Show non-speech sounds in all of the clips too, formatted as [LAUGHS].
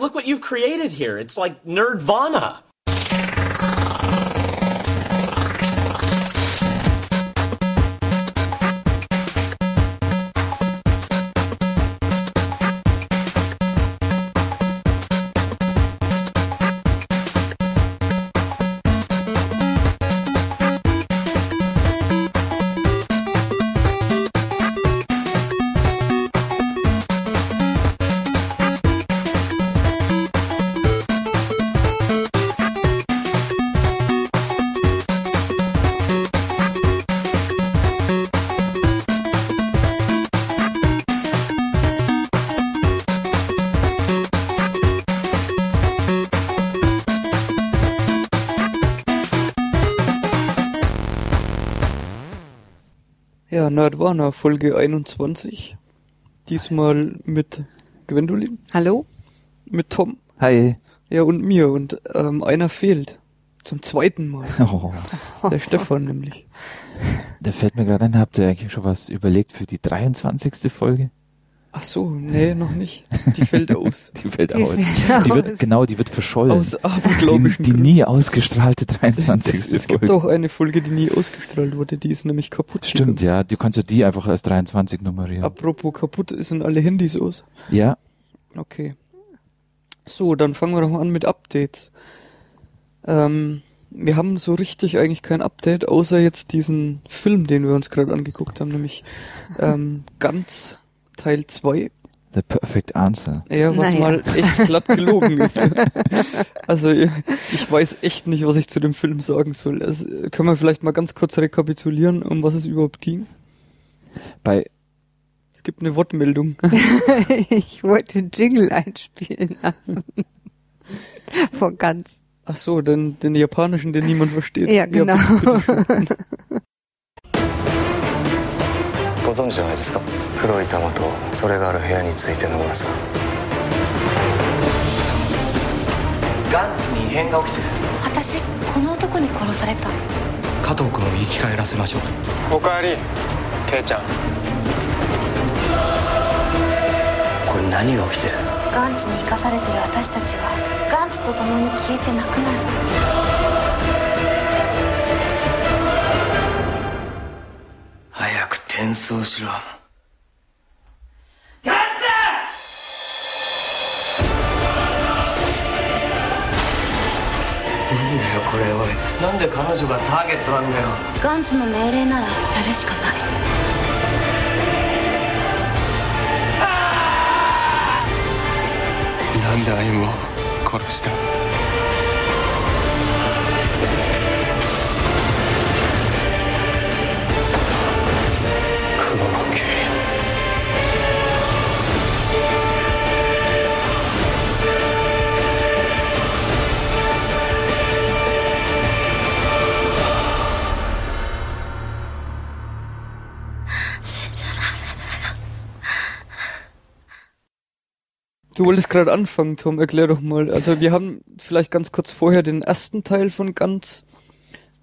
Look what you've created here. It's like nerdvana. Nerdwana, Folge 21. Diesmal mit Gwendolin, Hallo? mit Tom, Hi. ja und mir und ähm, einer fehlt. Zum zweiten Mal. [LAUGHS] Oh, Der Stefan nämlich. da fällt mir gerade ein, habt ihr eigentlich schon was überlegt für die 23. Folge? Ach so, nee, noch nicht. Die fällt [LAUGHS] aus. Die fällt Die aus. fällt Die aus. wird, genau, die wird verschollen. Aus die, aberglaubischen die Gründen. nie ausgestrahlte 23. Es, es gibt Folge. auch eine Folge, die nie ausgestrahlt wurde, die ist nämlich kaputt. Stimmt, ja. Du kannst ja die einfach als 23 nummerieren. Apropos kaputt, sind alle Handys aus. Ja. Okay. So, dann fangen wir doch mal an mit Updates. Ähm, wir haben so richtig eigentlich kein Update, außer jetzt diesen Film, den wir uns gerade angeguckt haben, nämlich ähm, [LAUGHS] ganz Teil 2. The Perfect Answer. Ja, was Naja. mal echt glatt gelogen ist. [LAUGHS] Also ich weiß echt nicht, was ich zu dem Film sagen soll. Also, können wir vielleicht mal ganz kurz rekapitulieren, um was es überhaupt ging? Bei, Es gibt eine Wortmeldung. [LAUGHS] ich wollte den Jingle einspielen lassen. [LAUGHS] Von ganz. Ach so, den, den japanischen, den niemand versteht. Ja, genau. bitte, bitte schön. ご存知じゃないですか？黒い玉とそれがある部屋について野村さんガンツに異変が起きてる。私この男に殺された。加藤君を生き返らせましょう。おかえりケイちゃん。これ何が起きてる？ガンツに生かされてる私たちはガンツと共に消えてなくなる。早く転送しろ。なんだよこれおい。なんで彼女がターゲットなんだよ。ガンツの命令ならやるしかない。なんで歩を殺した？Du wolltest gerade anfangen, Tom, erklär doch mal. Also wir haben vielleicht ganz kurz vorher den ersten Teil von Ganz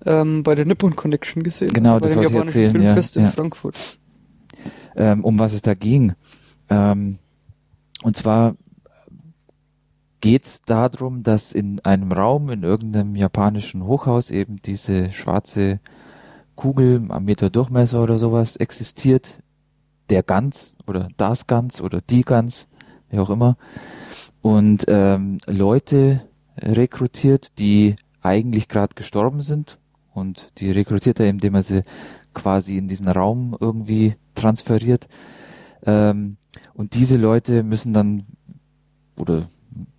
ähm, bei der Nippon Connection gesehen. Genau, also das wollte ich erzählen, ja, Filmfest in ja. Frankfurt. ähm, um was es da ging. Ähm, und zwar geht's darum, dass in einem Raum in irgendeinem japanischen Hochhaus eben diese schwarze Kugel am Meter Durchmesser oder sowas existiert, der Gans oder das Gans oder die Gans, wie auch immer, und ähm, Leute rekrutiert, die eigentlich gerade gestorben sind und die rekrutiert er, indem er sie quasi in diesen Raum irgendwie transferiert. Ähm, und diese Leute müssen dann oder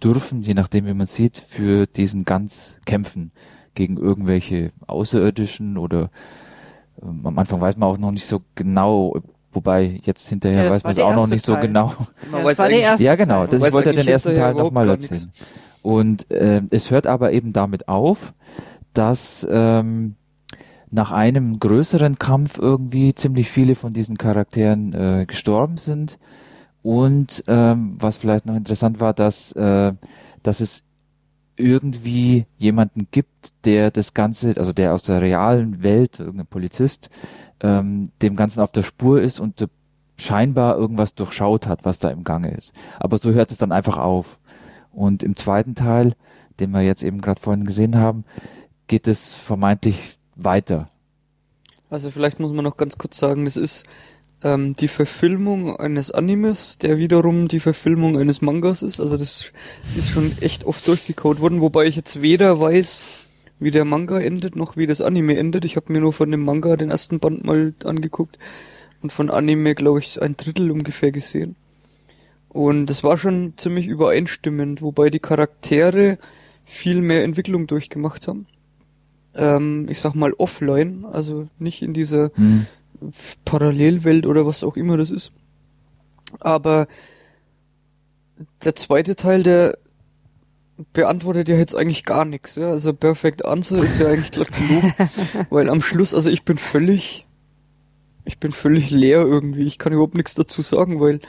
dürfen, je nachdem wie man sieht, für diesen Ganz kämpfen gegen irgendwelche Außerirdischen oder ähm, am Anfang weiß man auch noch nicht so genau, wobei jetzt hinterher Ja, weiß man es auch noch nicht so Teil. genau. Man [LAUGHS] das war der erste Ja, genau. Das weiß wollte er eigentlich den ersten Teil nochmal erzählen. Und äh, es hört aber eben damit auf, dass ähm, nach einem größeren Kampf irgendwie ziemlich viele von diesen Charakteren äh, gestorben sind. Und ähm, was vielleicht noch interessant war, dass, äh, dass es irgendwie jemanden gibt, der das Ganze, also der aus der realen Welt, irgendein Polizist, ähm, dem Ganzen auf der Spur ist und scheinbar irgendwas durchschaut hat, was da im Gange ist. Aber so hört es dann einfach auf. Und im zweiten Teil, den wir jetzt eben gerade vorhin gesehen haben, geht es vermeintlich weiter. Also vielleicht muss man noch ganz kurz sagen, das ist ähm, die Verfilmung eines Animes, der wiederum die Verfilmung eines Mangas ist. Also das ist schon echt oft durchgekaut worden, wobei ich jetzt weder weiß, wie der Manga endet, noch wie das Anime endet. Ich habe mir nur von dem Manga den ersten Band mal angeguckt und von Anime, glaube ich, ein Drittel ungefähr gesehen. Und das war schon ziemlich übereinstimmend, wobei die Charaktere viel mehr Entwicklung durchgemacht haben. Ähm, ich sag mal offline, also nicht in dieser Hm. Parallelwelt oder was auch immer das ist. Aber der zweite Teil, der beantwortet ja jetzt eigentlich gar nichts. Ja? Also Perfect Answer ist ja eigentlich glatt genug, [LAUGHS] weil am Schluss, also ich bin völlig, ich bin völlig leer irgendwie. Ich kann überhaupt nichts dazu sagen, weil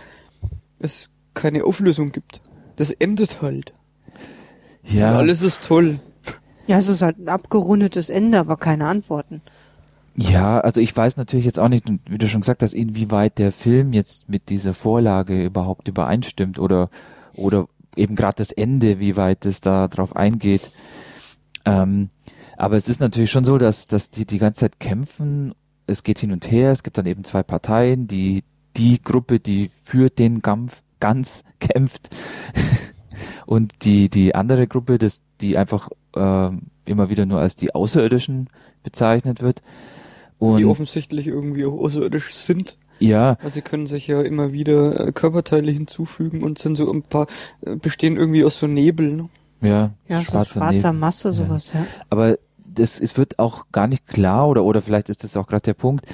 es keine Auflösung gibt. Das endet halt. Ja, Und alles ist toll. Ja, es ist halt ein abgerundetes Ende, aber keine Antworten. ja, also ich weiß natürlich jetzt auch nicht, wie du schon gesagt hast, inwieweit der Film jetzt mit dieser Vorlage überhaupt übereinstimmt oder oder eben gerade das Ende, wie weit es da drauf eingeht. Ähm, aber es ist natürlich schon so, dass dass die die ganze Zeit kämpfen. Es geht hin und her. Es gibt dann eben zwei Parteien, die die Gruppe, die für den Kampf ganz [LAUGHS] kämpft und die die andere Gruppe, das die einfach ähm, immer wieder nur als die Außerirdischen bezeichnet wird. Und die offensichtlich irgendwie auch außerirdisch sind. Ja, Also sie können sich ja immer wieder äh, Körperteile hinzufügen und sind so ein paar, äh, bestehen irgendwie aus so Nebel. Ne? ja, Ja, schwarzer so schwarzer Nebel. Masse, sowas, ja. Aber das, es wird auch gar nicht klar oder oder vielleicht ist das auch gerade der Punkt,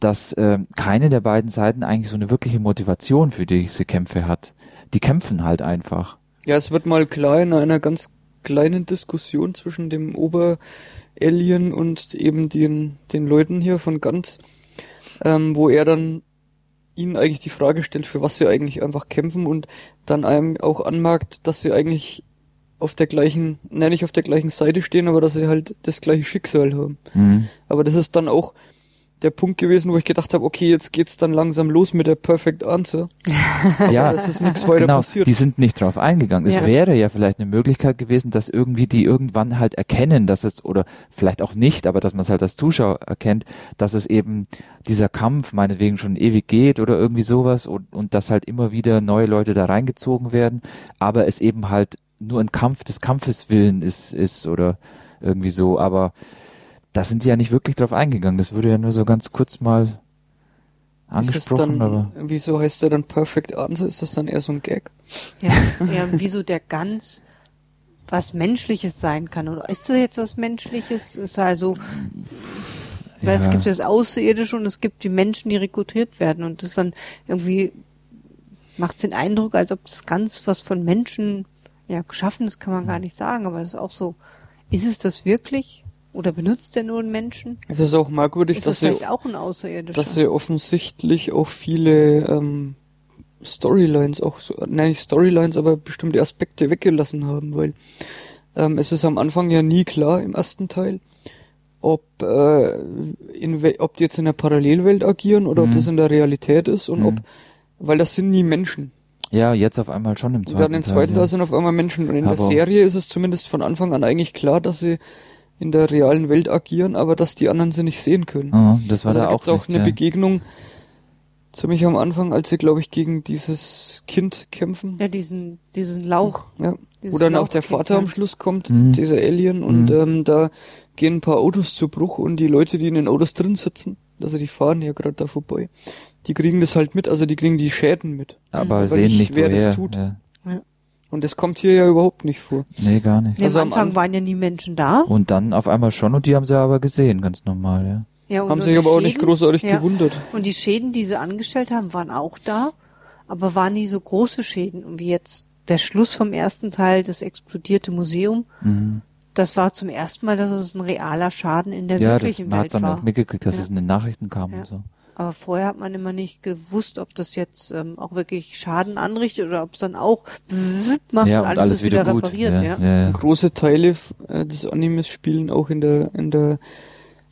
dass ähm, keine der beiden Seiten eigentlich so eine wirkliche Motivation für diese Kämpfe hat. Die kämpfen halt einfach. Ja, es wird mal klar in einer ganz kleinen Diskussion zwischen dem Ober-Alien und eben den, den Leuten hier von Ganz, ähm, wo er dann ihnen eigentlich die Frage stellt, für was sie eigentlich einfach kämpfen und dann einem auch anmerkt, dass sie eigentlich auf der gleichen, nein, nicht auf der gleichen Seite stehen, aber dass sie halt das gleiche Schicksal haben. Mhm. Aber das ist dann auch der Punkt gewesen, wo ich gedacht habe, okay, jetzt geht's dann langsam los mit der Perfect Answer. [LAUGHS] Ja, das ist nichts weiter genau, passiert. die sind nicht drauf eingegangen. Es Ja. wäre ja vielleicht eine Möglichkeit gewesen, dass irgendwie die irgendwann halt erkennen, dass es, oder vielleicht auch nicht, aber dass man es halt als Zuschauer erkennt, dass es eben dieser Kampf meinetwegen schon ewig geht oder irgendwie sowas und, und dass halt immer wieder neue Leute da reingezogen werden, aber es eben halt nur ein Kampf des Kampfes willen ist, ist oder irgendwie so, aber da sind die ja nicht wirklich drauf eingegangen. Das wurde ja nur so ganz kurz mal angesprochen, dann, aber Wieso heißt der dann Perfect Answer? Ist das dann eher so ein Gag? Ja, ja, wieso der ganz was Menschliches sein kann. Oder ist das jetzt was Menschliches? Ist also, weil es Ja. gibt das Außerirdische und es gibt die Menschen, die rekrutiert werden. Und das dann irgendwie macht den Eindruck, als ob das ganz was von Menschen ja geschaffen ist, kann man gar nicht sagen. Aber das ist auch so, ist es das wirklich? Oder benutzt der nur einen Menschen? Es ist auch merkwürdig, Ist dass das sie, auch dass sie offensichtlich auch viele ähm, Storylines auch so, nein, nicht Storylines, aber bestimmte Aspekte weggelassen haben, weil ähm, es ist am Anfang ja nie klar im ersten Teil, ob äh, in ob die jetzt in der Parallelwelt agieren oder ob Mhm. das in der Realität ist und Mhm. ob weil das sind nie Menschen. ja, jetzt auf einmal schon im Und zweiten dann im zweiten Teil. Teil ja. sind auf einmal Menschen. Und in Aber- der Serie ist es zumindest von Anfang an eigentlich klar, dass sie in der realen Welt agieren, aber dass die anderen sie nicht sehen können. Ah, das war also da da auch auch nicht, eine ja. Begegnung ziemlich am Anfang, als sie, glaube ich, gegen dieses Kind kämpfen. ja, diesen, diesen Lauch. Ja. Dieses Wo dann auch der Vater am ja. Schluss kommt, Mhm. dieser Alien, und Mhm. ähm, da gehen ein paar Autos zu Bruch und die Leute, die in den Autos drin sitzen, also die fahren ja gerade da vorbei, die kriegen das halt mit, also die kriegen die Schäden mit. aber Aber sehen nicht, nicht, wer das woher. tut. Ja. Und das kommt hier ja überhaupt nicht vor. Nee, gar nicht. Nee, Also am Anfang Anf- waren ja nie Menschen da. Und dann auf einmal schon und die haben sie aber gesehen, ganz normal, ja. Ja, und Haben und sich aber auch nicht großartig ja. gewundert. Und die Schäden, die sie angestellt haben, waren auch da, aber waren nie so große Schäden. Und wie jetzt der Schluss vom ersten Teil, das explodierte Museum, Mhm. das war zum ersten Mal, dass es ein realer Schaden in der Ja, das, wirklichen man hat Welt dann war. auch mitgekriegt, dass Ja. es in den Nachrichten kam Ja. und so. Aber vorher hat man immer nicht gewusst, ob das jetzt ähm, auch wirklich Schaden anrichtet oder ob es dann auch macht ja, und alles, ist wieder, gut. repariert. ja, Ja. ja. ja. Große Teile äh, des Animes spielen auch in der in der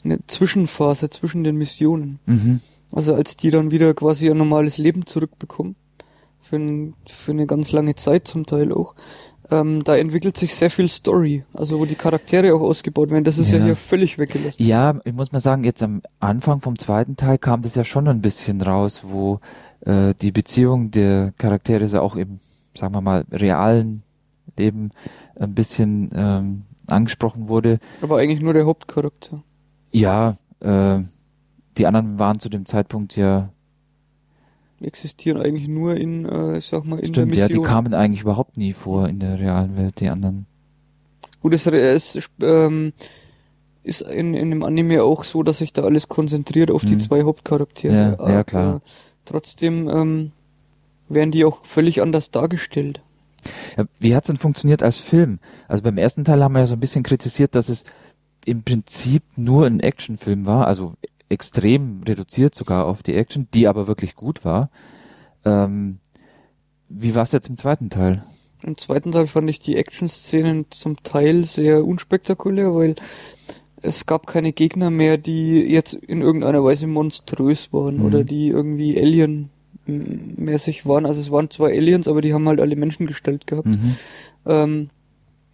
in der Zwischenphase zwischen den Missionen. Mhm. Also als die dann wieder quasi ihr normales Leben zurückbekommen, für, ein, für eine ganz lange Zeit zum Teil auch, ähm, da entwickelt sich sehr viel Story, also wo die Charaktere auch ausgebaut werden. Das ist ja, Ja. hier völlig weggelassen. Ja, ich muss mal sagen, jetzt am Anfang vom zweiten Teil kam das ja schon ein bisschen raus, wo äh, die Beziehung der Charaktere so auch im, sagen wir mal, realen Leben ein bisschen ähm, angesprochen wurde. Aber eigentlich nur der Hauptcharakter. Ja, äh, die anderen waren zu dem Zeitpunkt ja, existieren eigentlich nur in, äh, ich sag mal, in stimmt, der ja, Mission. die kamen eigentlich überhaupt nie vor in der realen Welt, die anderen. Gut, es ist, ähm, ist in, in dem Anime auch so, dass sich da alles konzentriert auf die Mhm. zwei Hauptcharaktere. Ja, ja, klar. Trotzdem ähm, werden die auch völlig anders dargestellt. Ja, wie hat's denn funktioniert als Film? Also beim ersten Teil haben wir ja so ein bisschen kritisiert, dass es im Prinzip nur ein Actionfilm war, also extrem reduziert sogar auf die Action, die aber wirklich gut war. Ähm, wie war's jetzt im zweiten Teil? Im zweiten Teil fand ich die Action-Szenen zum Teil sehr unspektakulär, weil es gab keine Gegner mehr, die jetzt in irgendeiner Weise monströs waren Mhm. oder die irgendwie Alien-mäßig waren. Also es waren zwar Aliens, aber die haben halt alle Menschen gestellt gehabt. Mhm. Ähm,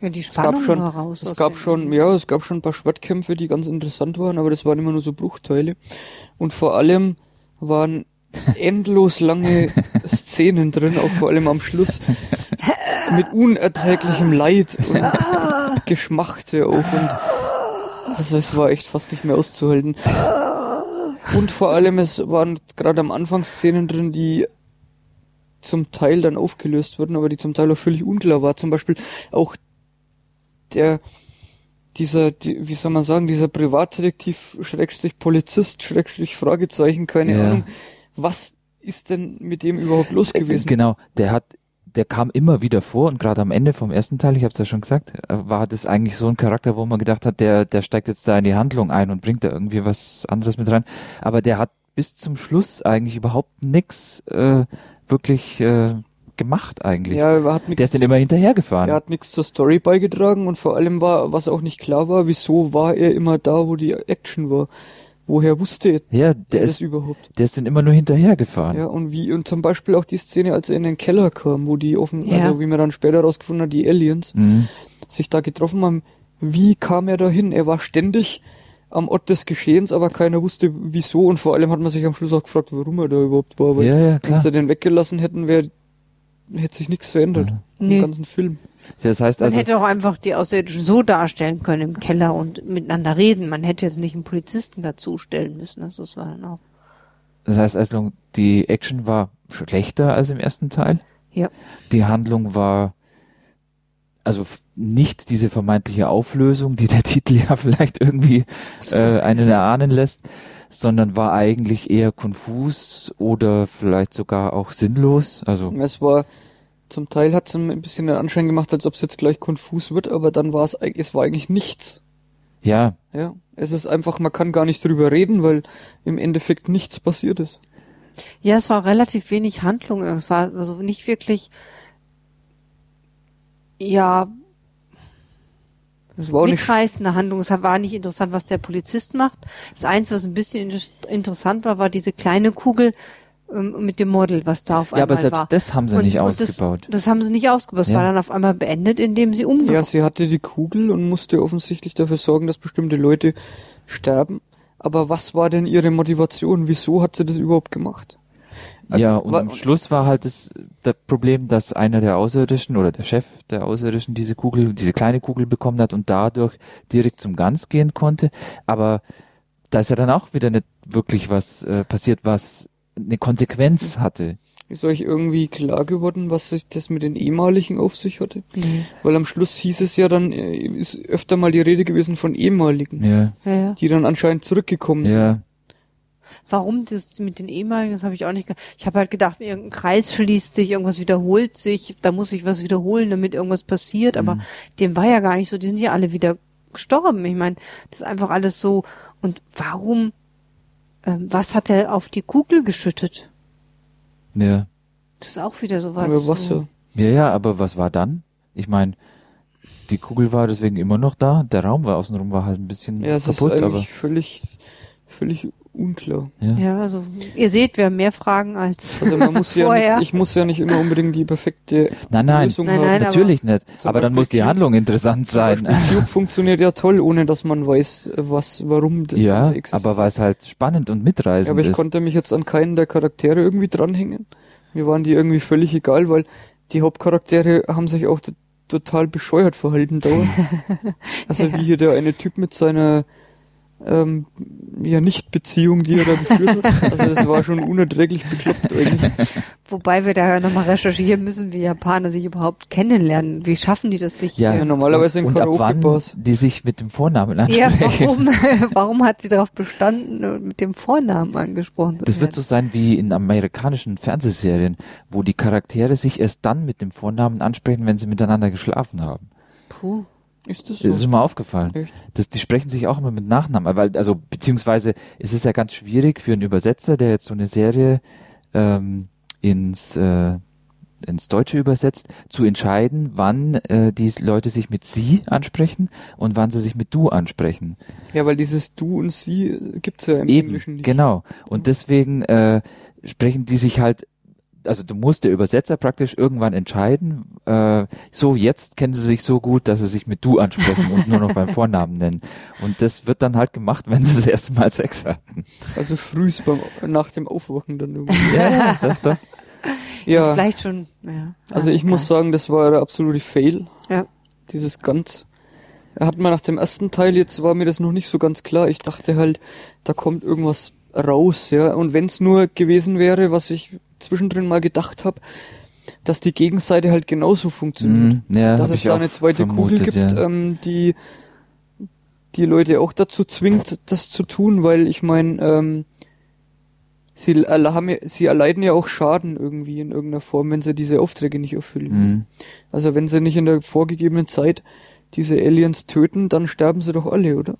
Ja, die es gab Spannung schon, war raus. es gab schon, ja, es gab schon ein paar Schwertkämpfe, die ganz interessant waren, aber das waren immer nur so Bruchteile. Und vor allem waren endlos lange [LAUGHS] Szenen drin, auch vor allem am Schluss, mit unerträglichem Leid und Geschmachte auch und also es war echt fast nicht mehr auszuhalten. Und vor allem es waren gerade am Anfang Szenen drin, die zum Teil dann aufgelöst wurden, aber die zum Teil auch völlig unklar war. Zum Beispiel auch der dieser, die, wie soll man sagen, dieser Privatdetektiv, Schrägstrich Polizist, Schrägstrich Fragezeichen, keine Ja. Ahnung. Was ist denn mit dem überhaupt los Äh, gewesen? Genau, der hat, der kam immer wieder vor und gerade am Ende vom ersten Teil, ich habe es ja schon gesagt, äh, war das eigentlich so ein Charakter, wo man gedacht hat, der, der steigt jetzt da in die Handlung ein und bringt da irgendwie was anderes mit rein. Aber der hat bis zum Schluss eigentlich überhaupt nix äh, wirklich äh, gemacht eigentlich. Ja, er hat der nichts ist dann immer hinterhergefahren. Er hat nichts zur Story beigetragen und vor allem war, was auch nicht klar war, wieso war er immer da, wo die Action war? Woher wusste er ja, der das ist, überhaupt? der ist dann immer nur hinterhergefahren. Ja, und wie, und zum Beispiel auch die Szene, als er in den Keller kam, wo die offen, Ja. also wie man dann später rausgefunden hat, die Aliens Mhm. sich da getroffen haben. Wie kam er da hin? Er war ständig am Ort des Geschehens, aber keiner wusste wieso und vor allem hat man sich am Schluss auch gefragt, warum er da überhaupt war, weil Ja, ja, wenn sie den weggelassen hätten, wäre hätte sich nichts verändert im Nee. ganzen Film. Das heißt Man also, hätte auch einfach die Außerirdischen so darstellen können im Keller und miteinander reden. Man hätte jetzt nicht einen Polizisten dazu stellen müssen. Also das war dann auch. das heißt also, die Action war schlechter als im ersten Teil. Ja. Die Handlung war also nicht diese vermeintliche Auflösung, die der [LAUGHS] Titel ja vielleicht irgendwie äh, einen erahnen lässt, sondern war eigentlich eher konfus oder vielleicht sogar auch sinnlos. Also Es war, zum Teil hat es ein bisschen den Anschein gemacht, als ob es jetzt gleich konfus wird, aber dann war es, es war eigentlich nichts. ja, Ja, es ist einfach, man kann gar nicht drüber reden, weil im Endeffekt nichts passiert ist. Ja, es war relativ wenig Handlung. Es war also nicht wirklich, ja, Es war auch nicht, mitreißende Handlung. Es war nicht interessant, was der Polizist macht. Das Einzige, was ein bisschen inter- interessant war, war diese kleine Kugel ähm, mit dem Model, was da auf ja, aber einmal selbst war. das haben sie Und- nicht und ausgebaut. Das, das haben sie nicht ausgebaut. Es Ja. war dann auf einmal beendet, indem sie ja, umgebracht sie hatte die Kugel und musste offensichtlich dafür sorgen, dass bestimmte Leute sterben. Aber was war denn ihre Motivation? Wieso hat sie das überhaupt gemacht? Ja, und am Schluss war halt das, das Problem, dass einer der Außerirdischen oder der Chef der Außerirdischen diese Kugel, diese kleine Kugel bekommen hat und dadurch direkt zum Ganz gehen konnte. Aber da ist ja dann auch wieder nicht wirklich was äh, passiert, was eine Konsequenz hatte. Ist euch irgendwie klar geworden, was sich das mit den ehemaligen auf sich hatte? Weil am Schluss hieß es ja dann, äh, ist öfter mal die Rede gewesen von ehemaligen, Ja, Ja, ja. die dann anscheinend zurückgekommen sind. ja. Warum das mit den ehemaligen, das habe ich auch nicht. Ich habe halt gedacht, irgendein Kreis schließt sich, irgendwas wiederholt sich, da muss sich was wiederholen, damit irgendwas passiert. Aber Mhm. dem war ja gar nicht so. Die sind ja alle wieder gestorben. Ich meine, das ist einfach alles so. Und warum? Ähm, was hat er auf die Kugel geschüttet? Ja. Das ist auch wieder sowas. Aber Wasser. So. Ja, ja, aber was war dann? Ich meine, die Kugel war deswegen immer noch da, der Raum war außenrum war halt ein bisschen Ja, es kaputt, ist aber eigentlich völlig, völlig unklar. Ja. Ja, also ihr seht, wir haben mehr Fragen als Also man [LAUGHS] muss ja vorher. nicht, ich muss ja nicht immer unbedingt die perfekte Nein, nein, Lösung Nein, haben. nein, natürlich nicht. Zum Aber dann Beispiel muss die Handlung interessant sein. Cube [LAUGHS] funktioniert ja toll, ohne dass man weiß, was, warum das ja, Ganze existiert. aber weil es halt spannend und Ja, mitreißend aber ich ist. konnte mich jetzt an keinen der Charaktere irgendwie dranhängen. Mir waren die irgendwie völlig egal, weil die Hauptcharaktere haben sich auch total bescheuert verhalten dauernd. [LAUGHS] also wie hier der eine Typ mit seiner ähm, ja Nicht-Beziehung, die er da geführt hat. [LAUGHS] Also das war schon unerträglich bekloppt eigentlich. Wobei wir da nochmal recherchieren müssen, wie Japaner sich überhaupt kennenlernen. Wie schaffen die das sich? Ja, Ja, normalerweise in Karaoke-Bars. die sich mit dem Vornamen Ja, ansprechen. warum, [LAUGHS] warum hat sie darauf bestanden, mit dem Vornamen angesprochen zu Das wird so sein wie in amerikanischen Fernsehserien, wo die Charaktere sich erst dann mit dem Vornamen ansprechen, wenn sie miteinander geschlafen haben. Puh. Ist das so? Das ist mir aufgefallen. Echt? Das, die sprechen sich auch immer mit Nachnamen, weil, also, beziehungsweise, es ist ja ganz schwierig für einen Übersetzer, der jetzt so eine Serie ähm, ins, äh, ins Deutsche übersetzt, zu entscheiden, wann äh, die Leute sich mit sie ansprechen und wann sie sich mit du ansprechen. Ja, weil dieses Du und Sie gibt's ja im Eben, Englischen nicht. genau. Und deswegen äh, sprechen die sich halt, also du musst der Übersetzer praktisch irgendwann entscheiden, äh, so jetzt kennen sie sich so gut, dass sie sich mit du ansprechen und nur noch beim Vornamen nennen. Und das wird dann halt gemacht, wenn sie das erste Mal Sex hatten. Also frühs beim, nach dem Aufwachen dann irgendwie. Ja, ja, doch, doch. Ja, Vielleicht schon, ja. also ich muss egal. sagen, das war der absolute Fail. Ja. Dieses ganz. Er hat mir nach dem ersten Teil, jetzt war mir das noch nicht so ganz klar. Ich dachte halt, da kommt irgendwas raus, ja. Und wenn es nur gewesen wäre, was ich zwischendrin mal gedacht habe, dass die Gegenseite halt genauso funktioniert. Mhm, ja, dass es da eine zweite vermutet, Kugel gibt, ja. ähm, die die Leute auch dazu zwingt, das zu tun, weil ich meine, ähm, sie, haben sie erleiden ja auch Schaden irgendwie in irgendeiner Form, wenn sie diese Aufträge nicht erfüllen. Mhm. Also wenn sie nicht in der vorgegebenen Zeit diese Aliens töten, dann sterben sie doch alle, oder?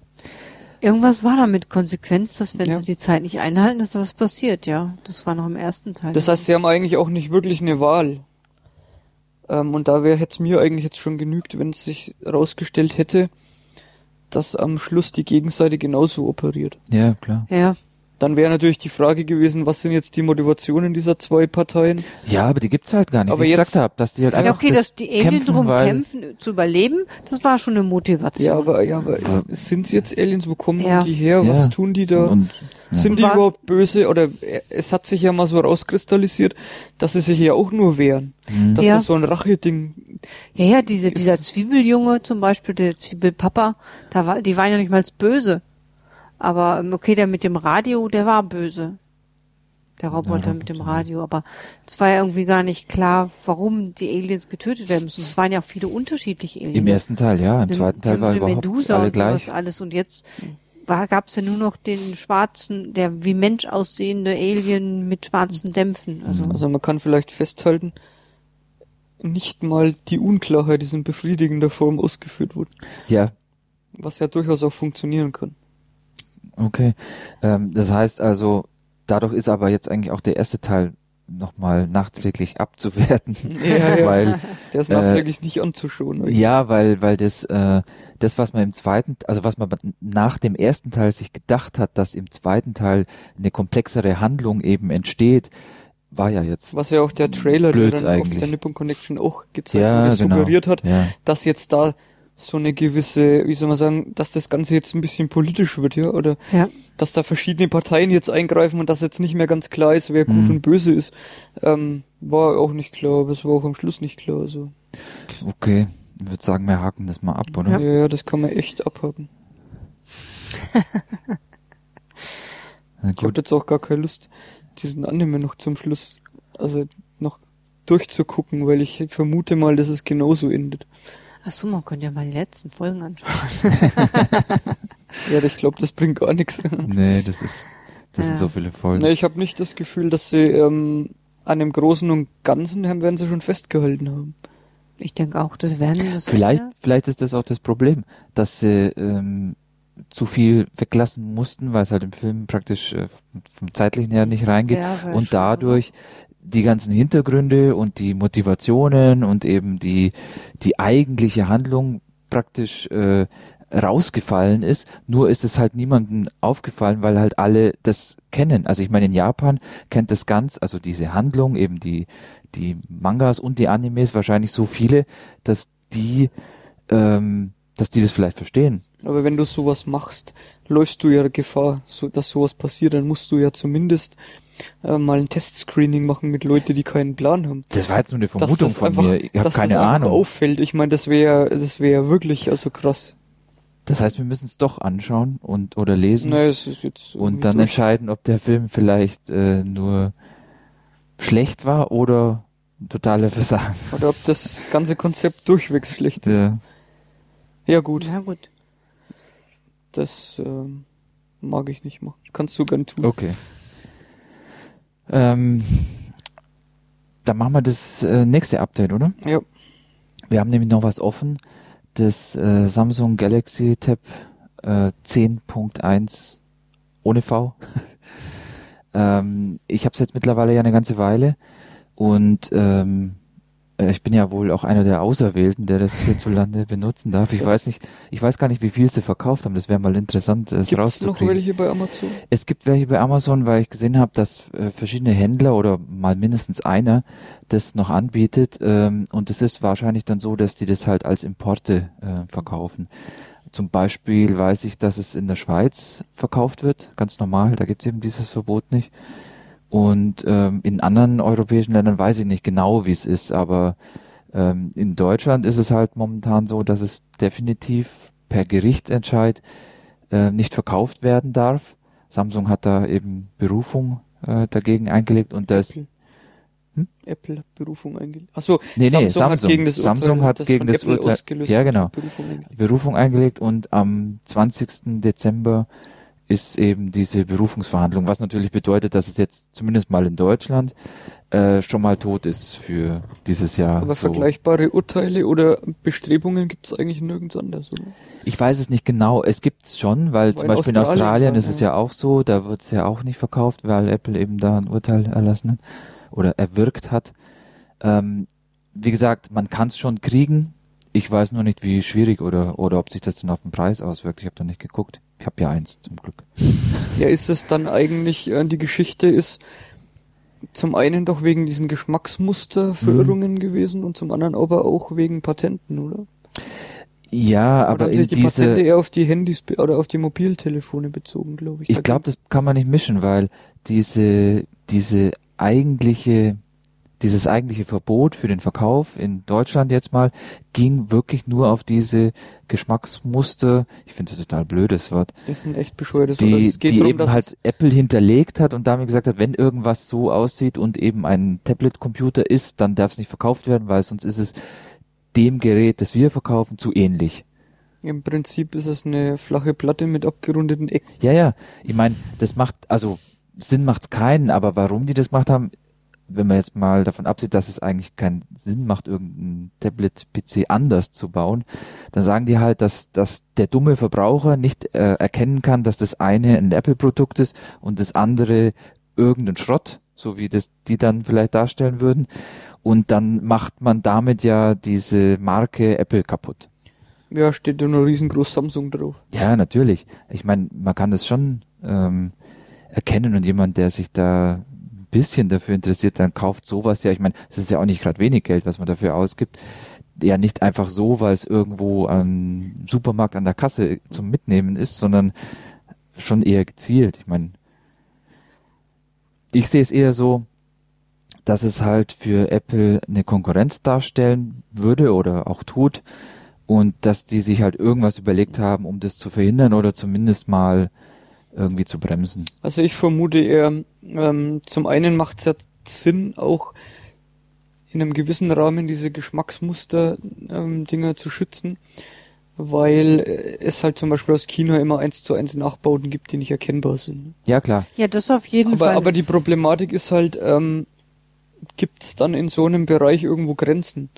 Irgendwas war da mit Konsequenz, dass wenn Ja. sie die Zeit nicht einhalten, dass da was passiert, ja. Das war noch im ersten Teil. Das heißt, sie haben eigentlich auch nicht wirklich eine Wahl. Ähm, und da wäre hätte es mir eigentlich jetzt schon genügt, wenn es sich herausgestellt hätte, dass am Schluss die Gegenseite genauso operiert. Ja, klar. ja. Dann wäre natürlich die Frage gewesen, was sind jetzt die Motivationen dieser zwei Parteien? Ja, aber die gibt's halt gar nicht. Aber Wie ich jetzt- gesagt habe, dass die halt Ja, einfach okay, das dass die Aliens kämpfen, drum weil, kämpfen, zu überleben, das war schon eine Motivation. Ja, aber, ja, aber Ja. sind sie jetzt Aliens? Wo kommen Ja. die her? Ja. Was tun die da? und, ja. Sind die War- überhaupt böse? Oder äh, es hat sich ja mal so rauskristallisiert, dass sie sich ja auch nur wehren. Mhm. Dass Ja. das so ein Racheding Ja, ja, diese, dieser Zwiebeljunge zum Beispiel, der Zwiebelpapa, da war, die waren ja nicht mal böse. Aber ähm, okay, der mit dem Radio, der war böse. Der Roboter mit dem Radio, aber es war ja irgendwie gar nicht klar, warum die Aliens getötet werden müssen. Es waren ja auch viele unterschiedliche Aliens. Im ersten Teil, ja. Im Dem- zweiten Teil war überhaupt Medusa alle und gleich. alles und jetzt war gab's ja nur noch den schwarzen, der wie Mensch aussehende Alien mit schwarzen Dämpfen. Also Also man kann vielleicht festhalten, nicht mal die Unklarheit ist in befriedigender Form ausgeführt wurde. Ja, Was ja durchaus auch funktionieren kann. Okay. Ähm, das heißt also, dadurch ist aber jetzt eigentlich auch der erste Teil nochmal nachträglich abzuwerten. [LAUGHS] Ja, ja. [LAUGHS] weil Der ist Äh, nachträglich nicht anzuschauen. Ja, weil, weil das, äh, das, was man im zweiten, also was man nach dem ersten Teil sich gedacht hat, dass im zweiten Teil eine komplexere Handlung eben entsteht, war ja jetzt. Was ja auch der Trailer, Blöd der dann auf eigentlich. der Nippon Connection auch gezeigt ja, wurde, genau. suggeriert hat, Ja. dass jetzt da so eine gewisse, wie soll man sagen, dass das Ganze jetzt ein bisschen politisch wird, ja, oder ja. dass da verschiedene Parteien jetzt eingreifen und dass jetzt nicht mehr ganz klar ist, wer gut Mhm. und böse ist, ähm, war auch nicht klar, aber es war auch am Schluss nicht klar, so. Okay. Ich würde sagen, wir haken das mal ab, oder? Ja, ja, das kann man echt abhaken. [LAUGHS] Ich habe gut. jetzt auch gar keine Lust, diesen Anime noch zum Schluss, also noch durchzugucken, weil ich vermute mal, dass es genauso endet. Ach so, man könnte ja mal die letzten Folgen anschauen. [LAUGHS] Ja, ich glaube, das bringt gar nichts. Nee, das ist, das sind Ja. so viele Folgen. Ne, ich habe nicht das Gefühl, dass sie ähm, an dem Großen und Ganzen haben, werden sie schon festgehalten haben. Ich denke auch, das werden das Vielleicht, Ja. vielleicht ist das auch das Problem, dass sie ähm, zu viel weglassen mussten, weil es halt im Film praktisch äh, vom zeitlichen her nicht reingeht Ja, und dadurch die ganzen Hintergründe und die Motivationen und eben die die eigentliche Handlung praktisch äh, rausgefallen ist. Nur ist es halt niemandem aufgefallen, weil halt alle das kennen. Also ich meine, in Japan kennt das ganz, also diese Handlung, eben die, die Mangas und die Animes wahrscheinlich so viele, dass die, ähm, dass die das vielleicht verstehen. Aber wenn du sowas machst, läufst du ja Gefahr, so, dass sowas passiert, dann musst du ja zumindest äh, mal ein Testscreening machen mit Leuten, die keinen Plan haben. Das war jetzt nur eine Vermutung von einfach, mir. Ich habe keine das einfach Ahnung. auffällt. Ich meine, das wäre das wäre wirklich also krass. Das heißt, wir müssen es doch anschauen und oder lesen Nein, es ist jetzt und dann durch. entscheiden, ob der Film vielleicht äh, nur schlecht war oder ein totaler [LAUGHS] Versagen. Oder ob das ganze Konzept durchwegs schlecht ist. Ja. Ja gut, Na gut. das ähm, mag ich nicht machen. Kannst du gern tun. Okay. Ähm, dann machen wir das äh, nächste Update, oder? Ja. Wir haben nämlich noch was offen. Das äh, Samsung Galaxy Tab äh, 10.1 ohne V. [LAUGHS] ähm, ich habe es jetzt mittlerweile ja eine ganze Weile und ähm, äh, ich bin ja wohl auch einer der Auserwählten, der das hierzulande benutzen darf. Ich Das- weiß nicht, ich weiß gar nicht, wie viel sie verkauft haben. Das wäre mal interessant, das Gibt's noch rauszukriegen. welche bei Amazon? Es gibt welche bei Amazon, weil ich gesehen habe, dass äh, verschiedene Händler oder mal mindestens einer das noch anbietet. Ähm, und es ist wahrscheinlich dann so, dass die das halt als Importe äh, verkaufen. Zum Beispiel weiß ich, dass es in der Schweiz verkauft wird, ganz normal. Da gibt es eben dieses Verbot nicht. Und ähm, in anderen europäischen Ländern weiß ich nicht genau, wie es ist, aber ähm, in Deutschland ist es halt momentan so, dass es definitiv per Gerichtsentscheid äh, nicht verkauft werden darf. Samsung hat da eben Berufung äh, dagegen eingelegt und das Apple. Hm? Apple hat Berufung eingelegt. Achso, Nee, nee, Samsung, hat gegen das Samsung Urteil, hat gegen von das Urteil- Ja, genau. Berufung eingelegt. Berufung eingelegt und am 20. Dezember ist eben diese Berufungsverhandlung, was natürlich bedeutet, dass es jetzt zumindest mal in Deutschland äh, schon mal tot ist für dieses Jahr. Aber so. vergleichbare Urteile oder Bestrebungen gibt es eigentlich nirgends anders, oder? Ich weiß es nicht genau. Es gibt's schon, weil Weil zum Beispiel in Australien Australien ist es ja. auch so, da wird's ja auch nicht verkauft, weil Apple eben da ein Urteil erlassen hat oder erwirkt hat. Ähm, wie gesagt, man kann's schon kriegen. Ich weiß nur nicht, wie schwierig oder oder ob sich das dann auf den Preis auswirkt. Ich habe da nicht geguckt. Ich habe ja eins zum Glück. Ja, ist es dann eigentlich, äh, die Geschichte ist zum einen doch wegen diesen Geschmacksmusterverirrungen Mhm. gewesen und zum anderen aber auch wegen Patenten, oder? Ja, Oder aber haben in sich die Patente diese eher auf die Handys oder auf die Mobiltelefone bezogen, glaube ich. Ich glaube, das kann man nicht mischen, weil diese, diese eigentliche, dieses eigentliche Verbot für den Verkauf in Deutschland jetzt mal ging wirklich nur auf diese Geschmacksmuster. Ich finde das total blödes Wort. Das sind echt bescheuertes Wort. Also Die, es geht die darum, eben dass halt Apple hinterlegt hat und damit gesagt hat, wenn irgendwas so aussieht und eben ein Tablet-Computer ist, dann darf es nicht verkauft werden, weil sonst ist es dem Gerät, das wir verkaufen, zu ähnlich. im Prinzip ist es eine flache Platte mit abgerundeten Ecken. Ja, ja. Ich meine, das macht, also Sinn macht's keinen, aber warum die das gemacht haben, wenn man jetzt mal davon absieht, dass es eigentlich keinen Sinn macht, irgendein Tablet-PC anders zu bauen, dann sagen die halt, dass, dass der dumme Verbraucher nicht äh, erkennen kann, dass das eine ein Apple-Produkt ist und das andere irgendein Schrott, so wie das die dann vielleicht darstellen würden. Und dann macht man damit ja diese Marke Apple kaputt. Ja, steht ja nur riesengroß Samsung drauf. Ja, natürlich. Ich meine, man kann das schon ähm, erkennen und jemand, der sich da bisschen dafür interessiert, dann kauft sowas ja. Ich meine, es ist ja auch nicht gerade wenig Geld, was man dafür ausgibt. Ja, nicht einfach so, weil es irgendwo am Supermarkt an der Kasse zum Mitnehmen ist, sondern schon eher gezielt. Ich meine, ich sehe es eher so, dass es halt für Apple eine Konkurrenz darstellen würde oder auch tut und dass die sich halt irgendwas überlegt haben, um das zu verhindern oder zumindest mal irgendwie zu bremsen. Also ich vermute eher, ähm, zum einen macht es ja Sinn, auch in einem gewissen Rahmen diese Geschmacksmuster-Dinger zu schützen, weil äh, es halt zum Beispiel aus China immer eins zu eins Nachbauten gibt, die nicht erkennbar sind. Ja, klar. Ja, das auf jeden Aber, Fall. aber die Problematik ist halt, ähm, gibt es dann in so einem Bereich irgendwo Grenzen?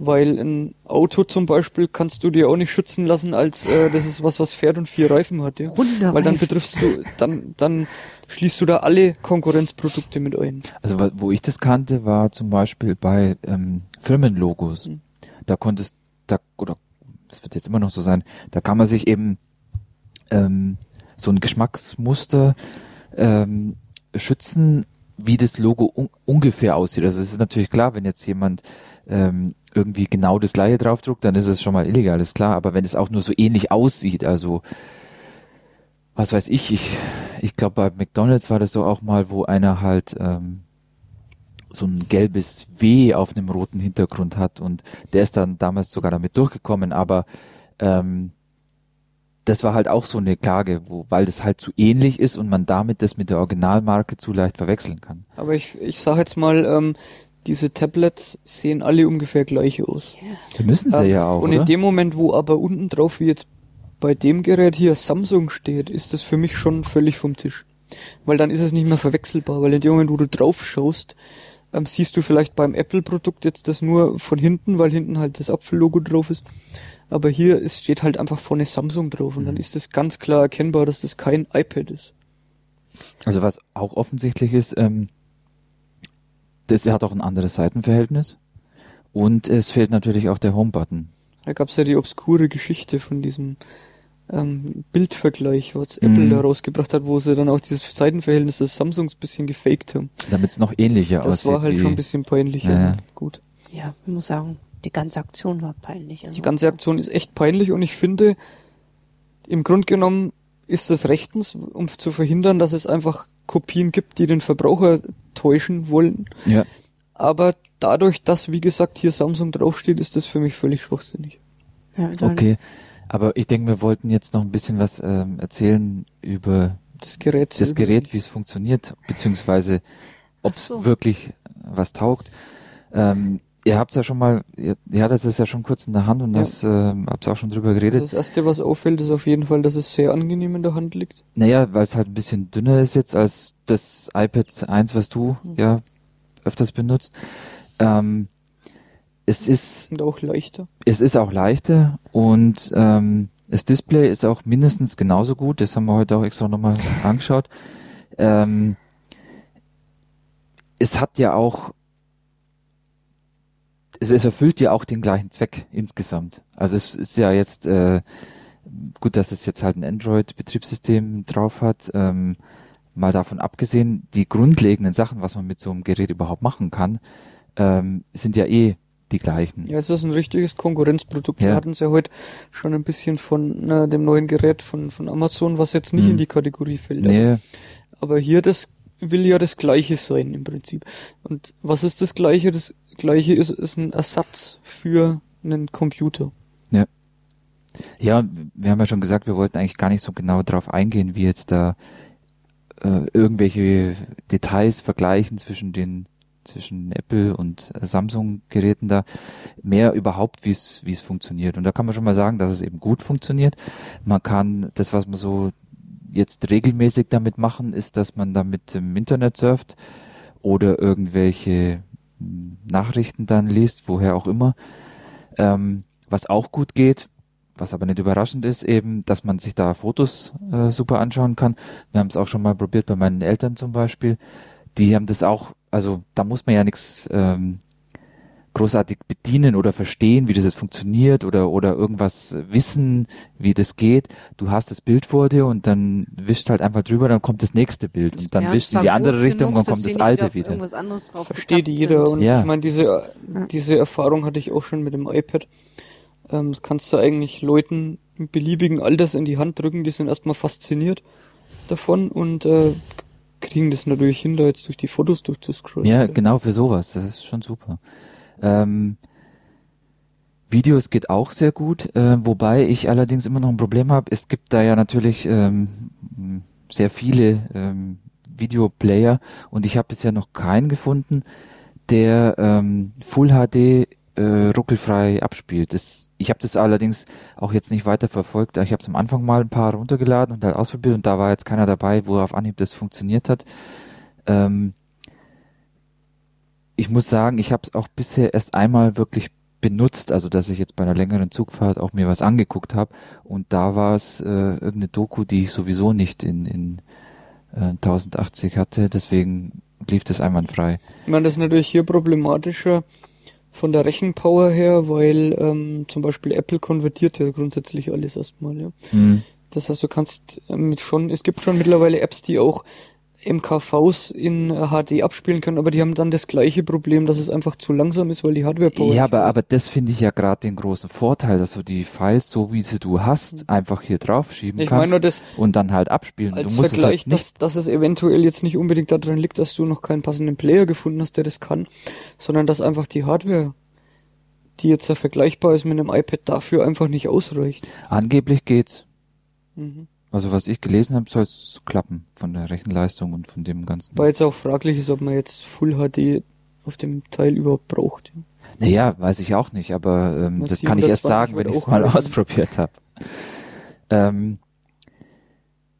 Weil ein Auto zum Beispiel kannst du dir auch nicht schützen lassen, als äh, das ist was, was fährt und vier Reifen hat. Ja? Runde Weil dann betriffst du, dann, dann schließt du da alle Konkurrenzprodukte mit ein. Also wo ich das kannte, war zum Beispiel bei ähm, Firmenlogos. Mhm. Da konntest, da oder es wird jetzt immer noch so sein, da kann man sich eben ähm, so ein Geschmacksmuster ähm, schützen, wie das Logo un ungefähr aussieht. Also es ist natürlich klar, wenn jetzt jemand ähm, irgendwie genau das gleiche draufdruckt, dann ist es schon mal illegal, ist klar. Aber wenn es auch nur so ähnlich aussieht, also was weiß ich, ich, ich glaube bei McDonalds war das so auch mal, wo einer halt ähm, so ein gelbes W auf einem roten Hintergrund hat und der ist dann damals sogar damit durchgekommen, aber ähm, das war halt auch so eine Klage, wo, weil das halt zu ähnlich ist und man damit das mit der Originalmarke zu leicht verwechseln kann. Aber ich, ich sage jetzt mal, ähm, diese Tablets sehen alle ungefähr gleich aus. Die müssen sie Ähm, ja auch, Und oder? in dem Moment, wo aber unten drauf, wie jetzt bei dem Gerät hier Samsung steht, ist das für mich schon völlig vom Tisch. Weil dann ist es nicht mehr verwechselbar, weil in dem Moment, wo du drauf schaust, ähm, siehst du vielleicht beim Apple-Produkt jetzt das nur von hinten, weil hinten halt das Apfellogo drauf ist. Aber hier ist, steht halt einfach vorne Samsung drauf und dann Mhm. ist es ganz klar erkennbar, dass das kein iPad ist. Also was auch offensichtlich ist, ähm, das hat auch ein anderes Seitenverhältnis und es fehlt natürlich auch der Home-Button. Da gab's ja die obskure Geschichte von diesem ähm, Bildvergleich, was. Apple da rausgebracht hat, wo sie dann auch dieses Seitenverhältnis des Samsungs bisschen gefaked haben. Damit es noch ähnlicher Das aussieht. war halt wie, schon ein bisschen peinlich. Ja, ja. Gut. Ja, ich muss sagen, die ganze Aktion war peinlich. Also, Die ganze Aktion ist echt peinlich und ich finde, im Grunde genommen ist das rechtens, um zu verhindern, dass es einfach Kopien gibt, die den Verbraucher täuschen wollen. Ja. Aber dadurch, dass, wie gesagt, hier Samsung draufsteht, ist das für mich völlig schwachsinnig. Ja, Okay. Aber ich denke, wir wollten jetzt noch ein bisschen was ähm, erzählen über Das Gerät. das Gerät, wie es funktioniert, beziehungsweise ob es so. wirklich was taugt. Ähm, ihr habt es ja schon mal, ihr, ihr hattet es ja schon kurz in der Hand und Ja. das, ähm, habt auch schon drüber geredet. Also das erste, was auffällt, ist auf jeden Fall, dass es sehr angenehm in der Hand liegt. Naja, weil es halt ein bisschen dünner ist jetzt als das iPad 1, was du Mhm. ja öfters benutzt. Ähm, es ist, Und auch leichter. es ist auch leichter und ähm, das Display ist auch mindestens genauso gut. Das haben wir heute auch extra nochmal angeschaut. Ähm, es hat ja auch, es, es erfüllt ja auch den gleichen Zweck insgesamt. Also es ist ja jetzt äh, gut, dass es jetzt halt ein Android-Betriebssystem drauf hat. Ähm, mal davon abgesehen, die grundlegenden Sachen, was man mit so einem Gerät überhaupt machen kann, ähm, sind ja eh die gleichen. Ja, es ist ein richtiges Konkurrenzprodukt. Ja. Wir hatten es ja heute schon ein bisschen von äh, dem neuen Gerät von, von Amazon, was jetzt nicht Mhm. in die Kategorie fällt. Nee, Aber hier das will ja das Gleiche sein im Prinzip. Und was ist das Gleiche? Das Gleiche ist, ist ein Ersatz für einen Computer. Ja, wir haben ja schon gesagt, wir wollten eigentlich gar nicht so genau darauf eingehen, wie jetzt da äh, irgendwelche Details vergleichen zwischen den zwischen Apple und äh, Samsung Geräten da mehr überhaupt wie es wie es funktioniert und da kann man schon mal sagen, dass es eben gut funktioniert. Man kann das was man so jetzt regelmäßig damit machen, ist, dass man damit im Internet surft oder irgendwelche hm, Nachrichten dann liest, woher auch immer. Ähm, was auch gut geht, was aber nicht überraschend ist, eben, dass man sich da Fotos äh, super anschauen kann. Wir haben es auch schon mal probiert bei meinen Eltern zum Beispiel. Die haben das auch, also da muss man ja nichts ähm, großartig bedienen oder verstehen, wie das jetzt funktioniert oder oder irgendwas wissen, wie das geht. Du hast das Bild vor dir und dann wischt halt einfach drüber, dann kommt das nächste Bild und dann Ja, wischt in die andere Richtung genug, und dann kommt das alte wieder. Irgendwas anderes drauf Versteht jeder. sind. Und Ja. ich meine, diese, diese Erfahrung hatte ich auch schon mit dem iPad. Ähm, das kannst du eigentlich Leuten beliebigen Alters in die Hand drücken, die sind erstmal fasziniert davon und äh, kriegen das natürlich hin, da jetzt durch die Fotos durchzuscrollen. Ja, genau für sowas. Das ist schon super. Ähm, Videos geht auch sehr gut, äh, wobei ich allerdings immer noch ein Problem habe. Es gibt da ja natürlich ähm, sehr viele ähm, Videoplayer und ich habe bisher noch keinen gefunden, der ähm, Full HD äh, ruckelfrei abspielt. Das, ich habe das allerdings auch jetzt nicht weiter verfolgt. Ich habe es am Anfang mal ein paar runtergeladen und halt ausprobiert und da war jetzt keiner dabei, wo auf Anhieb das funktioniert hat. Ähm, ich muss sagen, ich habe es auch bisher erst einmal wirklich benutzt, also dass ich jetzt bei einer längeren Zugfahrt auch mir was angeguckt habe und da war es äh, irgendeine Doku, die ich sowieso nicht in, in äh, 1080 hatte, deswegen lief das einwandfrei. Ich meine, das ist natürlich hier problematischer, von der Rechenpower her, weil ähm, zum Beispiel Apple konvertiert ja grundsätzlich alles erstmal, ja. Hm. Das heißt, du kannst äh, mit schon, es gibt schon mittlerweile Apps, die auch MKVs in äh, HD abspielen können, aber die haben dann das gleiche Problem, dass es einfach zu langsam ist, weil die Hardware Power Ja, aber, aber das finde ich ja gerade den großen Vorteil, dass du die Files, so wie sie du hast, einfach hier draufschieben Hm. ich kannst nur das und dann halt abspielen. als du musst Vergleich, es halt nicht. dass, dass es eventuell jetzt nicht unbedingt daran liegt, dass du noch keinen passenden Player gefunden hast, der das kann, sondern dass einfach die Hardware, die jetzt ja vergleichbar ist mit einem iPad, dafür einfach nicht ausreicht. Angeblich geht's. Mhm. Also was ich gelesen habe, soll es klappen von der Rechenleistung und von dem ganzen. Weil jetzt auch fraglich ist, ob man jetzt Full HD auf dem Teil überhaupt braucht. ja. Naja, weiß ich auch nicht, aber ähm, das kann ich erst 120 sagen, wenn ich es mal [LAUGHS] ausprobiert habe. Ähm,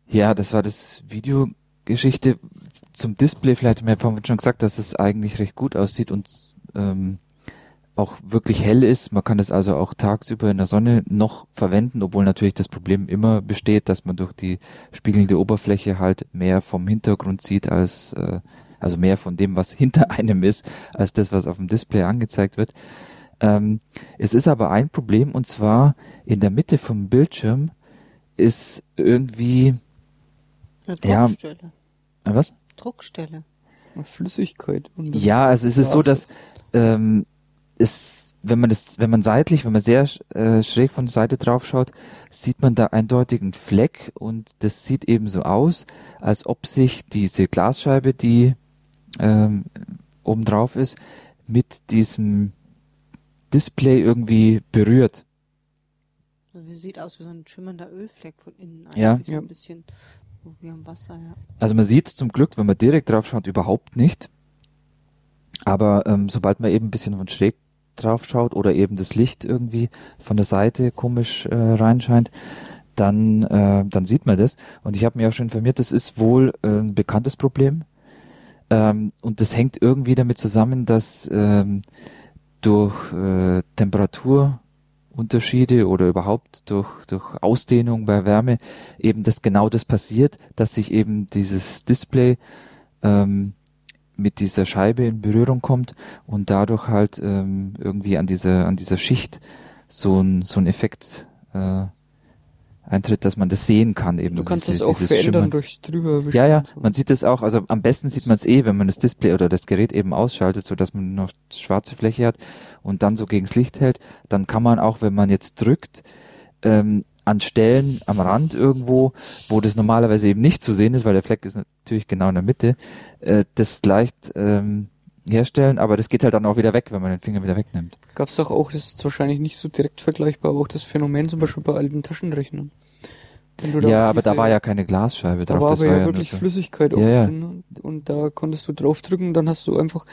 ja, das war das Videogeschichte zum Display. Vielleicht haben wir vorhin schon gesagt, dass es eigentlich recht gut aussieht und ähm, auch wirklich hell ist. Man kann es also auch tagsüber in der Sonne noch verwenden, obwohl natürlich das Problem immer besteht, dass man durch die spiegelnde Oberfläche halt mehr vom Hintergrund sieht als äh, also mehr von dem, was [LAUGHS] hinter einem ist, als das, was auf dem Display angezeigt wird. Ähm, es ist aber ein Problem und zwar in der Mitte vom Bildschirm ist irgendwie Eine Ja. Druckstelle. äh, was? Druckstelle. Flüssigkeit. Und Ja, also es ist so, dass ähm, es, wenn man das, wenn man seitlich, wenn man sehr äh, schräg von der Seite drauf schaut, sieht man da eindeutig einen Fleck und das sieht eben so aus, als ob sich diese Glasscheibe, die ähm, oben drauf ist, mit diesem Display irgendwie berührt. Also sieht aus wie so ein schimmernder Ölfleck von innen. Ja. So Ja. ein bisschen so wie am Wasser, ja. Also man sieht zum Glück, wenn man direkt drauf schaut, überhaupt nicht. Aber ähm, sobald man eben ein bisschen von schräg drauf schaut oder eben das Licht irgendwie von der Seite komisch äh, reinscheint, dann, äh, dann sieht man das. Und ich habe mich auch schon informiert, das ist wohl äh, ein bekanntes Problem. Ähm, und das hängt irgendwie damit zusammen, dass ähm, durch äh, Temperaturunterschiede oder überhaupt durch, durch Ausdehnung bei Wärme eben das genau das passiert, dass sich eben dieses Display ähm, mit dieser Scheibe in Berührung kommt und dadurch halt ähm, irgendwie an dieser an dieser Schicht so ein so ein Effekt äh, eintritt, dass man das sehen kann eben. du kannst diese- es auch verändern Schimmern. durch drüber. Ja, ja, man sieht es auch, also am besten sieht man es eh, wenn man das Display oder das Gerät eben ausschaltet, so dass man noch schwarze Fläche hat und dann so gegens Licht hält, dann kann man auch, wenn man jetzt drückt, ähm, an Stellen am Rand irgendwo, wo das normalerweise eben nicht zu sehen ist, weil der Fleck ist natürlich genau in der Mitte, äh, das leicht ähm, herstellen, aber das geht halt dann auch wieder weg, wenn man den Finger wieder wegnimmt. Gab's doch auch, das ist wahrscheinlich nicht so direkt vergleichbar, aber auch das Phänomen zum Beispiel bei alten Taschenrechnern. Ja, aber da war ja keine Glasscheibe da drauf, war das aber war ja ja wirklich so. Flüssigkeit Ja, ja. drin und, und da konntest du draufdrücken, dann hast du einfach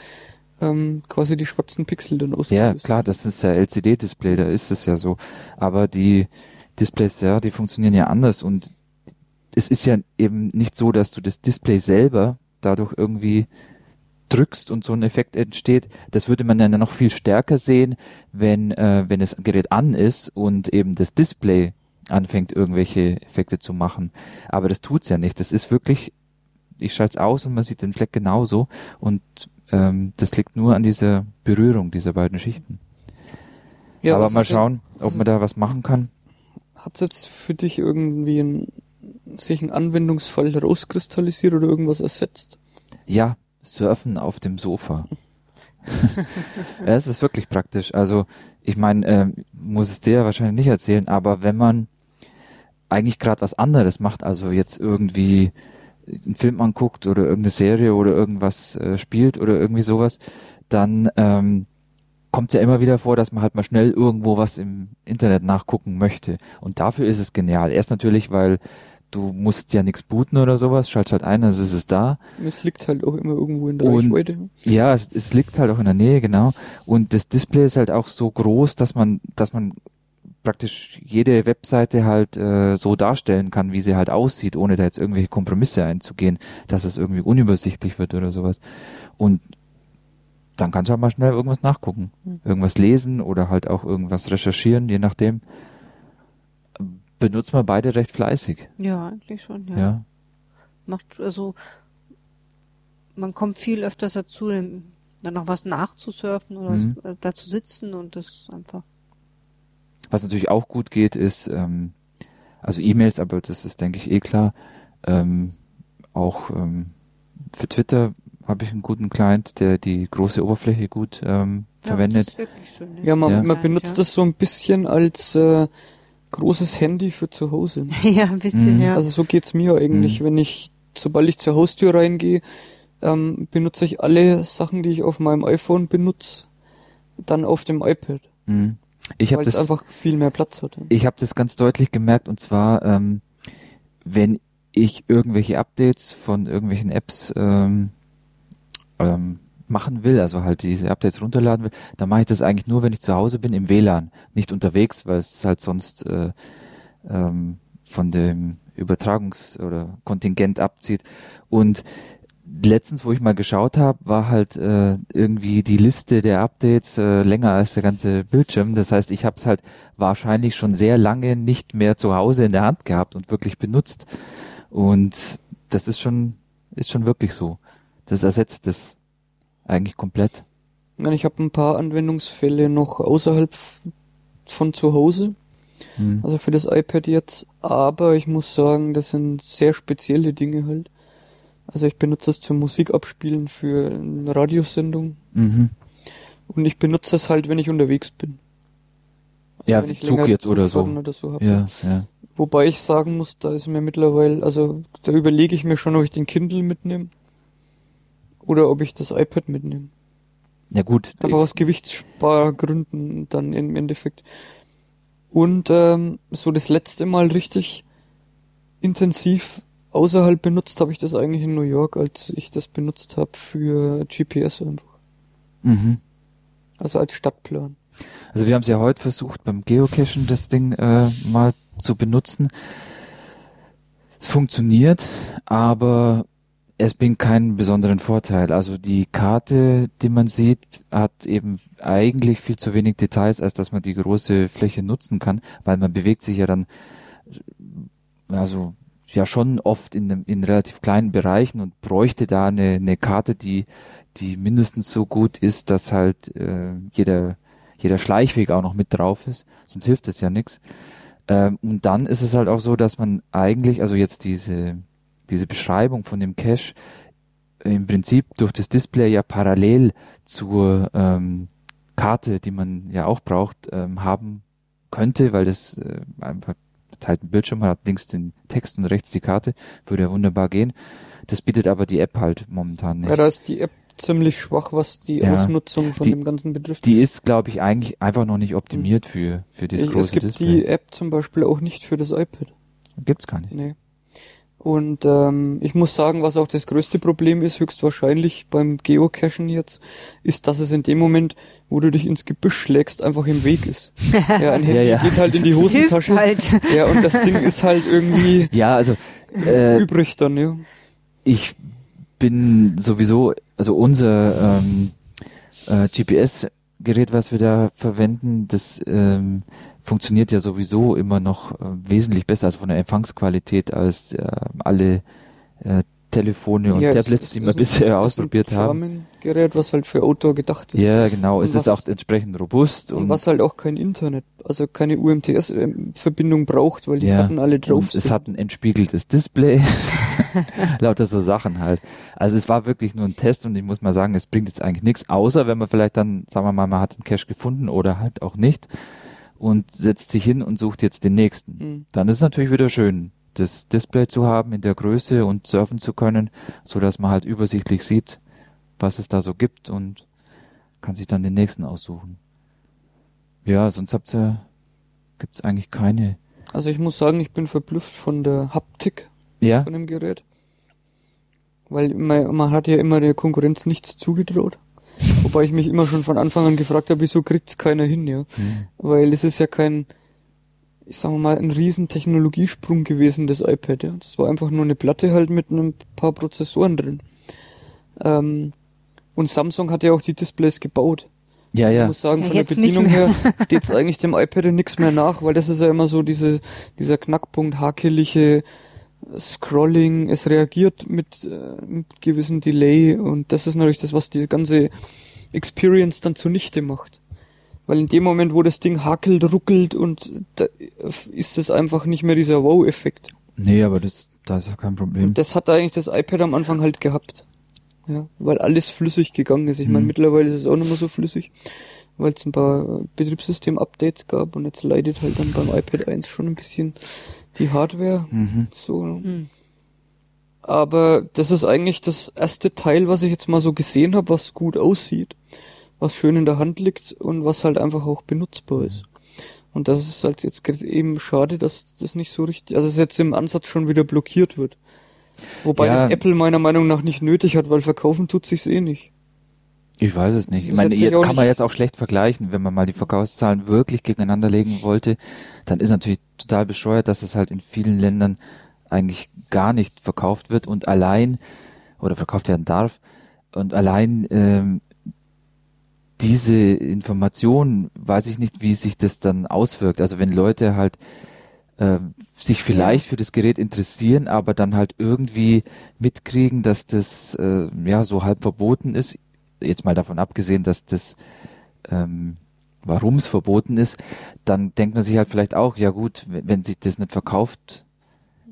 ähm, quasi die schwarzen Pixel dann Ja, ausgelöst. klar, das ist ja LCD-Display, da ist es ja so. Aber die Displays, ja, die funktionieren ja anders und es ist ja eben nicht so, dass du das Display selber dadurch irgendwie drückst und so ein Effekt entsteht. Das würde man dann noch viel stärker sehen, wenn, äh, wenn das Gerät an ist und eben das Display anfängt, irgendwelche Effekte zu machen. Aber das tut's ja nicht. Das ist wirklich, ich schalte es aus und man sieht den Fleck genauso und ähm, das liegt nur an dieser Berührung dieser beiden Schichten. Ja, Aber was mal schauen, ob man da was machen kann. Hat's jetzt für dich irgendwie ein, sich ein Anwendungsfall herauskristallisiert oder irgendwas ersetzt? Ja, surfen auf dem Sofa. [LAUGHS] ja, es ist wirklich praktisch. Also, ich meine, ähm, muss es dir wahrscheinlich nicht erzählen, aber wenn man eigentlich gerade was anderes macht, also jetzt irgendwie einen Film anguckt oder irgendeine Serie oder irgendwas äh, spielt oder irgendwie sowas, dann ähm, kommt es ja immer wieder vor, dass man halt mal schnell irgendwo was im Internet nachgucken möchte. Und dafür ist es genial. Erst natürlich, weil du musst ja nichts booten oder sowas, schaltest halt ein, also ist es da. Es liegt halt auch immer irgendwo in der Und- Reichweite. Ja, es, es liegt halt auch in der Nähe, genau. Und das Display ist halt auch so groß, dass man, dass man praktisch jede Webseite halt äh, so darstellen kann, wie sie halt aussieht, ohne da jetzt irgendwelche Kompromisse einzugehen, dass es irgendwie unübersichtlich wird oder sowas. Und dann kannst du halt mal schnell irgendwas nachgucken, irgendwas lesen oder halt auch irgendwas recherchieren, je nachdem. Benutzt man beide recht fleißig. Ja, eigentlich schon, ja. Ja. Macht, also, man kommt viel öfters dazu, dann noch was nachzusurfen oder Mhm. was, äh, da zu sitzen und das einfach. Was natürlich auch gut geht, ist, ähm, also E-Mails, aber das ist, denke ich, eh klar. Ähm, auch ähm, für Twitter habe ich einen guten Client, der die große Oberfläche gut ähm, Ja, verwendet. das ist wirklich schön. ne? Ja, man, Ja. man benutzt das so ein bisschen als äh, großes Handy für zu Hause. [LAUGHS] ja, ein bisschen, Mhm. ja. Also so geht's mir eigentlich, Mhm. wenn ich, sobald ich zur Haustür reingehe, ähm, benutze ich alle Sachen, die ich auf meinem iPhone benutze, dann auf dem iPad, Mhm. Ich weil habe es das, einfach viel mehr Platz hat. ich habe das ganz deutlich gemerkt und zwar, ähm, wenn ich irgendwelche Updates von irgendwelchen Apps ähm, ähm, machen will, also halt diese Updates runterladen will, dann mache ich das eigentlich nur, wenn ich zu Hause bin im WLAN, nicht unterwegs, weil es halt sonst äh, ähm, von dem Übertragungs- oder Kontingent abzieht. Und letztens, wo ich mal geschaut habe, war halt äh, irgendwie die Liste der Updates äh, länger als der ganze Bildschirm. Das heißt, ich habe es halt wahrscheinlich schon sehr lange nicht mehr zu Hause in der Hand gehabt und wirklich benutzt. Und das ist schon, ist schon wirklich so. Das ersetzt das eigentlich komplett. Ich, meine, ich habe ein paar Anwendungsfälle noch außerhalb von zu Hause, Hm. also für das iPad jetzt, aber ich muss sagen, das sind sehr spezielle Dinge halt. Also ich benutze es zum Musikabspielen für eine Radiosendung Mhm. und ich benutze es halt, wenn ich unterwegs bin. Also Ja, wenn Zug jetzt oder so. Oder so hab. Ja, ja. Wobei ich sagen muss, da ist mir mittlerweile, also da überlege ich mir schon, ob ich den Kindle mitnehme oder ob ich das iPad mitnehme. Ja gut, Einfach aus Gewichtsspargründen dann im Endeffekt. Und ähm, so das letzte Mal richtig intensiv außerhalb benutzt habe ich das eigentlich in New York, als ich das benutzt habe für GPS einfach. mhm. Also als Stadtplan. Also wir haben es ja heute versucht beim Geocachen das Ding äh, mal zu benutzen. Es funktioniert, aber es bringt keinen besonderen Vorteil. Also die Karte, die man sieht, hat eben eigentlich viel zu wenig Details, als dass man die große Fläche nutzen kann, weil man bewegt sich ja dann also ja schon oft in, in relativ kleinen Bereichen und bräuchte da eine, eine Karte, die die mindestens so gut ist, dass halt äh, jeder jeder Schleichweg auch noch mit drauf ist, sonst hilft es ja nichts. Ähm, und dann ist es halt auch so, dass man eigentlich, also jetzt diese, diese Beschreibung von dem Cache im Prinzip durch das Display ja parallel zur ähm, Karte, die man ja auch braucht, ähm, haben könnte, weil das äh, einfach halt ein Bildschirm hat, links den Text und rechts die Karte, würde ja wunderbar gehen. Das bietet aber die App halt momentan nicht. Ja, da ist die App ziemlich schwach, was die Ja. Ausnutzung von Die- dem Ganzen betrifft. Die ist, glaube ich, eigentlich einfach noch nicht optimiert für, für das Ich- große es gibt Display. die App zum Beispiel auch nicht für das iPad. Gibt's gar nicht. Nee. Und ähm, ich muss sagen, was auch das größte Problem ist, höchstwahrscheinlich beim Geocachen jetzt, ist, dass es in dem Moment, wo du dich ins Gebüsch schlägst, einfach im Weg ist. [LAUGHS] Ja, ein Handy Ja, ja. geht halt in die Das hilft Hosentasche. halt. Ja, und das Ding ist halt irgendwie [LAUGHS] Ja, also äh, übrig dann, ja. ich bin sowieso, also unser ähm, äh, GPS-Gerät, was wir da verwenden, das ähm, funktioniert ja sowieso immer noch äh, wesentlich besser, also von der Empfangsqualität als äh, alle äh, Telefone und ja, es- Tablets, es die ist wir ein- bisher es ist ausprobiert ein haben. Garmin-Gerät, was halt für Outdoor gedacht ist. Ja, genau. Und Es ist was- auch entsprechend robust Und und, was halt auch kein Internet, also keine UMTS-Verbindung braucht, weil die ja, Karten alle drauf und es sind. hat ein entspiegeltes Display. [LAUGHS] Lauter so Sachen halt. Also es war wirklich nur ein Test und ich muss mal sagen, es bringt jetzt eigentlich nichts, außer wenn man vielleicht dann, sagen wir mal, man hat einen Cache gefunden oder halt auch nicht und setzt sich hin und sucht jetzt den nächsten. Hm. Dann ist es natürlich wieder schön, das Display zu haben in der Größe und surfen zu können, so dass man halt übersichtlich sieht, was es da so gibt und kann sich dann den nächsten aussuchen. Ja, sonst habt ihr, gibt's eigentlich keine. Also ich muss sagen, ich bin verblüfft von der Haptik Ja? von dem Gerät. Weil man, man hat ja immer der Konkurrenz nichts zugetraut. Wobei ich mich immer schon von Anfang an gefragt habe, wieso kriegt's keiner hin, ja. Hm. Weil es ist ja kein, ich sag mal, ein riesen Technologiesprung gewesen, das iPad, ja. Das war einfach nur eine Platte halt mit ein paar Prozessoren drin. Ähm, und Samsung hat ja auch die Displays gebaut. Ja, Ich ja. muss sagen, Ja, von der Bedienung her steht's eigentlich dem iPad nichts mehr nach, weil das ist ja immer so diese, dieser Knackpunkt, hakelige Scrolling, es reagiert mit, äh, mit gewissen Delay und das ist natürlich das, was die ganze Experience dann zunichte macht. Weil in dem Moment, wo das Ding hakelt, ruckelt und da ist es einfach nicht mehr dieser Wow-Effekt. Nee, aber das, da ist ja kein Problem. Und das hat eigentlich das iPad am Anfang halt gehabt. Ja, weil alles flüssig gegangen ist. Ich meine, Hm. mittlerweile ist es auch nicht mehr so flüssig, weil es ein paar Betriebssystem-Updates gab und jetzt leidet halt dann beim iPad 1 schon ein bisschen die Hardware. Mhm. So. Hm. Aber das ist eigentlich das erste Teil, was ich jetzt mal so gesehen habe, was gut aussieht, was schön in der Hand liegt und was halt einfach auch benutzbar ist. Und das ist halt jetzt eben schade, dass das nicht so richtig, also es jetzt im Ansatz schon wieder blockiert wird. Wobei Ja. das Apple meiner Meinung nach nicht nötig hat, weil verkaufen tut sich's eh nicht. Ich weiß es nicht. Ich Das meine, jetzt kann man nicht- jetzt auch schlecht vergleichen, wenn man mal die Verkaufszahlen wirklich gegeneinander legen wollte, dann ist natürlich total bescheuert, dass es halt in vielen Ländern eigentlich gar nicht verkauft wird und allein oder verkauft werden darf und allein ähm, diese Information weiß ich nicht, wie sich das dann auswirkt. Also wenn Leute halt äh, sich vielleicht für das Gerät interessieren, aber dann halt irgendwie mitkriegen, dass das äh, ja so halb verboten ist. Jetzt mal davon abgesehen, dass das ähm, warum es verboten ist, dann denkt man sich halt vielleicht auch, ja gut, wenn, wenn sich das nicht verkauft,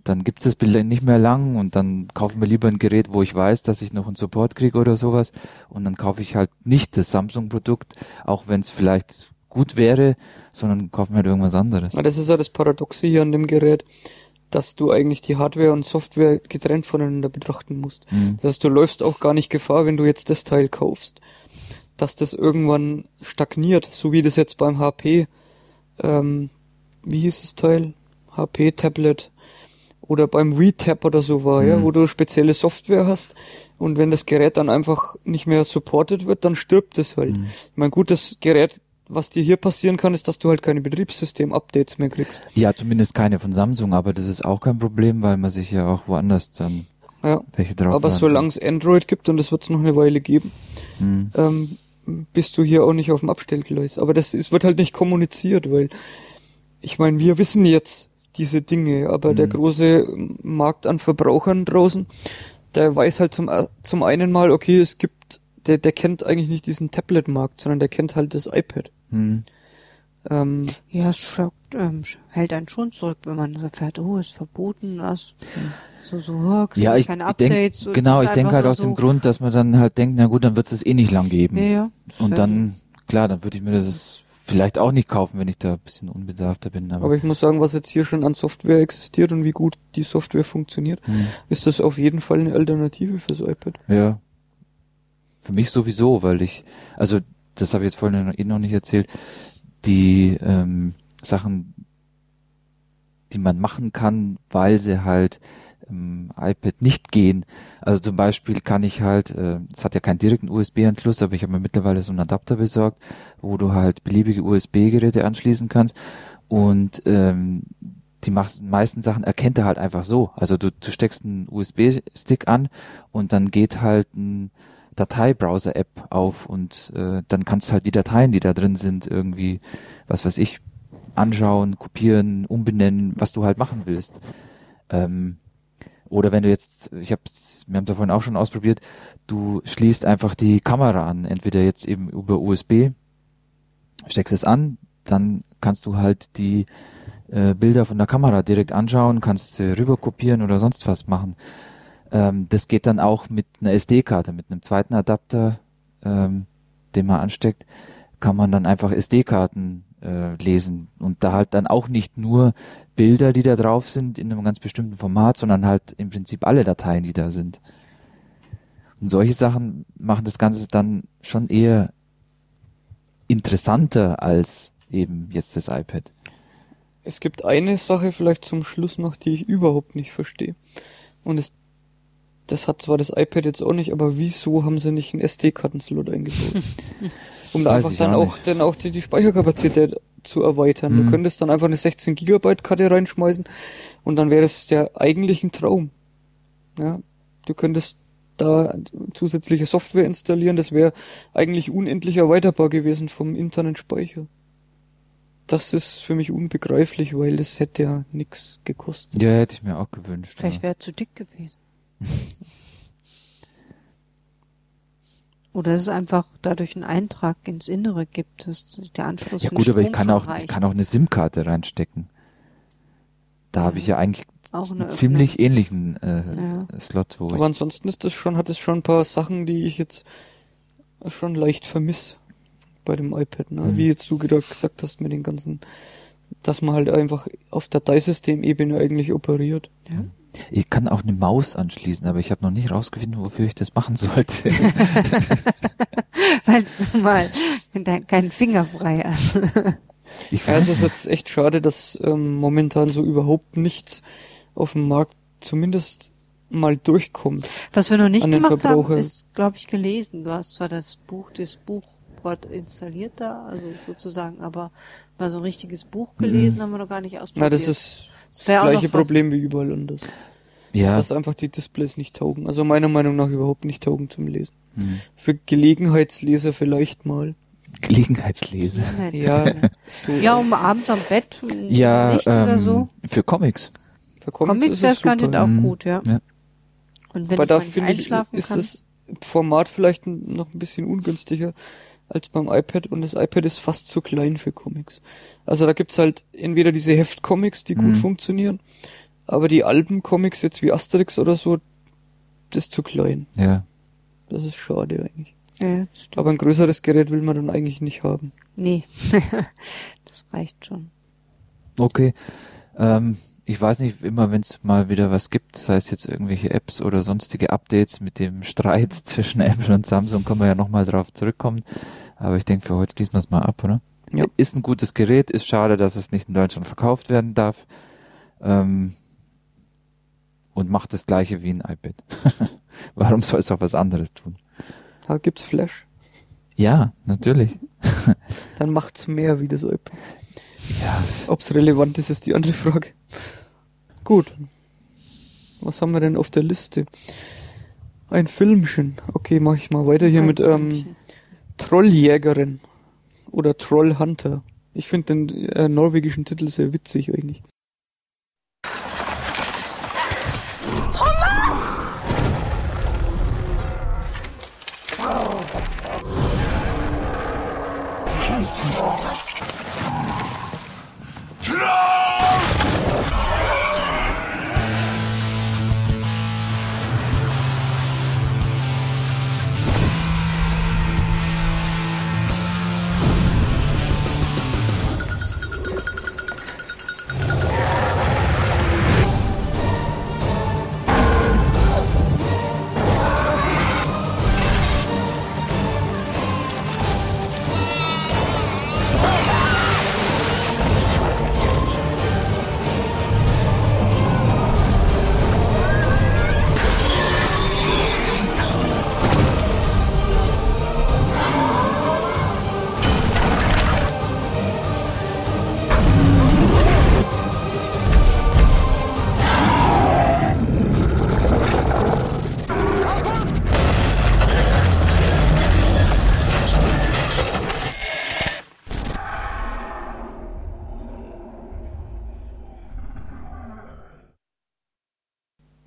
dann gibt es das Bild nicht mehr lang und dann kaufen wir lieber ein Gerät, wo ich weiß, dass ich noch einen Support kriege oder sowas und dann kaufe ich halt nicht das Samsung-Produkt, auch wenn es vielleicht gut wäre, sondern kaufen halt irgendwas anderes. Aber das ist ja das Paradoxe hier an dem Gerät, dass du eigentlich die Hardware und Software getrennt voneinander betrachten musst. Mhm. Das heißt, du läufst auch gar nicht Gefahr, wenn du jetzt das Teil kaufst, dass das irgendwann stagniert, so wie das jetzt beim HP, ähm, wie hieß das Teil? HP Tablet oder beim WeTab oder so war, ja, Mhm. wo du spezielle Software hast und wenn das Gerät dann einfach nicht mehr supported wird, dann stirbt es halt. Mhm. Ich mein, gut, das Gerät, was dir hier passieren kann, ist, dass du halt keine Betriebssystem-Updates mehr kriegst. Ja, zumindest keine von Samsung, aber das ist auch kein Problem, weil man sich ja auch woanders dann Ja. welche drauf Aber solange es Android gibt, und das wird es noch eine Weile geben, Mhm. ähm, bist du hier auch nicht auf dem Abstellgleis. Aber das ist, wird halt nicht kommuniziert, weil ich meine, wir wissen jetzt diese Dinge, aber der Mhm. große Markt an Verbrauchern draußen, der weiß halt zum, zum einen mal, okay, es gibt, der, der kennt eigentlich nicht diesen Tablet-Markt, sondern der kennt halt das iPad. Mhm. Ähm, Ja, es schockt, ähm, hält einen schon zurück, wenn man erfährt, oh, ist verboten, das, so, so, oh, Ja, ich, keine ich denk, Updates. und genau, ich denke halt so- aus dem Grund, dass man dann halt denkt, na gut, dann wird es es eh nicht lang geben. Ja, ja. Und dann, klar, dann würde ich mir das vielleicht auch nicht kaufen, wenn ich da ein bisschen unbedarfter bin. Aber, aber ich muss sagen, was jetzt hier schon an Software existiert und wie gut die Software funktioniert, hm, ist das auf jeden Fall eine Alternative fürs iPad. ja, für mich sowieso, weil ich, also das habe ich jetzt vorhin noch- eh noch nicht erzählt, die ähm, Sachen, die man machen kann, weil sie halt im iPad nicht gehen. Also zum Beispiel kann ich halt, äh, es hat ja keinen direkten USB-Anschluss, aber ich habe mir mittlerweile so einen Adapter besorgt, wo du halt beliebige USB-Geräte anschließen kannst und ähm, die meisten Sachen erkennt er halt einfach so. Also du, du steckst einen USB-Stick an und dann geht halt ein Dateibrowser-App auf und äh, dann kannst halt die Dateien, die da drin sind, irgendwie, was weiß ich, anschauen, kopieren, umbenennen, was du halt machen willst. Ähm, oder wenn du jetzt, ich hab's, wir haben es vorhin auch schon ausprobiert, du schließt einfach die Kamera an, entweder jetzt eben über USB, steckst es an, dann kannst du halt die äh, Bilder von der Kamera direkt anschauen, kannst sie rüber kopieren oder sonst was machen. Ähm, das geht dann auch mit einer SD-Karte, mit einem zweiten Adapter, ähm, den man ansteckt, kann man dann einfach SD-Karten äh, lesen und da halt dann auch nicht nur Bilder, die da drauf sind, in einem ganz bestimmten Format, sondern halt im Prinzip alle Dateien, die da sind. Und solche Sachen machen das Ganze dann schon eher interessanter als eben jetzt das iPad. Es gibt eine Sache vielleicht zum Schluss noch, die ich überhaupt nicht verstehe. Und es, das hat zwar das iPad jetzt auch nicht, aber wieso haben sie nicht einen SD-Kartenslot eingebaut? [LAUGHS] um da einfach dann auch auch, dann auch die, die Speicherkapazität zu erweitern. Mhm. Du könntest dann einfach eine 16 Gigabyte Karte reinschmeißen und dann wäre es ja eigentlich ein Traum. Ja, du könntest da zusätzliche Software installieren, das wäre eigentlich unendlich erweiterbar gewesen vom internen Speicher. Das ist für mich unbegreiflich, weil das hätte ja nix gekostet. Ja, hätte ich mir auch gewünscht. Vielleicht ja. wäre zu dick gewesen. Oder dass es einfach dadurch einen Eintrag ins Innere gibt, dass der Anschluss Ja gut, aber ich kann auch, ich kann auch eine SIM-Karte reinstecken. Da habe ich ja eigentlich Auch eine einen ziemlich ähnlichen äh, Ja. Slot, wo Aber ich, ansonsten ist das schon, hat es schon ein paar Sachen, die ich jetzt schon leicht vermisse bei dem iPad, ne? Mhm. Wie jetzt du gerade gesagt hast mit den ganzen, dass man halt einfach auf Dateisystemebene eigentlich operiert. Ich kann auch eine Maus anschließen, aber ich habe noch nicht rausgefunden, wofür ich das machen sollte. [LAUGHS] Weil du mal dein, keinen Finger frei hast. Ich Ja, weiß es ist jetzt echt schade, dass ähm, momentan so überhaupt nichts auf dem Markt zumindest mal durchkommt. Was wir noch nicht gemacht haben, Verbraucher. ist, glaube ich, gelesen. Du hast zwar das Buch, das Buchwort installiert da, also sozusagen, aber mal so ein richtiges Buch gelesen haben wir noch gar nicht Ja, ausprobiert. das ist Das das gleiche. Problem wie überall anders. ja, Dass einfach die Displays nicht taugen. Also meiner Meinung nach überhaupt nicht taugen zum Lesen. hm. Für Gelegenheitsleser vielleicht mal. Gelegenheitsleser. Ja, so. Ja, um abends am Bett Ja, ähm, oder so. für Comics. Für Comics wäre es garantiert auch Mhm. gut, ja. Ja. Und wenn Aber ich da finde ich, einschlafen ist kann. das Format vielleicht noch ein bisschen ungünstiger als beim iPad und das iPad ist fast zu klein für Comics. Also da gibt's halt entweder diese Heftcomics, die gut Mhm. funktionieren, aber die Albencomics jetzt wie Asterix oder so, das ist zu klein. Ja. Das ist schade eigentlich. ja, das stimmt. Aber ein größeres Gerät will man dann eigentlich nicht haben. Nee, [LAUGHS] das reicht schon. Okay. Ähm, ich weiß nicht, immer wenn es mal wieder was gibt, sei es jetzt irgendwelche Apps oder sonstige Updates mit dem Streit [LAUGHS] zwischen Apple und Samsung, können wir ja nochmal drauf zurückkommen. Aber ich denke, für heute schließen wir es mal ab, oder? Ja. Ist ein gutes Gerät, ist schade, dass es nicht in Deutschland verkauft werden darf. Ähm, und macht das gleiche wie ein iPad. [LAUGHS] Warum soll es auch was anderes tun? Da gibt's Flash. Ja, natürlich. [LAUGHS] Dann macht's mehr wie das iPad. Ja, Ob's relevant ist, ist die andere Frage. Gut. Was haben wir denn auf der Liste? Ein Filmchen. Okay, mach ich mal weiter hier mit ähm, Trolljägerin oder Trollhunter. Ich finde den äh, norwegischen Titel sehr witzig eigentlich.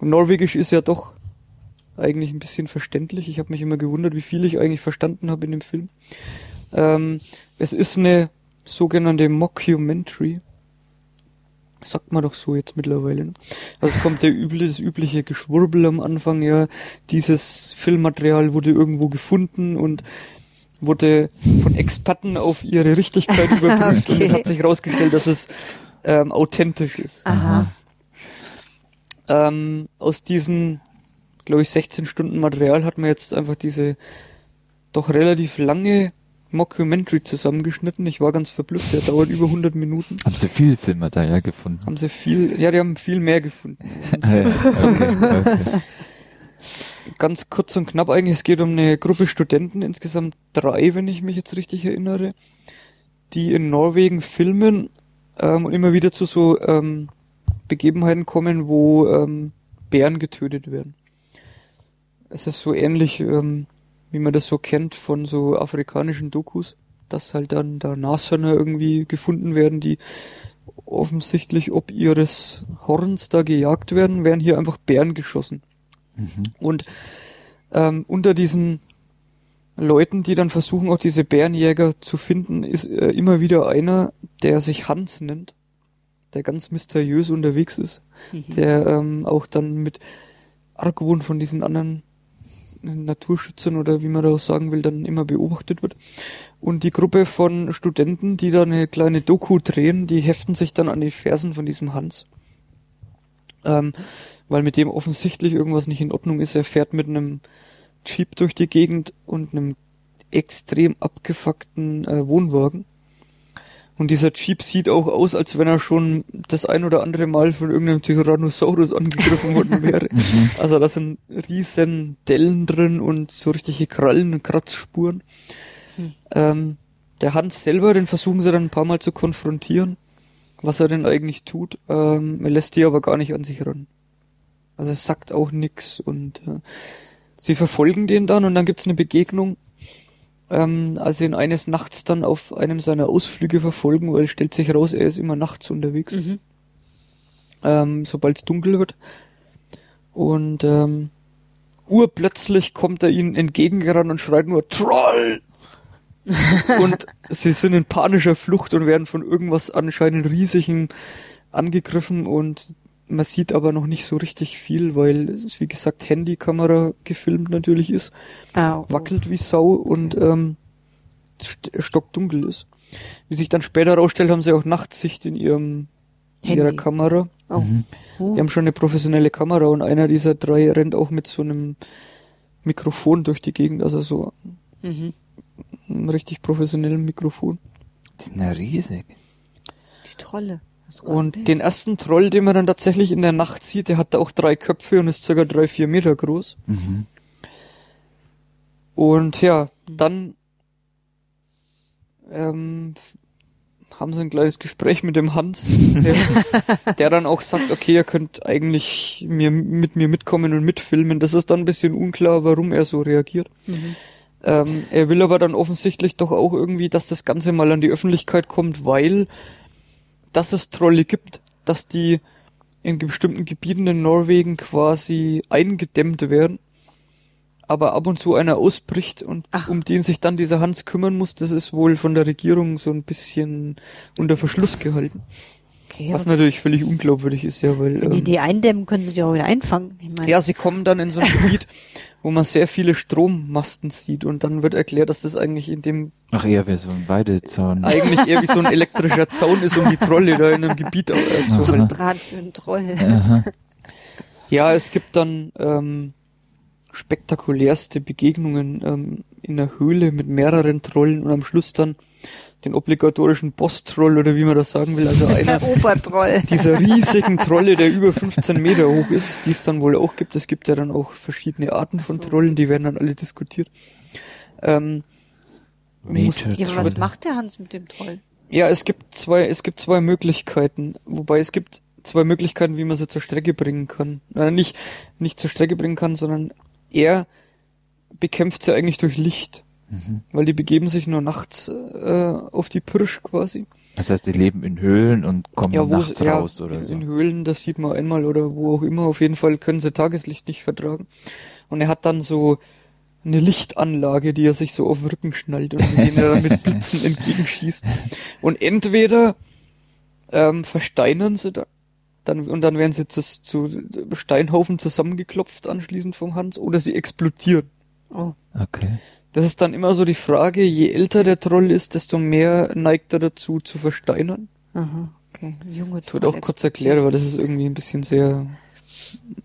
Norwegisch ist ja doch eigentlich ein bisschen verständlich. Ich habe mich immer gewundert, wie viel ich eigentlich verstanden habe in dem Film. Ähm, es ist eine sogenannte Mockumentary. Sagt man doch so jetzt mittlerweile. Ne? Also es kommt der üble, das übliche Geschwurbel am Anfang, ja. Dieses Filmmaterial wurde irgendwo gefunden und wurde von Experten auf ihre Richtigkeit [LAUGHS] überprüft und es Okay. hat sich herausgestellt, dass es ähm, authentisch ist. Aha. Ähm, aus diesen, glaube ich, 16 Stunden Material hat man jetzt einfach diese doch relativ lange Mockumentary zusammengeschnitten. Ich war ganz verblüfft, der dauert über 100 Minuten. haben sie viel Filmmaterial gefunden. Haben sie viel, ja, die haben viel mehr gefunden. [LAUGHS] okay, okay. Ganz kurz und knapp eigentlich, es geht um eine Gruppe Studenten, insgesamt drei, wenn ich mich jetzt richtig erinnere, die in Norwegen filmen ähm, und immer wieder zu so ähm, Begebenheiten kommen, wo ähm, Bären getötet werden. Es ist so ähnlich, ähm, wie man das so kennt von so afrikanischen Dokus, dass halt dann da Nashörner irgendwie gefunden werden, die offensichtlich ob ihres Horns da gejagt werden, werden hier einfach Bären geschossen. Mhm. Und ähm, unter diesen Leuten, die dann versuchen, auch diese Bärenjäger zu finden, ist äh, immer wieder einer, der sich Hans nennt, der ganz mysteriös unterwegs ist, der ähm, auch dann mit Argwohn von diesen anderen Naturschützern oder wie man da auch sagen will, dann immer beobachtet wird. Und die Gruppe von Studenten, die da eine kleine Doku drehen, die heften sich dann an die Fersen von diesem Hans. Ähm, weil mit dem offensichtlich irgendwas nicht in Ordnung ist. Er fährt mit einem Jeep durch die Gegend und einem extrem abgefuckten äh, Wohnwagen. Und dieser Jeep sieht auch aus, als wenn er schon das ein oder andere Mal von irgendeinem Tyrannosaurus angegriffen worden [LAUGHS] wäre. also da sind riesen Dellen drin und so richtige Krallen und Kratzspuren. Ähm, der Hans selber, den versuchen sie dann ein paar Mal zu konfrontieren, was er denn eigentlich tut. Ähm, er lässt die aber gar nicht an sich ran. Also es sagt auch nix und äh, sie verfolgen den dann und dann gibt's eine Begegnung, ähm, als ihn eines Nachts dann auf einem seiner Ausflüge verfolgen, weil es stellt sich raus, er ist immer nachts unterwegs, Mhm. ähm, sobald es dunkel wird. Und ähm, urplötzlich kommt er ihnen entgegengerannt und schreit nur Troll! [LAUGHS] und sie sind in panischer Flucht und werden von irgendwas anscheinend riesigen angegriffen und man sieht aber noch nicht so richtig viel, weil es wie gesagt Handykamera gefilmt natürlich ist, oh. wackelt wie Sau und ähm, st stockdunkel ist. Wie sich dann später herausstellt, haben sie auch Nachtsicht in ihrem in ihrer Handy. Kamera. Oh. Uh. Die haben schon eine professionelle Kamera und einer dieser drei rennt auch mit so einem Mikrofon durch die Gegend, also so Mhm. einem richtig professionellen Mikrofon. Die sind ja riesig. Die Trolle. Und Bild? den ersten Troll, den man dann tatsächlich in der Nacht sieht, der hat auch drei Köpfe und ist circa drei, vier Meter groß. Mhm. Und ja, dann ähm, haben sie ein kleines Gespräch mit dem Hans, [LAUGHS] der, der dann auch sagt, okay, ihr könnt eigentlich mir, mit mir mitkommen und mitfilmen. Das ist dann ein bisschen unklar, warum er so reagiert. Mhm. Ähm, er will aber dann offensichtlich doch auch irgendwie, dass das Ganze mal an die Öffentlichkeit kommt, weil dass es Trolle gibt, dass die in bestimmten Gebieten in Norwegen quasi eingedämmt werden, aber ab und zu einer ausbricht und Ach. um den sich dann dieser Hans kümmern muss, das ist wohl von der Regierung so ein bisschen unter Verschluss gehalten. Okay, Was natürlich völlig unglaubwürdig ist, ja, weil wenn die ähm, die eindämmen, können sie die auch wieder einfangen. Ich meine, ja, sie kommen dann in so ein [LAUGHS] Gebiet, wo man sehr viele Strommasten sieht und dann wird erklärt, dass das eigentlich in dem Ach, eher wie so ein Weidezaun. eigentlich eher wie so ein [LAUGHS] elektrischer Zaun ist, um die Trolle da in einem Gebiet äh, zu ein Draht für einen Troll. Aha. Ja, es gibt dann ähm, spektakulärste Begegnungen ähm, in der Höhle mit mehreren Trollen und am Schluss dann den obligatorischen Boss-Troll oder wie man das sagen will, also einer [LAUGHS] dieser riesigen Trolle, der über 15 Meter hoch ist, die es dann wohl auch gibt. Es gibt ja dann auch verschiedene Arten von so. Trollen, die werden dann alle diskutiert. Ähm, Ja, aber was macht der Hans mit dem Troll? Ja, es gibt zwei, es gibt zwei Möglichkeiten, wobei es gibt zwei Möglichkeiten, wie man sie zur Strecke bringen kann. Äh, nicht, nicht zur Strecke bringen kann, sondern er bekämpft sie eigentlich durch Licht, Mhm. weil die begeben sich nur nachts äh, auf die Pirsch quasi. Das heißt, die leben in Höhlen und kommen Ja, wo nachts ja, raus oder so. in Höhlen, das sieht man einmal oder wo auch immer. Auf jeden Fall können sie Tageslicht nicht vertragen. Und er hat dann so eine Lichtanlage, die er sich so auf den Rücken schnallt und mit denen er dann mit [LAUGHS] Blitzen entgegenschießt. Und entweder ähm, versteinern sie da, dann, und dann werden sie zu, zu Steinhaufen zusammengeklopft anschließend vom Hans, oder sie explodieren. Oh, Okay. Das ist dann immer so die Frage, je älter der Troll ist, desto mehr neigt er dazu zu versteinern. aha, okay. Junge Das wird auch kurz erklärt, aber das ist irgendwie ein bisschen sehr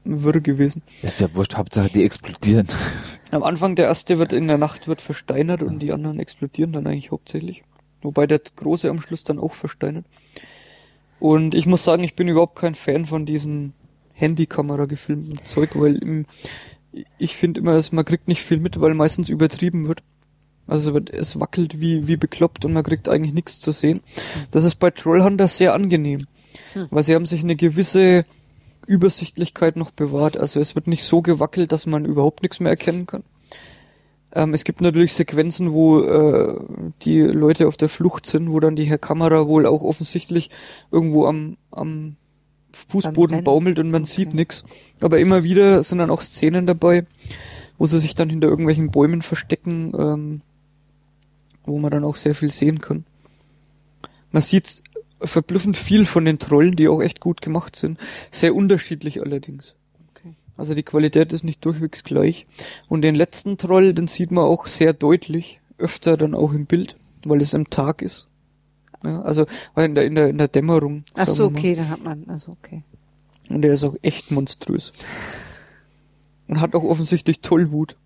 wirr gewesen. Das ist ja wurscht, Hauptsache die explodieren. [LAUGHS] Am Anfang der erste wird in der Nacht wird versteinert und die anderen explodieren dann eigentlich hauptsächlich. Wobei der große am Schluss dann auch versteinert. Und ich muss sagen, ich bin überhaupt kein Fan von diesen Handykamera gefilmten Zeug, weil im, ich finde immer, dass man kriegt nicht viel mit, weil meistens übertrieben wird. Also es, wackelt wie, wie bekloppt und man kriegt eigentlich nichts zu sehen. Das ist bei Trollhunter sehr angenehm, weil sie haben sich eine gewisse Übersichtlichkeit noch bewahrt. Also es wird nicht so gewackelt, dass man überhaupt nichts mehr erkennen kann. Ähm, es gibt natürlich Sequenzen, wo äh, die Leute auf der Flucht sind, wo dann die Kamera wohl auch offensichtlich irgendwo am, am Fußboden baumelt und man Okay. sieht nix. Aber immer wieder sind dann auch Szenen dabei, wo sie sich dann hinter irgendwelchen Bäumen verstecken, ähm, wo man dann auch sehr viel sehen kann. Man sieht verblüffend viel von den Trollen, die auch echt gut gemacht sind. Sehr unterschiedlich allerdings. Okay. Also die Qualität ist nicht durchwegs gleich. Und den letzten Troll, den sieht man auch sehr deutlich, öfter dann auch im Bild, weil es am Tag ist. Ja, also weil in der, in der, in der Dämmerung. Ach so, okay, dann hat man, also okay. Und der ist auch echt monströs. Und hat auch offensichtlich Tollwut.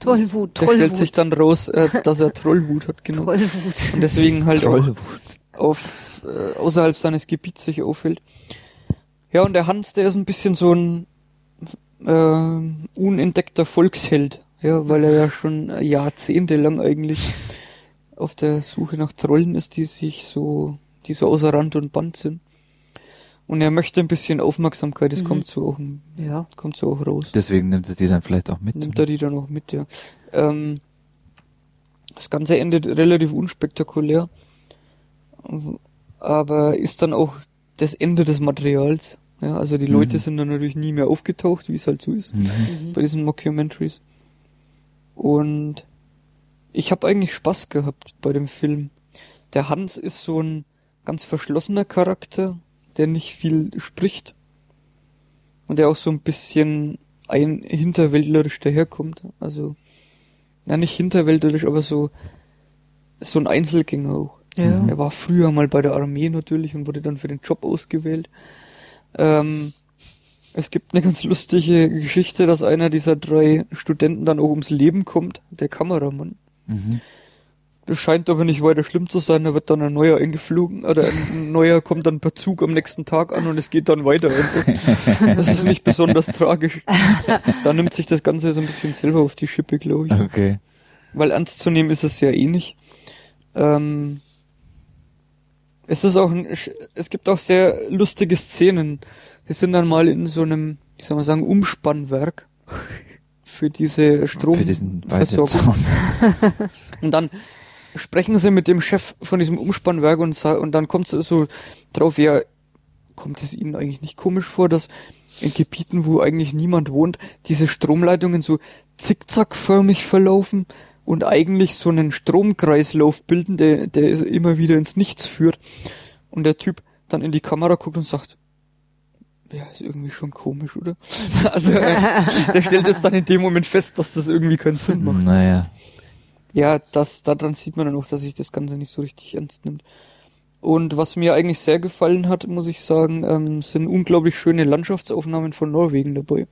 Tollwut, Der stellt Tollwut. sich dann raus, äh, dass er Trollwut hat, genau. Tollwut. Und deswegen halt auch Trollwut. auf äh, außerhalb seines Gebiets sich auffällt. Ja, und der Hans, der ist ein bisschen so ein äh, unentdeckter Volksheld, ja, weil er ja schon jahrzehntelang eigentlich auf der Suche nach Trollen ist, die sich so, die so außer Rand und Band sind. Und er möchte ein bisschen Aufmerksamkeit, das Mhm. kommt so auch, Ja. kommt so auch raus. Deswegen nimmt er die dann vielleicht auch mit. Nimmt er die dann auch mit, ja. Ähm, das Ganze endet relativ unspektakulär, aber ist dann auch das Ende des Materials. Ja, also die Leute Mhm. sind dann natürlich nie mehr aufgetaucht, wie es halt so ist Mhm. bei diesen Mockumentaries. Und ich habe eigentlich Spaß gehabt bei dem Film. Der Hans ist so ein ganz verschlossener Charakter, der nicht viel spricht und der auch so ein bisschen ein hinterwäldlerisch daherkommt. Also, ja nicht hinterwäldlerisch, aber so so ein Einzelgänger auch. Ja. Er war früher mal bei der Armee natürlich und wurde dann für den Job ausgewählt. Ähm, es gibt eine ganz lustige Geschichte, dass einer dieser drei Studenten dann auch ums Leben kommt, der Kameramann. Mhm. Das scheint aber nicht weiter schlimm zu sein, da wird dann ein neuer eingeflogen, oder ein [LAUGHS] neuer kommt dann per Zug am nächsten Tag an und es geht dann weiter. einfach. Das ist nicht besonders tragisch. Da nimmt sich das Ganze so ein bisschen selber auf die Schippe, glaube ich. Okay. Weil ernst zu nehmen ist es ja eh nicht. Ähm, es ist auch, ein, es gibt auch sehr lustige Szenen. Sie sind dann mal in so einem, wie soll man sagen, Umspannwerk für diese Für diesen Stromversorgung. Weiterzaun. [LAUGHS] Und dann sprechen sie mit dem Chef von diesem Umspannwerk und, und dann kommt es so drauf, ja, kommt es ihnen eigentlich nicht komisch vor, dass in Gebieten, wo eigentlich niemand wohnt, diese Stromleitungen so zickzackförmig verlaufen und eigentlich so einen Stromkreislauf bilden, der, der immer wieder ins Nichts führt. Und der Typ dann in die Kamera guckt und sagt, ja, ist irgendwie schon komisch, oder? [LAUGHS] Also, äh, der stellt es dann in dem Moment fest, dass das irgendwie keinen Sinn macht. Naja. Ja, das, daran sieht man dann auch, dass sich das Ganze nicht so richtig ernst nimmt. Und was mir eigentlich sehr gefallen hat, muss ich sagen, ähm, sind unglaublich schöne Landschaftsaufnahmen von Norwegen dabei.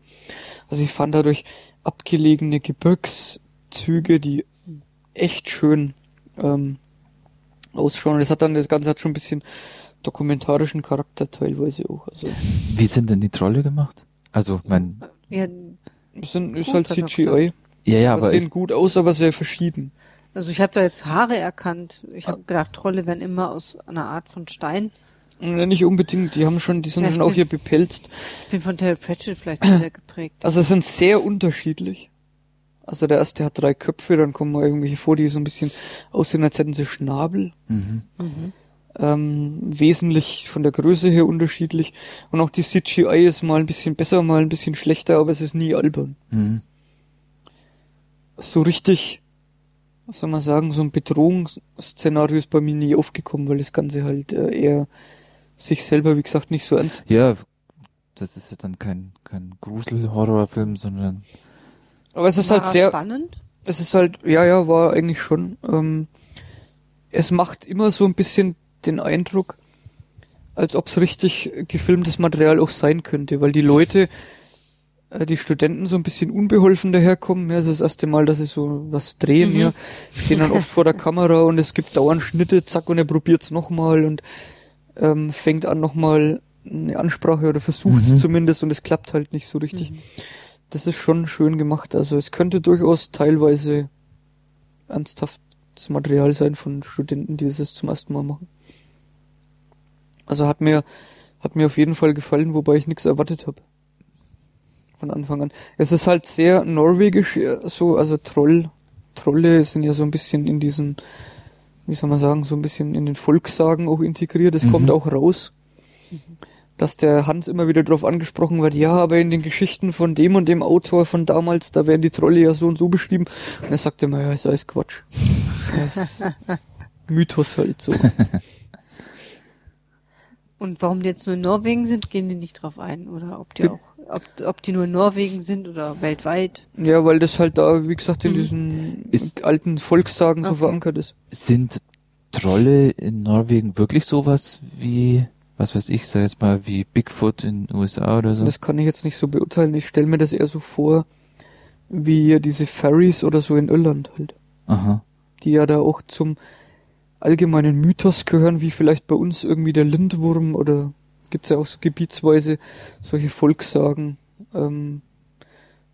Also ich fand dadurch abgelegene Gebirgszüge, die echt schön ähm, ausschauen. Das hat dann, das Ganze hat schon ein bisschen dokumentarischen Charakter teilweise auch. Also Wie sind denn die Trolle gemacht? Also, mein, Ja, es sind, ist halt CGI. ja, ja, Aber aber sehen gut aus, aber sehr verschieden. also ich habe da jetzt Haare erkannt. Ich Ah. habe gedacht, Trolle wären immer aus einer Art von Stein. Ja, Nicht unbedingt, die haben schon, die sind Ja, schon auch ich hier bepelzt. Ich bin von Terry Pratchett vielleicht sehr [COUGHS] geprägt. Also es sind sehr unterschiedlich. Also der erste hat drei Köpfe, dann kommen mal irgendwelche vor, die so ein bisschen aussehen, als hätten sie Schnabel. mhm. Ähm, wesentlich von der Größe her unterschiedlich. Und auch die CGI ist mal ein bisschen besser, mal ein bisschen schlechter, aber es ist nie albern. Mhm. So richtig, was soll man sagen, so ein Bedrohungsszenario ist bei mir nie aufgekommen, weil das Ganze halt äh, eher sich selber, wie gesagt, nicht so ernst. Ja, das ist ja dann kein, kein Grusel-Horrorfilm, sondern Aber es ist War halt sehr, spannend. es ist halt, ja, ja, war eigentlich schon. Ähm, es macht immer so ein bisschen den Eindruck, als ob es richtig gefilmtes Material auch sein könnte, weil die Leute, äh, die Studenten so ein bisschen unbeholfen daherkommen. Ja, es ist das erste Mal, dass sie so was drehen, Mhm. ja. Stehen dann oft vor der Kamera und es gibt dauernd Schnitte, zack, und er probiert's nochmal und ähm, fängt an nochmal eine Ansprache oder versucht's Mhm. zumindest und es klappt halt nicht so richtig. Das ist schon schön gemacht. Also es könnte durchaus teilweise ernsthaftes Material sein von Studenten, die das zum ersten Mal machen. Also hat mir hat mir auf jeden Fall gefallen, wobei ich nichts erwartet habe. Von Anfang an. Es ist halt sehr norwegisch, äh, so, also Troll, Trolle sind ja so ein bisschen in diesen, wie soll man sagen, so ein bisschen in den Volkssagen auch integriert. Es Mhm. kommt auch raus. dass der Hans immer wieder darauf angesprochen wird, ja, aber in den Geschichten von dem und dem Autor von damals, da werden die Trolle ja so und so beschrieben. Und er sagt immer, ja, ist alles Quatsch. [LAUGHS] Das Mythos halt so. [LAUGHS] Und warum die jetzt nur in Norwegen sind, gehen die nicht drauf ein. Oder ob die Die- auch, ob, ob die nur in Norwegen sind oder weltweit. Ja, weil das halt da, wie gesagt, in diesen Ist- alten Volkssagen so Okay. verankert ist. Sind Trolle in Norwegen wirklich sowas wie, was weiß ich, sag jetzt mal, wie Bigfoot in den USA oder so? Das kann ich jetzt nicht so beurteilen. Ich stelle mir das eher so vor, wie diese Fairies oder so in Irland halt. Aha. Die ja da auch zum allgemeinen Mythos gehören, wie vielleicht bei uns irgendwie der Lindwurm oder gibt's ja auch so gebietsweise solche Volkssagen. Ähm,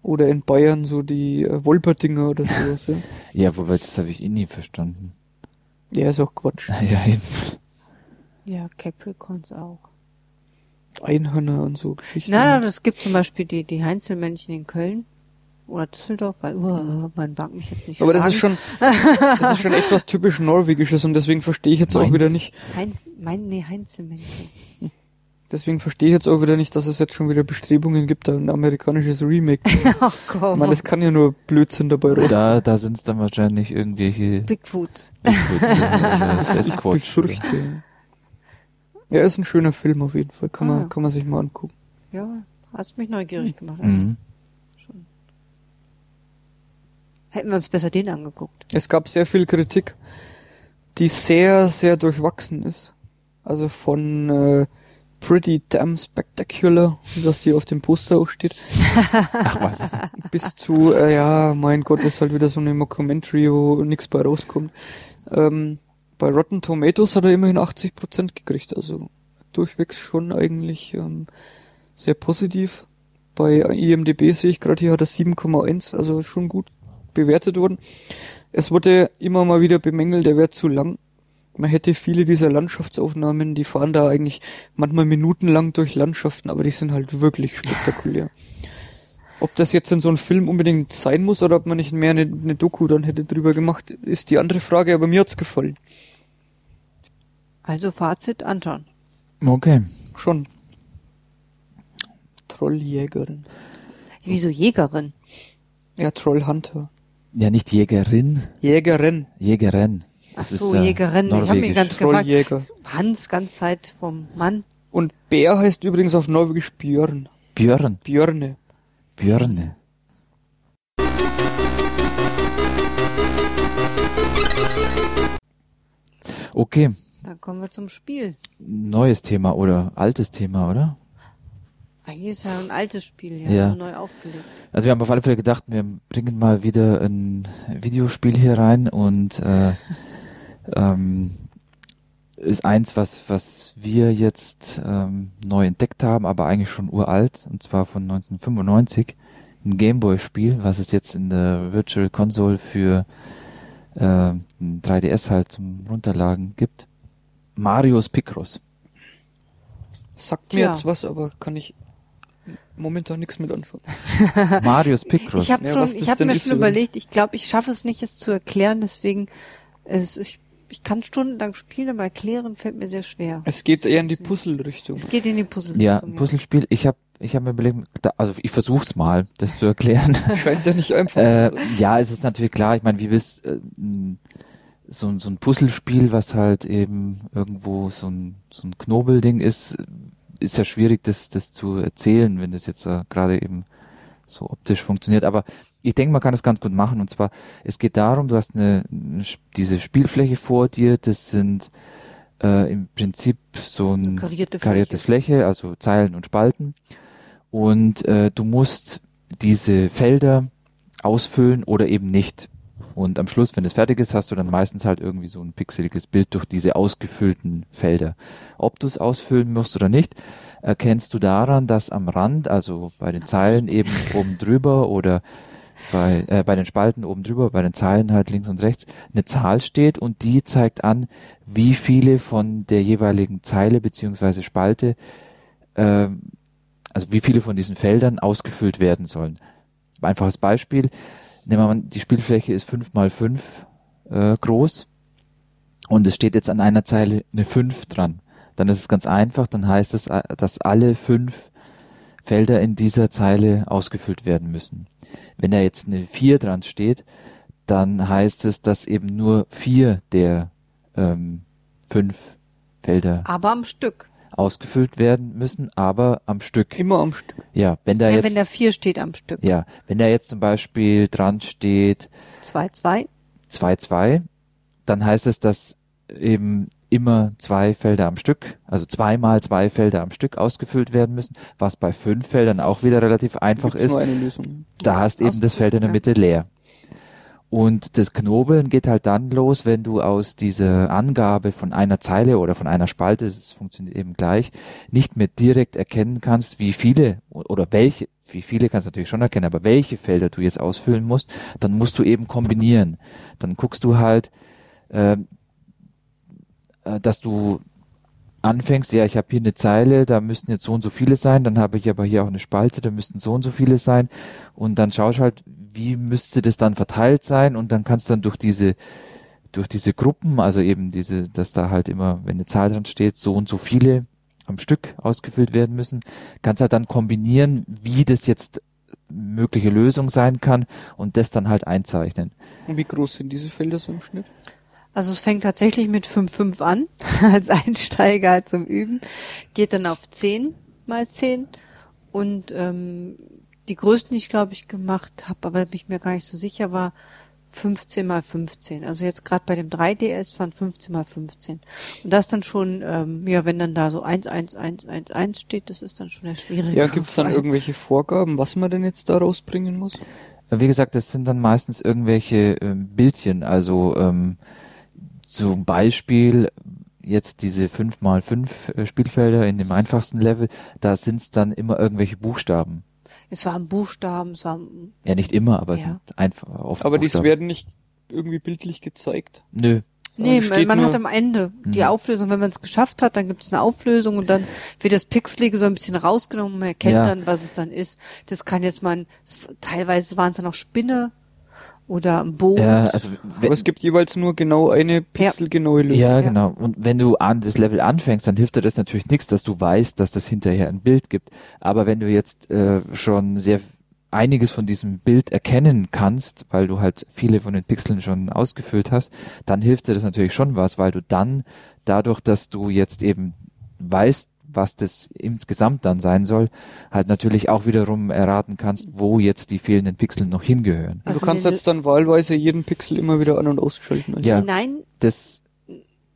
oder in Bayern so die äh, Wolperdinger oder sowas. Ja. [LAUGHS] Ja, wobei, das habe ich eh nie verstanden. ja, ist auch Quatsch. [LAUGHS] Ja, eben. Ja, Capricorns auch. Einhörner und so Geschichten. Nein, nein, es gibt zum Beispiel die, die Heinzelmännchen in Köln oder Düsseldorf, weil, uh, man mag mich jetzt nicht Aber das ist schon, das ist schon echt was typisch Norwegisches und deswegen verstehe ich jetzt auch Meins? wieder nicht, Heinz, mein, nee, Heinzelmännchen. deswegen verstehe ich jetzt auch wieder nicht, dass es jetzt schon wieder Bestrebungen gibt, da ein amerikanisches Remake. [LAUGHS] Ach Ich komm. meine, das kann ja nur Blödsinn dabei raus. Da, da sind es dann wahrscheinlich irgendwelche Bigfoot. Bigfoots, ja, [LAUGHS] Ich Sasquatch. oder- befürchte. Ja, ist ein schöner Film auf jeden Fall. Kann Ah. man, kann man sich mal angucken. Ja, hast mich neugierig gemacht. Mhm. Schon. Hätten wir uns besser den angeguckt. Es gab sehr viel Kritik, die sehr, sehr durchwachsen ist. Also von äh, Pretty Damn Spectacular, wie das hier auf dem Poster auch steht, [LAUGHS] Ach was. bis zu, äh, ja, mein Gott, ist halt wieder so eine Mockumentary, wo nichts bei rauskommt. Ähm, bei Rotten Tomatoes hat er immerhin 80% gekriegt, also durchwegs schon eigentlich ähm, sehr positiv. Bei IMDB sehe ich gerade hier hat er 7,1, also schon gut bewertet worden. Es wurde immer mal wieder bemängelt, er wäre zu lang. Man hätte viele dieser Landschaftsaufnahmen, die fahren da eigentlich manchmal minutenlang durch Landschaften, aber die sind halt wirklich spektakulär. Ob das jetzt in so einem Film unbedingt sein muss oder ob man nicht mehr eine, eine Doku dann hätte drüber gemacht, ist die andere Frage, aber mir hat's gefallen. Also Fazit anschauen. Okay. Schon. Trolljägerin. Wieso Jägerin? Ja, Trollhunter. Ja, nicht Jägerin, Jägerin. Jägerin. Ach Das so, ist, äh, Jägerin. Ich habe mir norwegisch. ganz gefragt. Hans, ganz Zeit vom Mann. Und Bär heißt übrigens auf Norwegisch Björn. Björn. Björne. Björne. Okay, Dann kommen wir zum Spiel. neues Thema oder altes Thema, oder? Eigentlich ist ja ein altes Spiel, ja, Ja. neu aufgelegt. Also wir haben auf alle Fälle gedacht, wir bringen mal wieder ein Videospiel hier rein und äh, [LAUGHS] ähm, ist eins, was was wir jetzt ähm, neu entdeckt haben, aber eigentlich schon uralt und zwar von 1995 ein Gameboy-Spiel, was es jetzt in der Virtual Console für äh, ein 3DS halt zum Runterladen gibt. Marius Picross. Sagt mir Tja. jetzt was, aber kann ich momentan nichts mit anfangen. [LAUGHS] Marius Picross. Ich habe Ja, schon, ich habe denn mir schon überlegt, ich glaube, ich schaffe es nicht, es zu erklären, deswegen, es, ich, ich kann stundenlang spielen, aber erklären fällt mir sehr schwer. Es geht eher in die Puzzle-Richtung. Es geht in die Puzzle. ja, ein Puzzlespiel. Ich habe ich hab mir überlegt, also ich versuch's mal, das zu erklären. [LAUGHS] Scheint ja nicht einfach Äh, zu sein. ja, es ist natürlich klar. Ich meine, wie wisst, äh, so, ein- so ein Puzzlespiel, was halt eben irgendwo so ein, so ein Knobelding ist, ist ja schwierig, das, das zu erzählen, wenn das jetzt äh, gerade eben so optisch funktioniert. Aber ich denke, man kann das ganz gut machen. Und zwar, es geht darum, du hast eine, diese Spielfläche vor dir, das sind äh, im Prinzip so ein Karierte kariertes Fläche, also Zeilen und Spalten. Und äh, du musst diese Felder ausfüllen oder eben nicht. Und am Schluss, wenn es fertig ist, hast du dann meistens halt irgendwie so ein pixeliges Bild durch diese ausgefüllten Felder. Ob du es ausfüllen musst oder nicht, erkennst du daran, dass am Rand, also bei den Zeilen eben oben drüber oder bei, äh, bei den Spalten oben drüber, bei den Zeilen halt links und rechts, eine Zahl steht und die zeigt an, wie viele von der jeweiligen Zeile beziehungsweise Spalte, ähm, also wie viele von diesen Feldern ausgefüllt werden sollen. Einfaches Beispiel, nehmen wir mal, die Spielfläche ist fünf mal fünf äh, groß und es steht jetzt an einer Zeile eine 5 dran. Dann ist es ganz einfach, dann heißt es, äh, dass alle fünf Felder in dieser Zeile ausgefüllt werden müssen. Wenn da jetzt eine 4 dran steht, dann heißt es, dass eben nur vier der ähm, fünf Felder Aber am Stück. Ausgefüllt werden müssen, aber am Stück. Immer am Stück. Ja, wenn da Ja, jetzt, wenn da vier steht am Stück. ja, wenn da jetzt zum Beispiel dran steht 2-2. 2-2, dann heißt es, dass eben immer zwei Felder am Stück, also zweimal zwei Felder am Stück ausgefüllt werden müssen, was bei fünf Feldern auch wieder relativ einfach Gibt's ist. nur eine Lösung. Da hast eben das Feld in der. Mitte leer. Und das Knobeln geht halt dann los, wenn du aus dieser Angabe von einer Zeile oder von einer Spalte, es funktioniert eben gleich, nicht mehr direkt erkennen kannst, wie viele oder welche, wie viele kannst du natürlich schon erkennen, aber welche Felder du jetzt ausfüllen musst, dann musst du eben kombinieren. Dann guckst du halt, ähm, äh, dass du anfängst, ja, ich habe hier eine Zeile, da müssten jetzt so und so viele sein, dann habe ich aber hier auch eine Spalte, da müssten so und so viele sein und dann schaust halt, wie müsste das dann verteilt sein und dann kannst du dann durch diese durch diese Gruppen, also eben diese, dass da halt immer, wenn eine Zahl dran steht, so und so viele am Stück ausgefüllt werden müssen, kannst halt dann kombinieren, wie das jetzt mögliche Lösung sein kann und das dann halt einzeichnen. Und wie groß sind diese Felder so im Schnitt? Also es fängt tatsächlich mit 5-5 an, [LAUGHS] als Einsteiger zum Üben, geht dann auf 10 mal 10 und ähm, die größten, die ich glaube ich gemacht habe, aber bin ich mir gar nicht so sicher war, 15 mal 15. Also jetzt gerade bei dem 3DS waren 15 mal 15. Und das dann schon, ähm, ja, wenn dann da so 1, 1, 1, 1, 1 steht, das ist dann schon der schwierige. Ja, gibt's dann irgendwelche Vorgaben, was man denn jetzt da rausbringen muss? Wie gesagt, das sind dann meistens irgendwelche ähm, Bildchen, also ähm, zum Beispiel jetzt diese 5 mal 5 äh, Spielfelder in dem einfachsten Level, da sind es dann immer irgendwelche Buchstaben. Es waren Buchstaben, es war Ja, nicht immer, aber es Ja. sind einfach oft Aber die werden nicht irgendwie bildlich gezeigt. Nö. Nee, Also steht man nur- hat am Ende die Mhm. Auflösung, wenn man es geschafft hat, dann gibt es eine Auflösung und dann wird das Pixelige so ein bisschen rausgenommen, man erkennt Ja. dann, was es dann ist. Das kann jetzt man, es- teilweise waren es dann auch Spinne oder ein Boot. Ja, also Aber es gibt jeweils nur genau eine pixelgenaue Lösung. Ja, Ja. genau. Und wenn du an das Level anfängst, dann hilft dir das natürlich nichts, dass du weißt, dass das hinterher ein Bild gibt. Aber wenn du jetzt äh, schon sehr einiges von diesem Bild erkennen kannst, weil du halt viele von den Pixeln schon ausgefüllt hast, dann hilft dir das natürlich schon was, weil du dann dadurch, dass du jetzt eben weißt, was das insgesamt dann sein soll, halt natürlich auch wiederum erraten kannst, wo jetzt die fehlenden Pixel noch hingehören. Also du kannst jetzt dann wahlweise jeden Pixel immer wieder an- und ausschalten. Ja. Nein, Das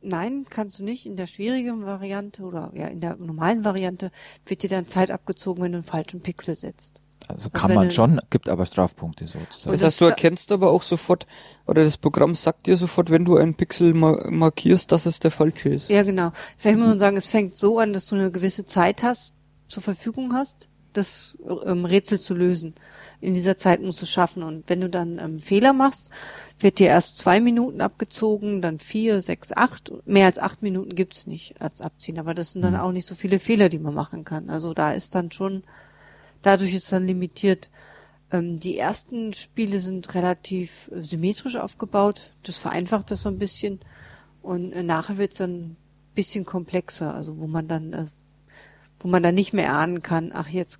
nein, kannst du nicht. In der schwierigen Variante oder ja in der normalen Variante wird dir dann Zeit abgezogen, wenn du einen falschen Pixel setzt. Also kann wenn man schon, gibt aber Strafpunkte sozusagen. Das heißt, das du erkennst aber auch sofort, oder das Programm sagt dir sofort, wenn du einen Pixel ma markierst, dass es der falsche ist. Ja, genau. Vielleicht muss man sagen, es fängt so an, dass du eine gewisse Zeit hast, zur Verfügung hast, das ähm, Rätsel zu lösen. In dieser Zeit musst du es schaffen. Und wenn du dann ähm, Fehler machst, wird dir erst zwei Minuten abgezogen, dann vier, sechs, acht. Mehr als acht Minuten gibt's nicht als Abziehen. Aber das sind dann auch nicht so viele Fehler, die man machen kann. Also da ist dann schon, dadurch ist dann limitiert. Ähm, die ersten Spiele sind relativ äh, symmetrisch aufgebaut. Das vereinfacht das so ein bisschen. Und äh, nachher wird's dann ein bisschen komplexer, also wo man dann, äh, wo man dann nicht mehr erahnen kann, ach jetzt,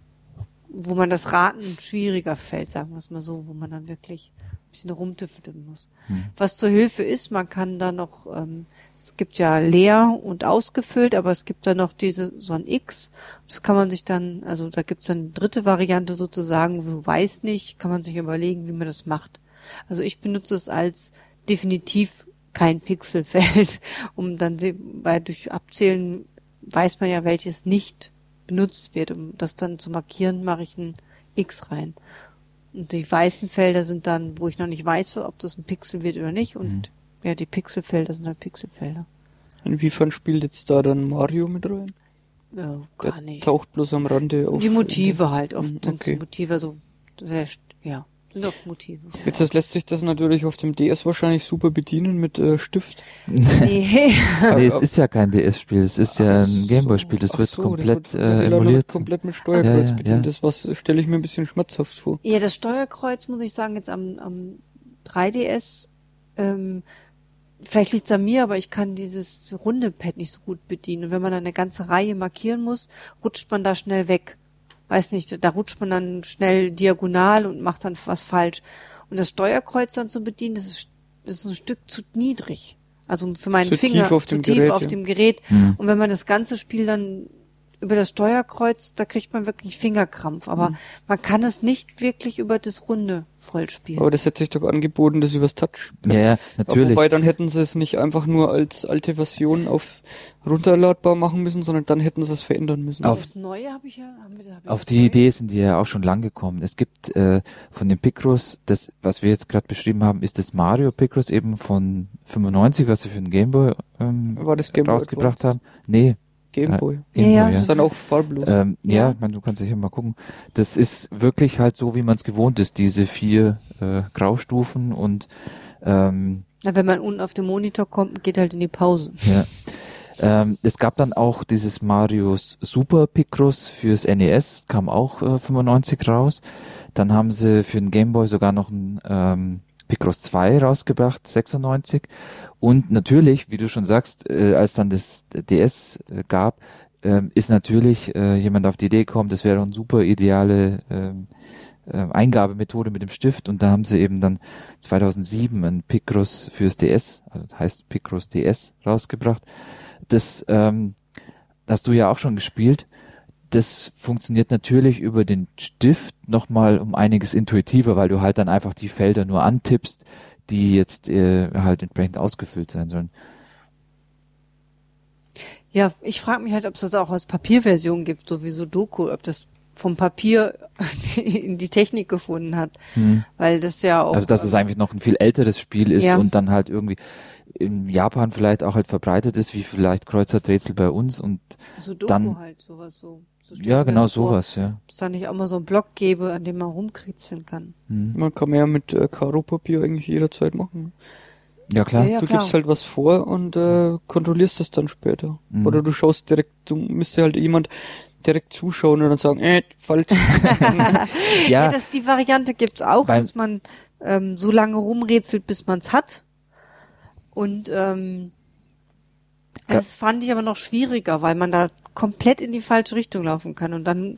wo man das Raten schwieriger fällt, sagen wir es mal so, wo man dann wirklich ein bisschen rumtüfteln muss. Was zur Hilfe ist, man kann da noch, ähm, es gibt ja leer und ausgefüllt, aber es gibt da noch diese, so ein X, das kann man sich dann, also da gibt's dann eine dritte Variante sozusagen, wo du weißt nicht, kann man sich überlegen, wie man das macht. Also ich benutze es als definitiv kein [LAUGHS] Pixelfeld, um dann, weil durch Abzählen weiß man ja, welches nicht benutzt wird. Um das dann zu markieren, mache ich ein X rein. Und die weißen Felder sind dann, wo ich noch nicht weiß, ob das ein Pixel wird oder nicht. Und ja, die Pixelfelder sind halt Pixelfelder. Inwiefern spielt jetzt da dann Mario mit rein? Ja, Der gar nicht. taucht bloß am Rande auf. Die Motive halt, oft Mhm, sind okay. die Motive so, sehr, st- ja, sind oft Motive. Jetzt das lässt sich das natürlich auf dem DS wahrscheinlich super bedienen mit äh, Stift. [LAUGHS] Nee. [LAUGHS] Nee, es ist ja kein DS-Spiel, es ist ja ein Gameboy-Spiel, das Ach wird so, komplett das wird äh, runtergeladen und emuliert. komplett mit Steuerkreuz Ja, ja, bedient. ja. Das was stelle ich mir ein bisschen schmerzhaft vor. Ja, das Steuerkreuz, muss ich sagen, jetzt am, am 3DS, ähm, vielleicht liegt's an mir, aber ich kann dieses runde Pad nicht so gut bedienen. Und wenn man dann eine ganze Reihe markieren muss, rutscht man da schnell weg. Weiß nicht, da rutscht man dann schnell diagonal und macht dann was falsch. Und das Steuerkreuz dann zu bedienen, das ist, das ist ein Stück zu niedrig. Also für meinen Zu Finger tief auf zu dem tief Gerät, auf ja. dem Gerät. Mhm. Und wenn man das ganze Spiel dann über das Steuerkreuz, da kriegt man wirklich Fingerkrampf. Mhm. Aber man kann es nicht wirklich über das Runde voll spielen. Aber das hätte sich doch angeboten, das übers Touch. Ja, ja, natürlich. Wobei dann hätten sie es nicht einfach nur als alte Version auf runterladbar machen müssen, sondern dann hätten sie es verändern müssen. Auf- das Neue habe ich ja. Haben wir, hab Auf die Neue? Idee sind die ja auch schon lang gekommen. Es gibt äh, von den Picross, das, was wir jetzt gerade beschrieben haben, ist das Mario Picross eben von 95, was sie für den Gameboy ähm, War das Game Boy rausgebracht haben. Nee, Gameboy. Gameboy, Ja, ja. ja. Das ist dann auch farblos. Ähm, ja, Ja. ich meine, du kannst ja hier mal gucken. Das ist wirklich halt so, wie man es gewohnt ist, diese vier äh, Graustufen und ähm, Na, wenn man unten auf den Monitor kommt, geht halt in die Pause. ja. Ähm, es gab dann auch dieses Marios Super Picross fürs NES, kam auch äh, 95 raus. Dann haben sie für den Game Boy sogar noch ein ähm, Picross 2 rausgebracht, 96. Und natürlich, wie du schon sagst, äh, als dann das DS äh, gab, ähm, ist natürlich äh, jemand auf die Idee gekommen, das wäre eine super ideale ähm, äh, Eingabemethode mit dem Stift und da haben sie eben dann 2007 ein Picross fürs DS, also das heißt Picross DS rausgebracht. Das ähm, hast du ja auch schon gespielt. Das funktioniert natürlich über den Stift nochmal um einiges intuitiver, weil du halt dann einfach die Felder nur antippst, die jetzt äh, halt entsprechend ausgefüllt sein sollen. Ja, ich frage mich halt, ob es das auch als Papierversion gibt, so wie Sudoku, ob das vom Papier [LAUGHS] in die Technik gefunden hat. Weil das ja auch. Also dass es eigentlich noch ein viel älteres Spiel ist Ja. und dann halt irgendwie in Japan vielleicht auch halt verbreitet ist, wie vielleicht Kreuzworträtsel bei uns und Sudoku dann- halt sowas so. Ich ja, genau das vor, sowas, ja. Es da nicht auch mal so einen Block gäbe, an dem man rumkritzeln kann. Man kann ja mit äh, Karo-Papier eigentlich jederzeit machen. Ja klar. Ja, ja. du klar. gibst halt was vor und äh, kontrollierst es dann später. Mhm. Oder du schaust direkt, du müsste halt jemand direkt zuschauen und dann sagen, äh, falsch. [LAUGHS] [LAUGHS] Ja, Ja, das, die Variante gibt's auch, Beim- dass man ähm, so lange rumrätselt, bis man's hat. Und ähm. Das fand ich aber noch schwieriger, weil man da komplett in die falsche Richtung laufen kann. Und dann,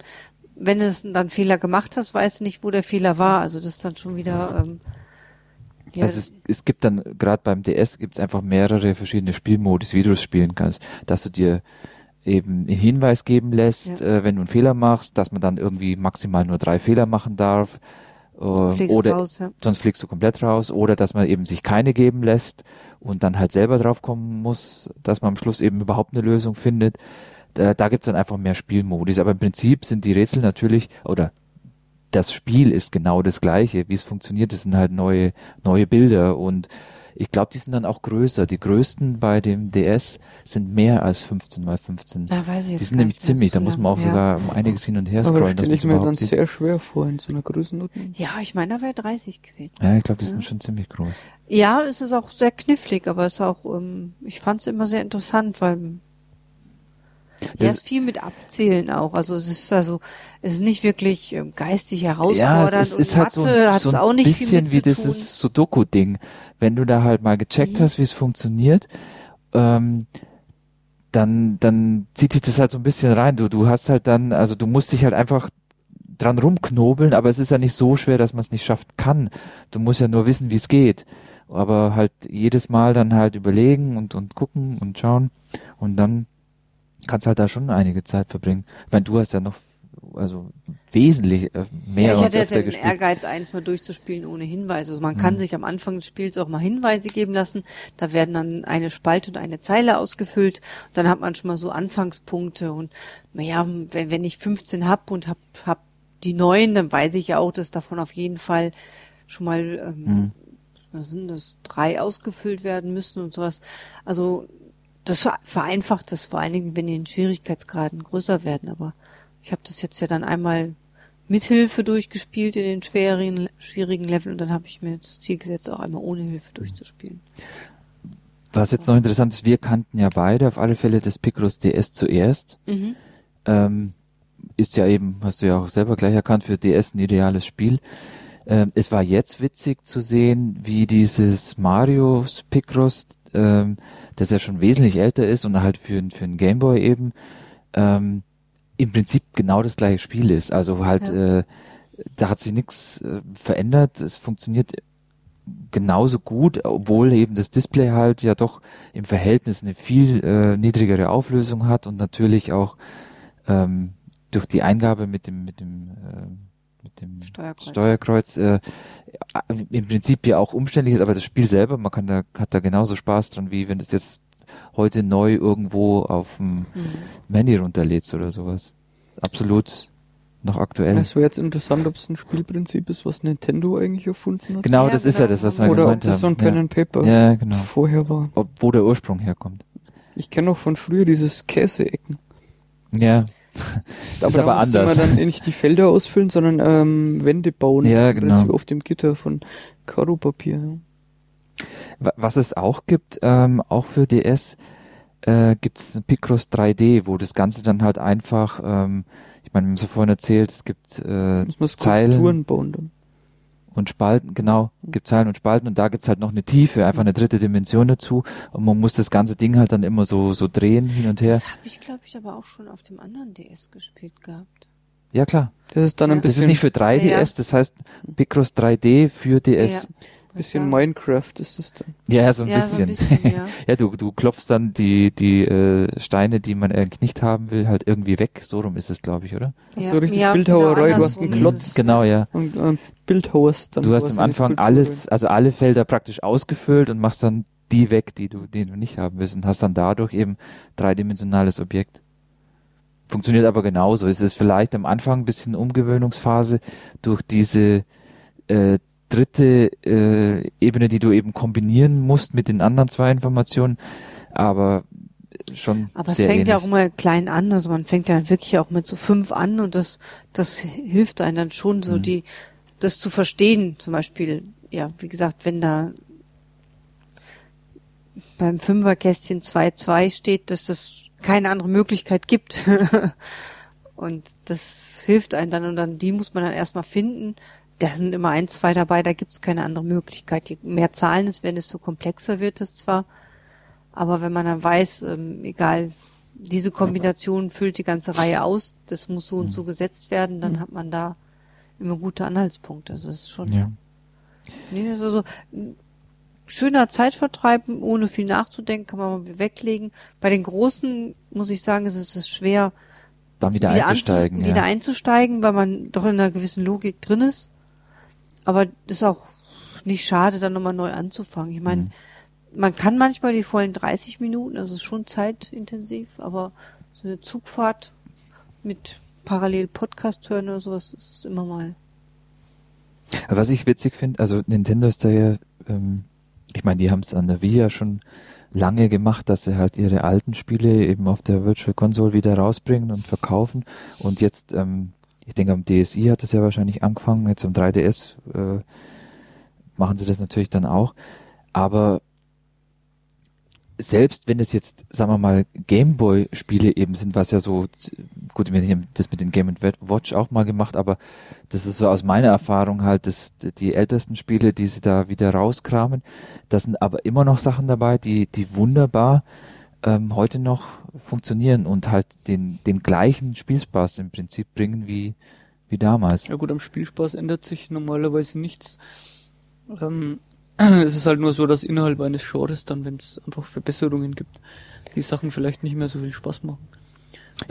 wenn du es dann Fehler gemacht hast, weißt du nicht, wo der Fehler war. Also das ist dann schon wieder. Ähm, ja, Also es, es gibt dann, gerade beim DS gibt es einfach mehrere verschiedene Spielmodus, wie du es spielen kannst, dass du dir eben einen Hinweis geben lässt, Ja. äh, wenn du einen Fehler machst, dass man dann irgendwie maximal nur drei Fehler machen darf. Äh, oder raus, ja. sonst fliegst du komplett raus. Oder dass man eben sich keine geben lässt und dann halt selber drauf kommen muss, dass man am Schluss eben überhaupt eine Lösung findet. Da, da gibt's dann einfach mehr Spielmodus. Aber im Prinzip sind die Rätsel natürlich, oder das Spiel ist genau das gleiche. Wie es funktioniert, das sind halt neue, neue Bilder und ich glaube, die sind dann auch größer. Die größten bei dem DS sind mehr als 15 mal 15. Da weiß ich jetzt die sind nämlich ziemlich, da muss man auch ja. sogar um einiges hin und her Aber das scrollen, stelle ich mir dann sieht. sehr schwer vor in so einer Größenordnung. Ja, ich meine, da wäre 30 gewesen. Ja, ich glaube, die sind schon ziemlich groß. Ja, es ist auch sehr knifflig, aber es ist auch, ähm, ich fand es immer sehr interessant, weil ja, Das- es ist viel mit Abzählen auch. Also es ist also, es ist nicht wirklich ähm, geistig Ja, herausfordernd es ist, ist und halt so, hat so ein auch nicht viel bisschen wie dieses Sudoku-Ding. Wenn du da halt mal gecheckt Mhm. hast, wie es funktioniert, ähm, dann, dann zieht dich das halt so ein bisschen rein. Du, du hast halt dann, also du musst dich halt einfach dran rumknobeln, aber es ist ja nicht so schwer, dass man es nicht schafft kann. Du musst ja nur wissen, wie es geht. Aber halt jedes Mal dann halt überlegen und, und gucken und schauen und dann kannst halt da schon einige Zeit verbringen. Ich meine, du hast ja noch also wesentlich äh, mehr Ja, ich hatte jetzt den gespielt. Ehrgeiz, eins mal durchzuspielen ohne Hinweise. Also man kann Mhm. sich am Anfang des Spiels auch mal Hinweise geben lassen. Da werden dann eine Spalte und eine Zeile ausgefüllt. Dann hat man schon mal so Anfangspunkte. Und naja, wenn, wenn ich 15 hab und hab, hab die neun, dann weiß ich ja auch, dass davon auf jeden Fall schon mal, ähm, Mhm. was sind das, drei ausgefüllt werden müssen und sowas. Also das ver- vereinfacht das vor allen Dingen, wenn die in Schwierigkeitsgraden größer werden. Aber ich habe das jetzt ja dann einmal mit Hilfe durchgespielt in den schweren, schwierigen Leveln und dann habe ich mir das Ziel gesetzt, auch einmal ohne Hilfe durchzuspielen. Was jetzt noch interessant ist, wir kannten ja beide auf alle Fälle das Picross DS zuerst. Mhm. Ähm, ist ja eben, hast du ja auch selber gleich erkannt, für DS ein ideales Spiel. Ähm, es war jetzt witzig zu sehen, wie dieses Marios Picross ähm, das ja schon wesentlich älter ist und halt für, für einen Gameboy eben ähm, im Prinzip genau das gleiche Spiel ist. Also halt, Ja. äh, da hat sich nichts äh, verändert. Es funktioniert genauso gut, obwohl eben das Display halt ja doch im Verhältnis eine viel äh, niedrigere Auflösung hat und natürlich auch ähm, durch die Eingabe mit dem mit dem äh, mit dem Steuerkreuz. Steuerkreuz äh, im Prinzip ja auch umständlich ist, aber das Spiel selber, man kann da hat da genauso Spaß dran, wie wenn du es jetzt heute neu irgendwo auf dem Mhm. Handy runterlädst oder sowas. Absolut noch aktuell. Es wäre jetzt interessant, ob es ein Spielprinzip ist, was Nintendo eigentlich erfunden hat. Genau, Ja, das ist ja genau. das, was wir Oder ob gemeint das so ein haben. Pen and Paper ja. ja, genau. vorher war. Ob, wo der Ursprung herkommt. Ich kenne noch von früher dieses Käseecken. Ja. Ist aber da musste anders. man dann nicht die Felder ausfüllen, sondern ähm, Wände bauen. Ja, genau. Auf dem Gitter von Karopapier. Ja. Was es auch gibt, ähm, auch für DS, äh, gibt es Picross 3D, wo das Ganze dann halt einfach, ähm, ich meine, wir haben es ja vorhin erzählt, es gibt äh, Zeilen Skulpturen bauen dann. Und Spalten, genau, gibt Zeilen und Spalten und da gibt's halt noch eine Tiefe, einfach eine dritte Dimension dazu und man muss das ganze Ding halt dann immer so so drehen hin und her. Das habe ich, glaube ich, aber auch schon auf dem anderen DS gespielt gehabt. Ja klar, Das ist dann Ja. ein das bisschen, ist nicht für 3DS, Ja. das heißt Picross 3D für DS. Bisschen Ja. Minecraft ist es dann. Ja, so ein ja, bisschen. So ein bisschen ja. [LAUGHS] Ja, du, du klopfst dann die, die äh, Steine, die man eigentlich nicht haben will, halt irgendwie weg. So rum ist es, glaube ich, oder? ja. So richtig ja, Bildhauerei, genau, du hast einen Klotz. Genau, ja. Und äh, Bildhauers dann. Du hast am Anfang alles, also alle Felder praktisch ausgefüllt und machst dann die weg, die du, die du nicht haben willst und hast dann dadurch eben dreidimensionales Objekt. Funktioniert aber genauso. Es ist vielleicht am Anfang ein bisschen Umgewöhnungsphase durch diese äh, dritte äh, Ebene, die du eben kombinieren musst mit den anderen zwei Informationen, aber schon Aber es fängt ja ähnlich. auch immer klein an, also man fängt ja wirklich auch mit so fünf an und das, das hilft einem dann schon so Mhm. die, das zu verstehen, zum Beispiel, ja, wie gesagt, wenn da beim Fünferkästchen 2-2 steht, dass das keine andere Möglichkeit gibt. [LAUGHS] und das hilft einem dann und dann, die muss man dann erstmal finden. Da sind immer ein, zwei dabei, da gibt's keine andere Möglichkeit. Je mehr Zahlen es werden, desto komplexer wird es zwar. Aber wenn man dann weiß, ähm, egal, diese Kombination füllt die ganze Reihe aus, das muss so und so gesetzt werden, dann hat man da immer gute Anhaltspunkte. Also es ist schon, ja. nee, das ist also ein schöner Zeitvertreib, ohne viel nachzudenken, kann man mal weglegen. Bei den großen muss ich sagen, ist es schwer, dann wieder, einzusteigen. anzu- ja. wieder einzusteigen, weil man doch in einer gewissen Logik drin ist. Aber das ist auch nicht schade, dann nochmal neu anzufangen. Ich meine, Mhm. man kann manchmal die vollen 30 Minuten, das ist schon zeitintensiv, aber so eine Zugfahrt mit parallel Podcast hören oder sowas, ist es immer mal. Was ich witzig finde, also Nintendo ist da ja, ähm, ich meine, die haben es an der Wii ja schon lange gemacht, dass sie halt ihre alten Spiele eben auf der Virtual Console wieder rausbringen und verkaufen. Und jetzt, ähm, ich denke, am DSi hat es ja wahrscheinlich angefangen, jetzt am 3DS äh, machen sie das natürlich dann auch. Aber selbst wenn es jetzt, sagen wir mal, Gameboy-Spiele eben sind, was ja so, gut, wir haben das mit den Game Watch auch mal gemacht, aber das ist so aus meiner Erfahrung halt, dass die ältesten Spiele, die sie da wieder rauskramen, das sind aber immer noch Sachen dabei, die, die wunderbar ähm, heute noch funktionieren und halt den, den gleichen Spielspaß im Prinzip bringen wie, wie damals. Ja gut, am Spielspaß ändert sich normalerweise nichts. Ähm, [CLEARS THROAT] es ist halt nur so, dass innerhalb eines Genres dann, wenn es einfach Verbesserungen gibt, die Sachen vielleicht nicht mehr so viel Spaß machen.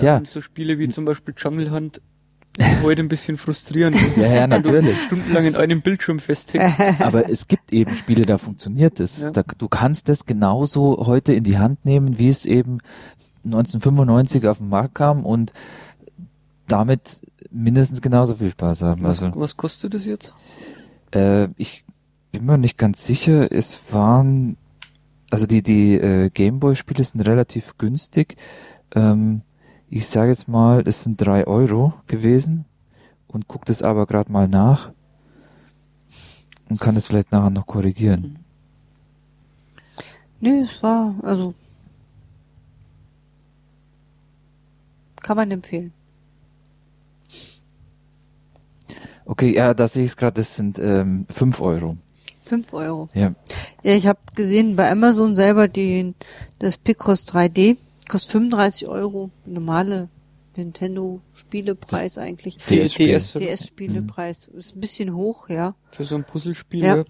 Ja. Ähm, so Spiele wie zum Beispiel Jungle Hunt [LAUGHS] heute ein bisschen frustrierend. Ja, ja, du natürlich. Stundenlang in einem Bildschirm festhängst. [LAUGHS] Aber es gibt eben Spiele, da funktioniert es. Ja. Da, du kannst das genauso heute in die Hand nehmen, wie es eben 1995 auf den Markt kam und damit mindestens genauso viel Spaß haben. Was, Also was kostet das jetzt? äh, ich bin mir nicht ganz sicher. Es waren also die die äh, Gameboy-Spiele sind relativ günstig. Ähm, ich sage jetzt mal, es sind drei Euro gewesen und guck das aber gerade mal nach und kann es vielleicht nachher noch korrigieren. Nö, es war, also, kann man empfehlen. Okay, ja, da sehe ich es gerade, das sind ähm, 5 Euro. Fünf Euro. Ja. Ja, ich habe gesehen bei Amazon selber den das Picross 3D kostet 35 Euro. Normale Nintendo Spielepreis eigentlich. DS-Spiel. DS DS Spielepreis ist ein bisschen hoch, ja. für so ein Puzzlespiel. Ja.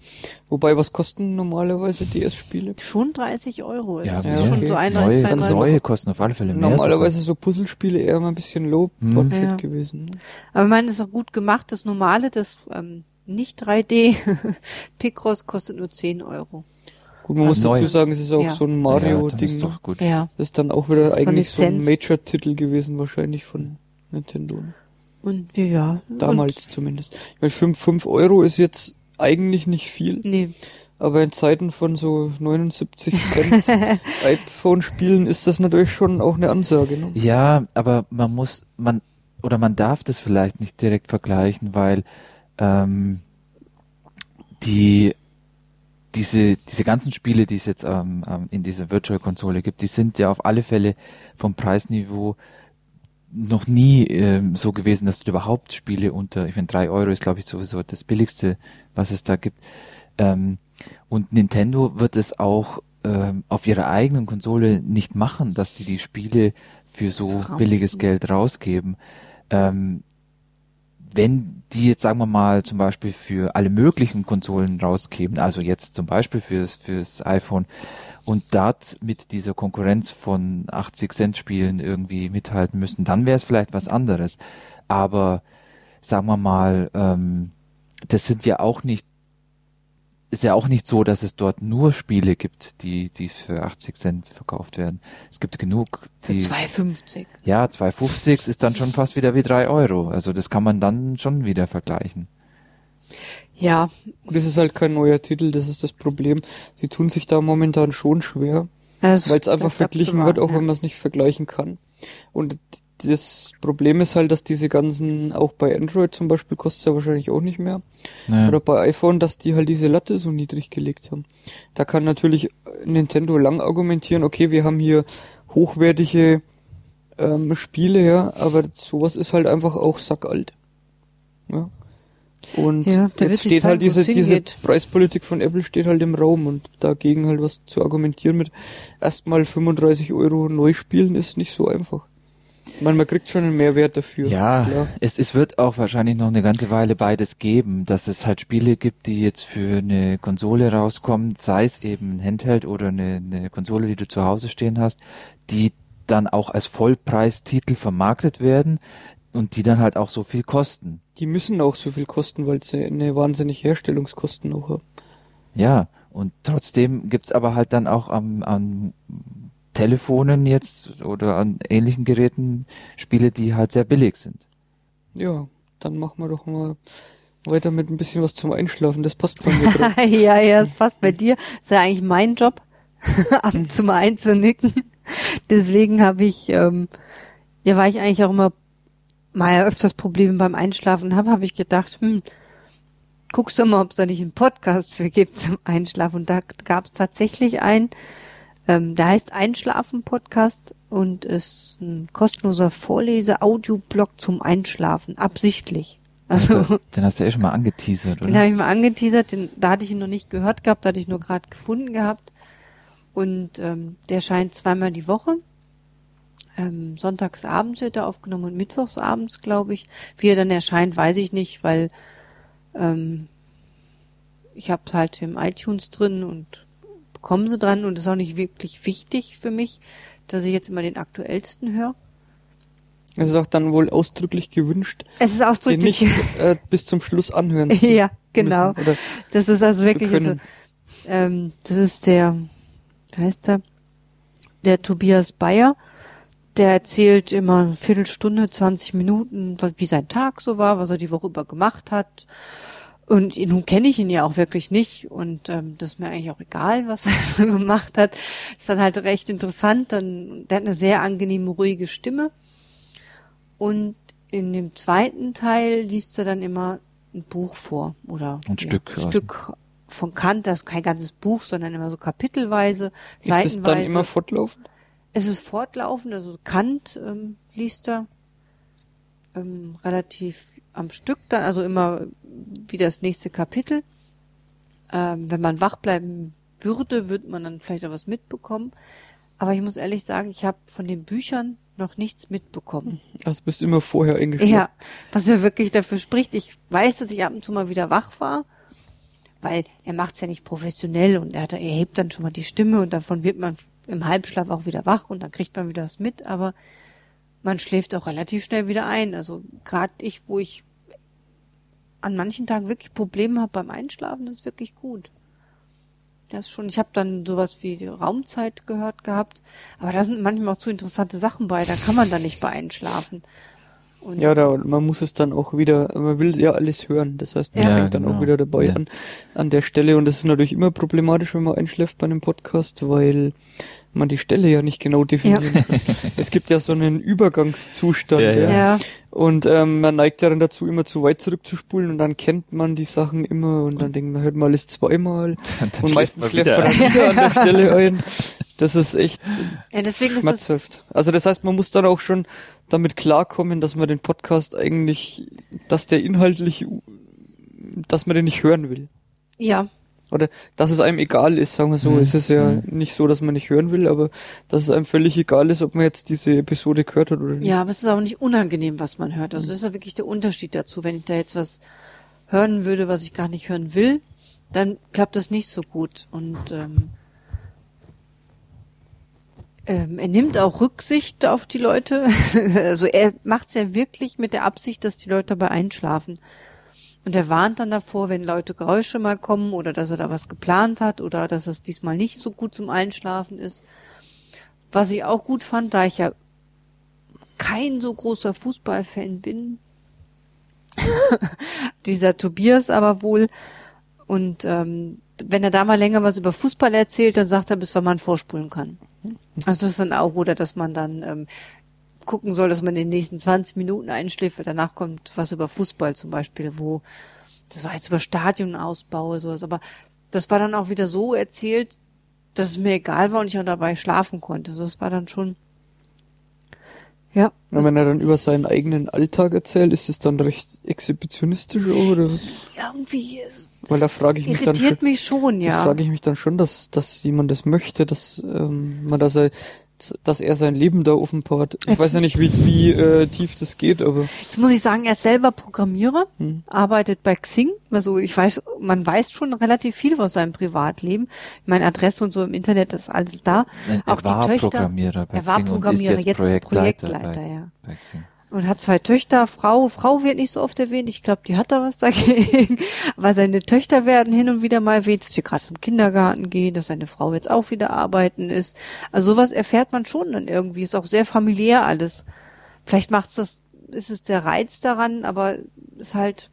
Wobei, was kosten normalerweise DS-Spiele? Schon 30 Euro. Ja, das ja, ist schon okay. so neue, 31, ganz 32 neue kosten auf alle Fälle mehr. Normalerweise so Puzzlespiele eher mal ein bisschen low-budget Ja. gewesen. ne? Aber ich meine, das ist auch gut gemacht. Das normale, das ähm, nicht 3D [LAUGHS] Picross kostet nur 10 Euro. Gut, man muss Neu. dazu sagen, es ist auch Ja. so ein ja, Mario-Ding. ist ne? doch gut. Ja. Das ist dann auch wieder eigentlich so ein. Major-Titel gewesen, wahrscheinlich von Nintendo. Und ja. Damals zumindest. Ich meine, 5, 5 Euro ist jetzt eigentlich nicht viel, Und, nee. aber in Zeiten von so 79 Cent [LAUGHS] iPhone-Spielen ist das natürlich schon auch eine Ansage. Ne? Ja, aber man muss, man, oder man darf das vielleicht nicht direkt vergleichen, weil ähm, die diese, diese ganzen Spiele, die es jetzt ähm, ähm, in dieser Virtual-Konsole gibt, die sind ja auf alle Fälle vom Preisniveau noch nie ähm, so gewesen, dass du überhaupt Spiele unter, ich meine, drei Euro ist, glaube ich, sowieso das billigste, was es da gibt. Ähm, und Nintendo wird es auch ähm, auf ihrer eigenen Konsole nicht machen, dass die die Spiele für so billiges Geld rausgeben. Ähm, wenn die jetzt, sagen wir mal, zum Beispiel für alle möglichen Konsolen rausgeben, also jetzt zum Beispiel fürs, fürs iPhone und dort mit dieser Konkurrenz von 80 Cent Spielen irgendwie mithalten müssen, dann wäre es vielleicht was anderes. Aber sagen wir mal, ähm, das sind ja auch nicht ist ja auch nicht so, dass es dort nur Spiele gibt, die, die für 80 Cent verkauft werden. Es gibt genug, Für die, 2,50. ja, 2,50 ist dann schon fast wieder wie 3 Euro. Also das kann man dann schon wieder vergleichen. Ja, Und das ist halt kein neuer Titel, das ist das Problem. Sie tun sich da momentan schon schwer, weil es einfach verglichen wird, auch ja. wenn man es nicht vergleichen kann. Und das Problem ist halt, dass diese ganzen, auch bei Android zum Beispiel, kostet ja wahrscheinlich auch nicht mehr. Ja. Oder bei iPhone, dass die halt diese Latte so niedrig gelegt haben. Da kann natürlich Nintendo lang argumentieren, okay, wir haben hier hochwertige ähm, Spiele, ja, aber sowas ist halt einfach auch sackalt. Ja. Und Ja, jetzt steht halt diese, es diese. Preispolitik von Apple steht halt im Raum und dagegen halt was zu argumentieren mit erstmal 35 Euro neu spielen ist nicht so einfach. Meine, man kriegt schon einen Mehrwert dafür. Ja, klar. es, es wird auch wahrscheinlich noch eine ganze Weile beides geben, dass es halt Spiele gibt, die jetzt für eine Konsole rauskommen, sei es eben ein Handheld oder eine, eine Konsole, die du zu Hause stehen hast, die dann auch als Vollpreistitel vermarktet werden und die dann halt auch so viel kosten. Die müssen auch so viel kosten, weil sie eine wahnsinnig Herstellungskosten auch haben. Ja, und trotzdem gibt's aber halt dann auch am, an Telefonen jetzt oder an ähnlichen Geräten Spiele, die halt sehr billig sind. Ja, dann machen wir doch mal weiter mit ein bisschen was zum Einschlafen. Das passt bei mir [LAUGHS] ja, ja, das passt bei dir. Das ist ja eigentlich mein Job, [LAUGHS] ab und zu mal einzunicken. Deswegen habe ich, ähm, ja, weil ich eigentlich auch immer mal öfters Probleme beim Einschlafen habe, habe ich gedacht, hm, guckst du mal, ob es da nicht einen Podcast für gibt zum Einschlafen. Und da gab es tatsächlich einen, ähm, der heißt Einschlafen-Podcast und ist ein kostenloser Vorlese-Audioblog zum Einschlafen, absichtlich. Also, Den- Den hast du ja eh schon mal angeteasert, den oder? habe ich mal angeteasert, den, da hatte ich ihn noch nicht gehört gehabt, da hatte ich nur gerade gefunden gehabt. Und ähm, der scheint zweimal die Woche. Ähm, sonntagsabends wird er aufgenommen und mittwochsabends, glaube ich. Wie er dann erscheint, weiß ich nicht, weil ähm, ich habe halt im iTunes drin und bekomme sie dran und ist auch nicht wirklich wichtig für mich, dass ich jetzt immer den aktuellsten höre. Es ist auch dann wohl ausdrücklich gewünscht, Es ist den ausdrücklich. nicht äh, bis zum Schluss anhören [LAUGHS] ja, genau. Das ist also wirklich so, können. ähm, das ist der, wie heißt der? Der Tobias Bayer. Der erzählt immer eine Viertelstunde, 20 Minuten, wie sein Tag so war, was er die Woche über gemacht hat. Und nun kenne ich ihn ja auch wirklich nicht und ähm, das ist mir eigentlich auch egal, was [LAUGHS] er so gemacht hat. Ist dann halt recht interessant. Dann, der hat eine sehr angenehme, ruhige Stimme. Und in dem zweiten Teil liest er dann immer ein Buch vor oder Ein ja, Stück ein quasi. Stück von Kant, das ist kein ganzes Buch, sondern immer so kapitelweise, ist es seitenweise. dann immer fortlaufend? Es ist fortlaufend, also Kant ähm, liest er ähm, relativ am Stück dann, also immer wie das nächste Kapitel. Ähm, wenn man wach bleiben würde, würde man dann vielleicht auch was mitbekommen. Aber ich muss ehrlich sagen, ich habe von den Büchern noch nichts mitbekommen. Also bist immer vorher eingeschlafen. Ja, was ja wirklich dafür spricht. Ich weiß, dass ich ab und zu mal wieder wach war, weil er macht's ja nicht professionell und er, hat, er hebt dann schon mal die Stimme und davon wird man im Halbschlaf auch wieder wach und dann kriegt man wieder was mit, aber man schläft auch relativ schnell wieder ein. Also gerade ich, wo ich an manchen Tagen wirklich Probleme habe beim Einschlafen, das ist wirklich gut. Das schon. Ich habe dann sowas wie die Raumzeit gehört gehabt, aber da sind manchmal auch zu interessante Sachen bei. Da kann man dann nicht bei einschlafen. Und Ja, da, man muss es dann auch wieder, man will ja alles hören. Das heißt, man Ja, fängt dann genau. auch wieder dabei Ja. an, an der Stelle. Und das ist natürlich immer problematisch, wenn man einschläft bei einem Podcast, weil man die Stelle ja nicht genau definieren kann. Es gibt ja so einen Übergangszustand. Ja, Ja, ja. ja, Und ähm, man neigt ja dann dazu, immer zu weit zurückzuspulen und dann kennt man die Sachen immer und dann denkt man, hört mal alles zweimal. [LAUGHS] Dann und meistens man schläft wieder man dann wieder an der Stelle [LAUGHS] ein. Das ist echt ja, deswegen ist es schmerzhaft. Also das heißt, man muss dann auch schon damit klarkommen, dass man den Podcast eigentlich, dass der inhaltlich, dass man den nicht hören will. ja, Oder dass es einem egal ist, sagen wir so. Mhm. Es ist ja Mhm. nicht so, dass man nicht hören will, aber dass es einem völlig egal ist, ob man jetzt diese Episode gehört hat oder nicht. Ja, aber es ist auch nicht unangenehm, was man hört. Also das ist ja wirklich der Unterschied dazu. Wenn ich da jetzt was hören würde, was ich gar nicht hören will, dann klappt das nicht so gut. Und ähm, ähm, er nimmt auch Rücksicht auf die Leute. [LAUGHS] also er macht es ja wirklich mit der Absicht, dass die Leute dabei einschlafen. Und er warnt dann davor, wenn Leute Geräusche mal kommen oder dass er da was geplant hat oder dass es diesmal nicht so gut zum Einschlafen ist. Was ich auch gut fand, da ich ja kein so großer Fußballfan bin. [LAUGHS] Dieser Tobias aber wohl. Und ähm, wenn er da mal länger was über Fußball erzählt, dann sagt er, bis wann man vorspulen kann. Also das ist dann auch, oder dass man dann ähm, gucken soll, dass man in den nächsten 20 Minuten einschläft, weil danach kommt was über Fußball zum Beispiel, wo das war jetzt über Stadionausbau oder sowas, aber das war dann auch wieder so erzählt, dass es mir egal war und ich auch dabei schlafen konnte. Also das war dann schon ja, Und wenn er dann über seinen eigenen Alltag erzählt, ist es dann recht exhibitionistisch oder? irgendwie ist, Weil da frage ich mich dann irritiert schon- mich schon, Da ja. frage ich mich dann schon, dass, dass jemand das möchte, dass ähm, man dass er, dass er sein Leben da offenbart. Ich Jetzt- weiß ja nicht, wie, wie äh, tief das geht, aber Jetzt muss ich sagen, er ist selber Programmierer, Hm. arbeitet bei Xing. Also ich weiß, man weiß schon relativ viel aus seinem Privatleben. Meine Adresse und so im Internet ist alles da. Nein, er Auch war die Töchter. Programmierer bei er war Xing und ist Programmierer, jetzt jetzt, Projektleiter Projektleiter, bei- ja. bei Xing. Und hat zwei Töchter, Frau, Frau wird nicht so oft erwähnt, ich glaube, die hat da was [LAUGHS] dagegen. Aber seine Töchter werden hin und wieder mal erwähnt, dass sie gerade zum Kindergarten gehen, dass seine Frau jetzt auch wieder arbeiten ist. Also sowas erfährt man schon dann irgendwie, ist auch sehr familiär alles. Vielleicht macht's das, ist es der Reiz daran, aber ist halt.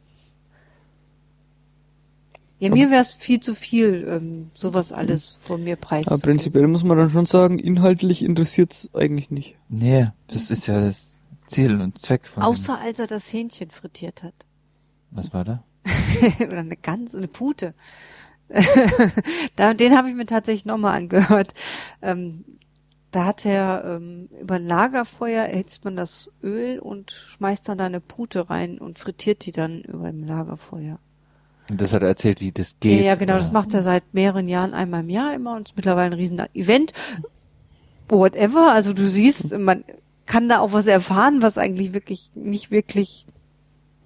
Ja, mir wäre es viel zu viel, ähm, sowas alles von mir aber preiszugeben. prinzipiell muss man dann schon sagen, inhaltlich interessiert's eigentlich nicht. Nee, das ist ja das Ziel und Zweck von dem. Außer als er das Hähnchen frittiert hat. Was war da? [LAUGHS] oder eine ganz eine Pute. [LAUGHS] da, den habe ich mir tatsächlich nochmal angehört. Ähm, da hat er ähm, über ein Lagerfeuer erhitzt man das Öl und schmeißt dann da eine Pute rein und frittiert die dann über dem Lagerfeuer. Und das hat er erzählt, wie das geht. ja, ja, genau, oder? das macht er seit mehreren Jahren einmal im Jahr immer und ist mittlerweile ein riesen Event. Whatever, also du siehst, man kann da auch was erfahren, was eigentlich wirklich nicht wirklich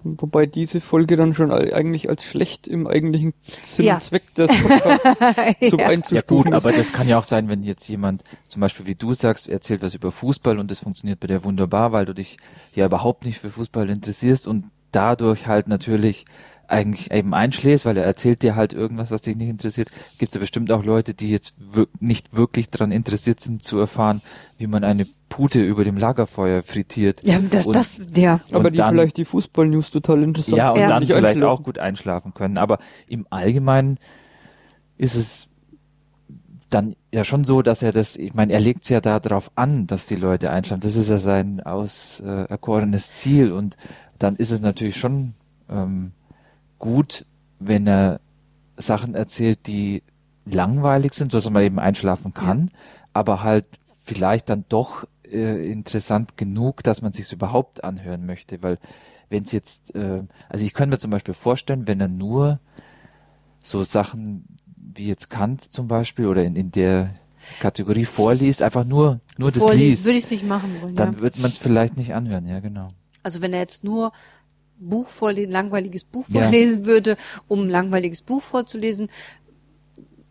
Wobei diese Folge dann schon eigentlich als schlecht im eigentlichen Sinn Ja. und Zweck des Podcasts so [LAUGHS] Ja. Ja einzustufen gut, aber ist. das kann ja auch sein, wenn jetzt jemand, zum Beispiel wie du sagst, erzählt was über Fußball und das funktioniert bei dir wunderbar, weil du dich ja überhaupt nicht für Fußball interessierst und dadurch halt natürlich eigentlich eben einschläfst, weil er erzählt dir halt irgendwas, was dich nicht interessiert. Gibt es ja bestimmt auch Leute, die jetzt wir nicht wirklich daran interessiert sind zu erfahren, wie man eine Pute über dem Lagerfeuer frittiert. Ja, das, Und- das, ja. aber die dann- vielleicht die Fußball-News total interessant Ja, und finden, dann nicht vielleicht auch gut einschlafen können. Aber im Allgemeinen ist es dann ja schon so, dass er das, ich meine, er legt es ja darauf an, dass die Leute einschlafen. Das ist ja sein auserkorenes Ziel. Und dann ist es natürlich schon ähm, gut, wenn er Sachen erzählt, die langweilig sind, so dass man eben einschlafen kann, aber halt vielleicht dann doch äh, interessant genug, dass man sich überhaupt anhören möchte, weil wenn es jetzt, äh, also ich könnte mir zum Beispiel vorstellen, wenn er nur so Sachen wie jetzt Kant zum Beispiel oder in, in der Kategorie vorliest, einfach nur, nur das Vorlesen liest, würde ich es nicht machen wollen. dann ja. wird man es vielleicht nicht anhören, ja genau. Also wenn er jetzt nur Buch vorlesen, langweiliges Buch Ja. vorlesen würde, um ein langweiliges Buch vorzulesen,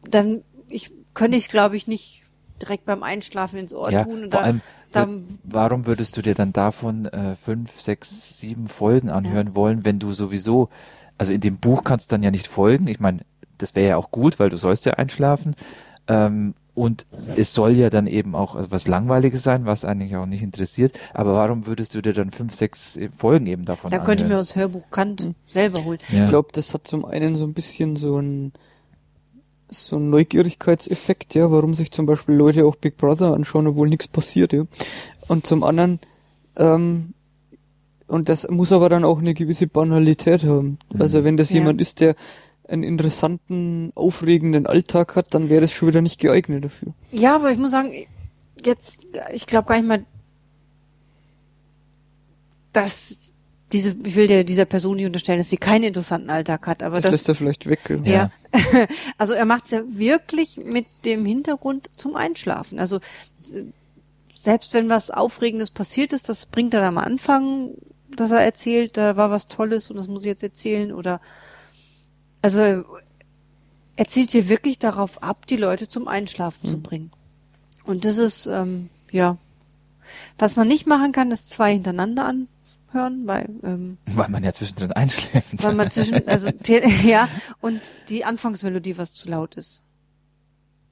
dann ich könnte ich glaube ich nicht direkt beim Einschlafen ins Ohr Ja, tun und vor da, allem, dann warum würdest du dir dann davon äh, fünf, sechs, sieben Folgen anhören wollen, wenn du sowieso, also in dem Buch kannst du dann ja nicht folgen. Ich meine, das wäre ja auch gut, weil du sollst ja einschlafen. Ähm, und es soll ja dann eben auch was Langweiliges sein, was eigentlich auch nicht interessiert. Aber warum würdest du dir dann fünf, sechs Folgen eben davon da könnte ich mir das Hörbuch Kant selber holen. ja. Ich glaube, das hat zum einen so ein bisschen so ein so ein Neugierigkeitseffekt, ja, warum sich zum Beispiel Leute auch Big Brother anschauen, obwohl nichts passiert, ja. Und zum anderen, ähm, und das muss aber dann auch eine gewisse Banalität haben. Also wenn das Ja. jemand ist, der einen interessanten, aufregenden Alltag hat, dann wäre das schon wieder nicht geeignet dafür. Ja, aber ich muss sagen, jetzt, ich glaube gar nicht mal, dass diese, ich will der, dieser Person nicht unterstellen, dass sie keinen interessanten Alltag hat, aber Das, das, lässt er vielleicht weg. Ja. ja. [LAUGHS] also er macht es ja wirklich mit dem Hintergrund zum Einschlafen. Also selbst wenn was Aufregendes passiert ist, das bringt er am Anfang, dass er erzählt, da war was Tolles und das muss ich jetzt erzählen oder also er erzählt hier wirklich darauf ab, die Leute zum Einschlafen zu bringen. Und das ist, ähm, ja. Was man nicht machen kann, ist zwei hintereinander anhören, weil, ähm, Weil man ja zwischendrin einschläft. weil man zwischen, also, [LAUGHS] ja, und die Anfangsmelodie was zu laut ist.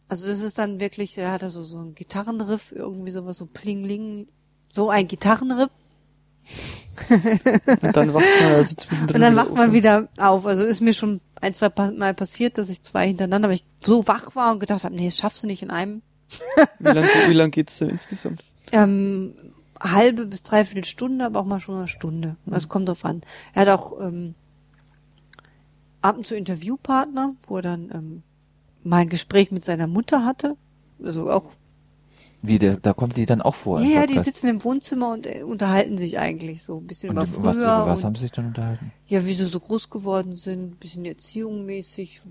Also das ist dann wirklich, da hat er so, so ein Gitarrenriff, irgendwie sowas, so Plingling, so ein Gitarrenriff, [LAUGHS] Und dann wacht man also zwischendrin und dann wieder wacht auf. man wieder auf. Also ist mir schon ein, zwei Mal passiert, dass ich zwei hintereinander, aber ich so wach war und gedacht habe, nee, das schaffst du nicht in einem. Wie lange wie lang geht's denn insgesamt? [LAUGHS] Ähm, halbe bis dreiviertel Stunde, aber auch mal schon eine Stunde. Also kommt drauf an. Er hat auch ähm, ab und zu Interviewpartner, wo er dann ähm, mal ein Gespräch mit seiner Mutter hatte. Also auch, Wie, der, da kommt die dann auch vor. ja, ja, die sitzen im Wohnzimmer und äh, unterhalten sich eigentlich so ein bisschen Und über früher. was, über was und, haben sie sich dann unterhalten? ja, wie sie so groß geworden sind, ein bisschen erziehungsmäßig,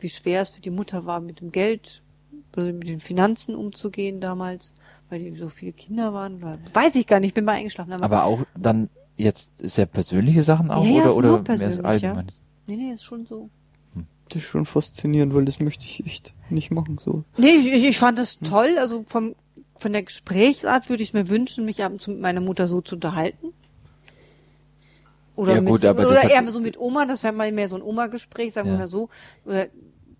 wie schwer es für die Mutter war, mit dem Geld, also mit den Finanzen umzugehen damals, weil die so viele Kinder waren. Weiß ich gar nicht, ich bin mal eingeschlafen. Aber, Aber auch dann jetzt sehr persönliche Sachen auch Ja, ja, oder nur oder mehr persönlich, ja. nee, nee, ist schon so. Ist schon faszinierend, weil das möchte ich echt nicht machen, so. Nee, ich, ich fand das toll. Also vom, von der Gesprächsart würde ich es mir wünschen, mich ab und zu mit meiner Mutter so zu unterhalten. Oder, Ja, mit, gut, aber oder eher so mit Oma, das wäre mal mehr so ein Oma-Gespräch, sagen wir Ja. mal so. Oder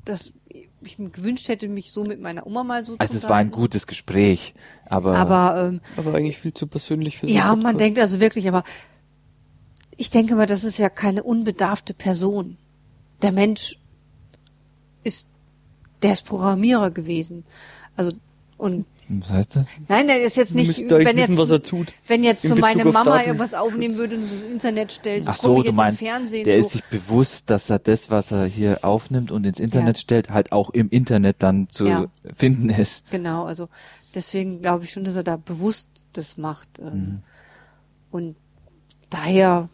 dass ich mir gewünscht hätte, mich so mit meiner Oma mal so Also zu es war ein gutes Gespräch, aber, Aber ähm, Aber eigentlich viel zu persönlich für ja, man denkt also wirklich, aber ich denke mal, das ist ja keine unbedarfte Person. Der Mensch ist, der ist Programmierer gewesen. Also und was heißt das? Nein, der ist jetzt nicht, wenn wissen, jetzt, was er tut. wenn jetzt so meine Mama Daten. irgendwas aufnehmen würde und es ins Internet stellt, so Ach so, du jetzt meinst, im Fernsehen. der so. ist sich bewusst, dass er das, was er hier aufnimmt und ins Internet Ja. stellt, halt auch im Internet dann zu Ja. finden ist. Genau, also deswegen glaube ich schon, dass er da bewusst das macht. Ähm, Mhm. Und daher,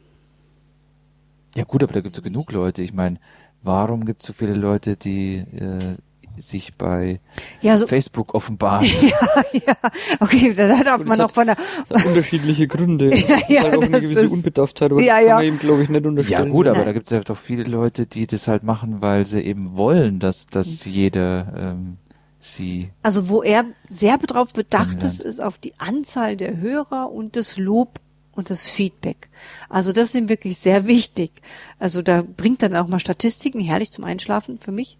Ja gut, aber da gibt es so genug Leute. Ich meine, warum gibt es so viele Leute, die äh, sich bei ja, so, Facebook offenbaren? [LAUGHS] ja, okay, da darf man auch von der, Das unterschiedliche Gründe. [LAUGHS] Das ist ja, halt auch eine das gewisse ist- Unbedarftheit, aber Ja, das kann ja. man ihm, glaube ich, nicht Ja unterstellen. gut, aber Nein. da gibt es ja doch viele Leute, die das halt machen, weil sie eben wollen, dass, dass Mhm. jeder ähm, sie also wo er sehr darauf bedacht ist, ist auf die Anzahl der Hörer und das Lob und das Feedback. Also das ist ihm wirklich sehr wichtig. Also da bringt dann auch mal Statistiken, herrlich zum Einschlafen für mich,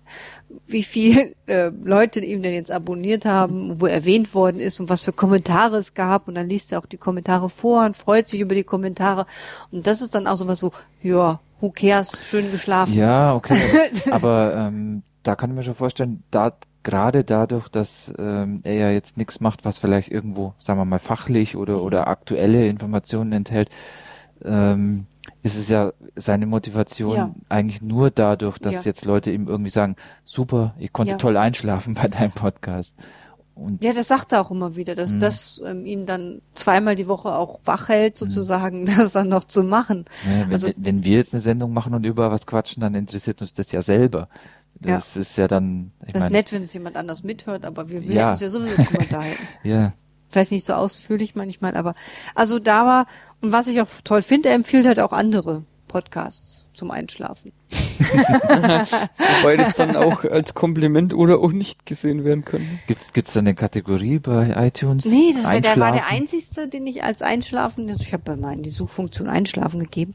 wie viel äh, Leute ihm denn jetzt abonniert haben, wo er erwähnt worden ist und was für Kommentare es gab. Und dann liest er auch die Kommentare vor und freut sich über die Kommentare. Und das ist dann auch sowas so, ja, who cares, schön geschlafen. Ja, okay. [LAUGHS] aber ähm, da kann ich mir schon vorstellen, da gerade dadurch, dass ähm, er ja jetzt nichts macht, was vielleicht irgendwo, sagen wir mal, fachlich oder oder aktuelle Informationen enthält, ähm, ist es ja seine Motivation Ja. eigentlich nur dadurch, dass Ja. jetzt Leute ihm irgendwie sagen, super, ich konnte Ja. toll einschlafen [LAUGHS] bei deinem Podcast. Und Ja, das sagt er auch immer wieder, dass Mhm. das ähm, ihn dann zweimal die Woche auch wach hält, sozusagen, [LAUGHS] das dann noch zu machen. ne, wenn, Also- wenn wir jetzt eine Sendung machen und über was quatschen, dann interessiert uns das ja selber. Das ist ja dann, ich Das ist meine, nett, wenn es jemand anders mithört, aber wir will Ja. uns ja sowieso drüber unterhalten. [LAUGHS] ja, Vielleicht nicht so ausführlich manchmal, aber also da war, und was ich auch toll finde, er empfiehlt halt auch andere Podcasts zum Einschlafen. [LAUGHS] Wobei das dann auch als Kompliment oder auch nicht gesehen werden kann. gibt's gibt's da eine Kategorie bei iTunes? Nee, das war, der war der einzigste, den ich als Einschlafen, also ich habe mal in die Suchfunktion Einschlafen gegeben.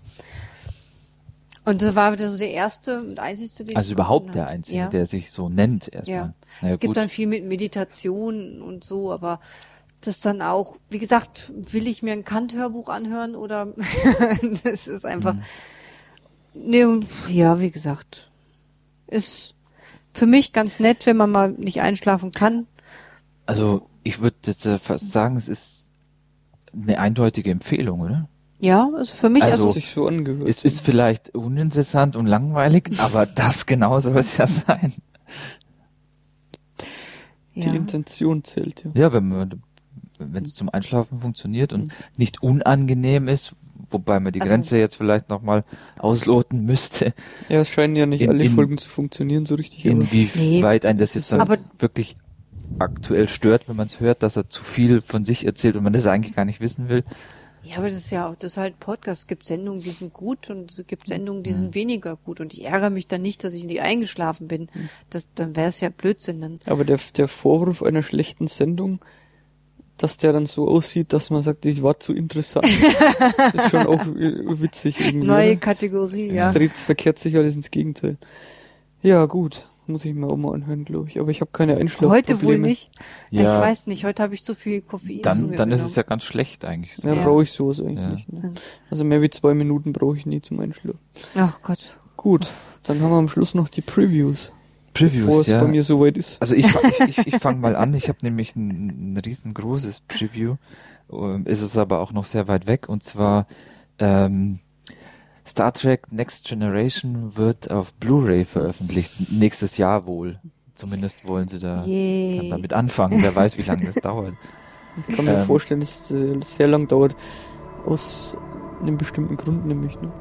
Und das war wieder so der erste und einzigste, den ich Also überhaupt der. Einzige, ja. der sich so nennt erstmal. Ja. Naja, es gibt gut. dann viel mit Meditation und so, aber das dann auch, wie gesagt, will ich mir ein Kant-Hörbuch anhören oder [LAUGHS] das ist einfach. Mhm. Nee, ja, wie gesagt, ist für mich ganz nett, wenn man mal nicht einschlafen kann. Also ich würde jetzt äh, fast sagen, es ist eine eindeutige Empfehlung, oder? Ja, also für mich, Also- also, sich so angehört. Es ist vielleicht uninteressant und langweilig, [LAUGHS] aber das genau soll es ja sein. die ja. Intention zählt, ja. Ja, wenn man wenn es zum Einschlafen funktioniert und Mhm. nicht unangenehm ist, wobei man die Also- Grenze jetzt vielleicht nochmal ausloten müsste, Ja, es scheinen ja nicht In- alle in- Folgen zu funktionieren so richtig. inwieweit ein das jetzt dann Aber- wirklich aktuell stört, wenn man es hört, dass er zu viel von sich erzählt und man das eigentlich gar nicht wissen will. Ja, aber das ist ja auch, das ist halt Podcast. Es gibt Sendungen, die sind gut und es gibt Sendungen, die Mhm. sind weniger gut. Und ich ärgere mich dann nicht, dass ich in die eingeschlafen bin. Mhm. Das, dann wäre es ja Blödsinn. Dann, Aber der, der Vorwurf einer schlechten Sendung, dass der dann so aussieht, dass man sagt, die war zu interessant, [LAUGHS] ist schon auch witzig irgendwie. neue? Kategorie, Es ja. dreht, verkehrt sich alles ins Gegenteil. Ja, gut. Muss ich mir auch mal anhören, glaube ich. Aber ich habe keine Einschlafprobleme. Heute wohl nicht. Ja. Ich weiß nicht. Heute habe ich zu viel Koffein zu Dann, mir dann ist es ja ganz schlecht eigentlich. So. Ja, Ja. brauche ich sowas eigentlich. Ja. Ne? Also mehr wie zwei Minuten brauche ich nie zum Einschlafen. Ach Gott. Gut, dann haben wir am Schluss noch die Previews. bevor Previews, es ja. bei mir soweit ist. Also ich, ich, ich, ich fange mal an. Ich habe nämlich ein, ein riesengroßes Preview. Ähm, Ist es aber auch noch sehr weit weg. Und zwar ähm, Star Trek Next Generation wird auf Blu-ray veröffentlicht. Nächstes Jahr wohl. Zumindest wollen sie da damit anfangen. Wer weiß, wie lange das dauert. Ich kann mir Ähm. vorstellen, dass es äh, sehr lang dauert. Aus einem bestimmten Grund nämlich. Ne?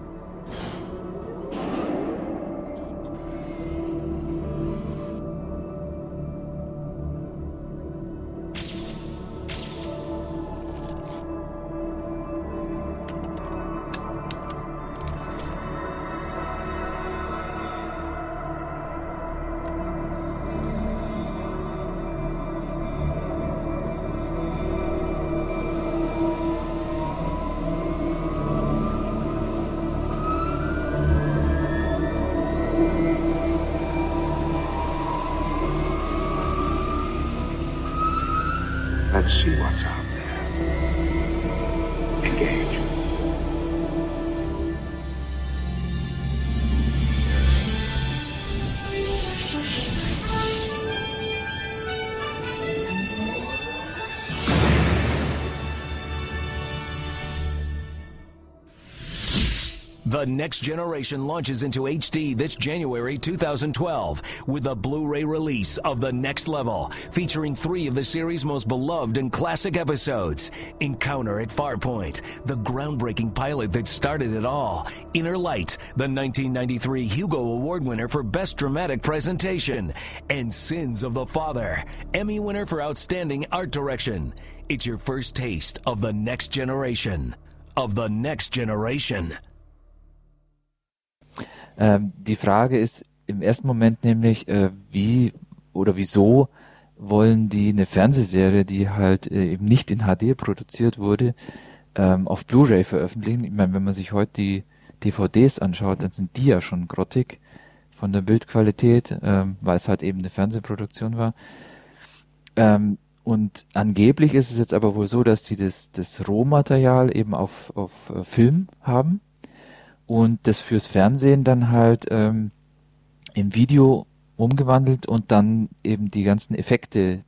Next Generation launches into HD this January 2012 with a Blu-ray release of The Next Level, featuring three of the series' most beloved and classic episodes. Encounter at Farpoint, the groundbreaking pilot that started it all. Inner Light, the 1993 Hugo Award winner for Best Dramatic Presentation. And Sins of the Father, Emmy winner for Outstanding Art Direction. It's your first taste of The Next Generation. Of The Next Generation. Ähm, die Frage ist im ersten Moment nämlich, äh, wie oder wieso wollen die eine Fernsehserie, die halt äh, eben nicht in HD produziert wurde, ähm, auf Blu-ray veröffentlichen? Ich meine, wenn man sich heute die DVDs anschaut, dann sind die ja schon grottig von der Bildqualität, ähm, weil es halt eben eine Fernsehproduktion war. Ähm, und angeblich ist es jetzt aber wohl so, dass die das, das Rohmaterial eben auf, auf äh, Film haben und das fürs Fernsehen dann halt ähm, im Video umgewandelt und dann eben die ganzen Effekte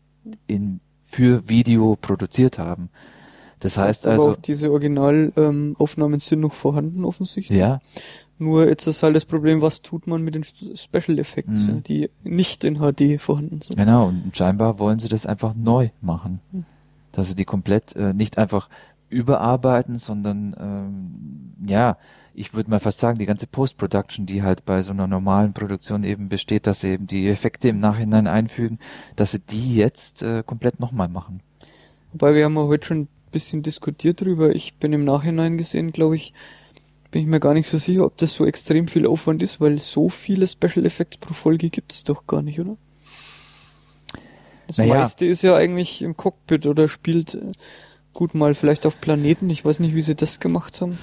in für Video produziert haben. Das heißt aber also, diese Originalaufnahmen ähm, sind noch vorhanden offensichtlich. ja, Nur jetzt ist halt das Problem, was tut man mit den Special Effects, Mhm. die nicht in HD vorhanden sind. genau, und scheinbar wollen sie das einfach neu machen. Dass sie die komplett äh, nicht einfach überarbeiten, sondern ähm, ja, ich würde mal fast sagen, die ganze Post-Production, die halt bei so einer normalen Produktion eben besteht, dass sie eben die Effekte im Nachhinein einfügen, dass sie die jetzt äh, komplett nochmal machen. Wobei wir haben ja heute schon ein bisschen diskutiert drüber. Ich bin im Nachhinein gesehen, glaube ich, bin ich mir gar nicht so sicher, ob das so extrem viel Aufwand ist, weil so viele Special Effects pro Folge gibt's doch gar nicht, oder? Das Naja. meiste ist ja eigentlich im Cockpit oder spielt äh, gut mal vielleicht auf Planeten. Ich weiß nicht, wie sie das gemacht haben.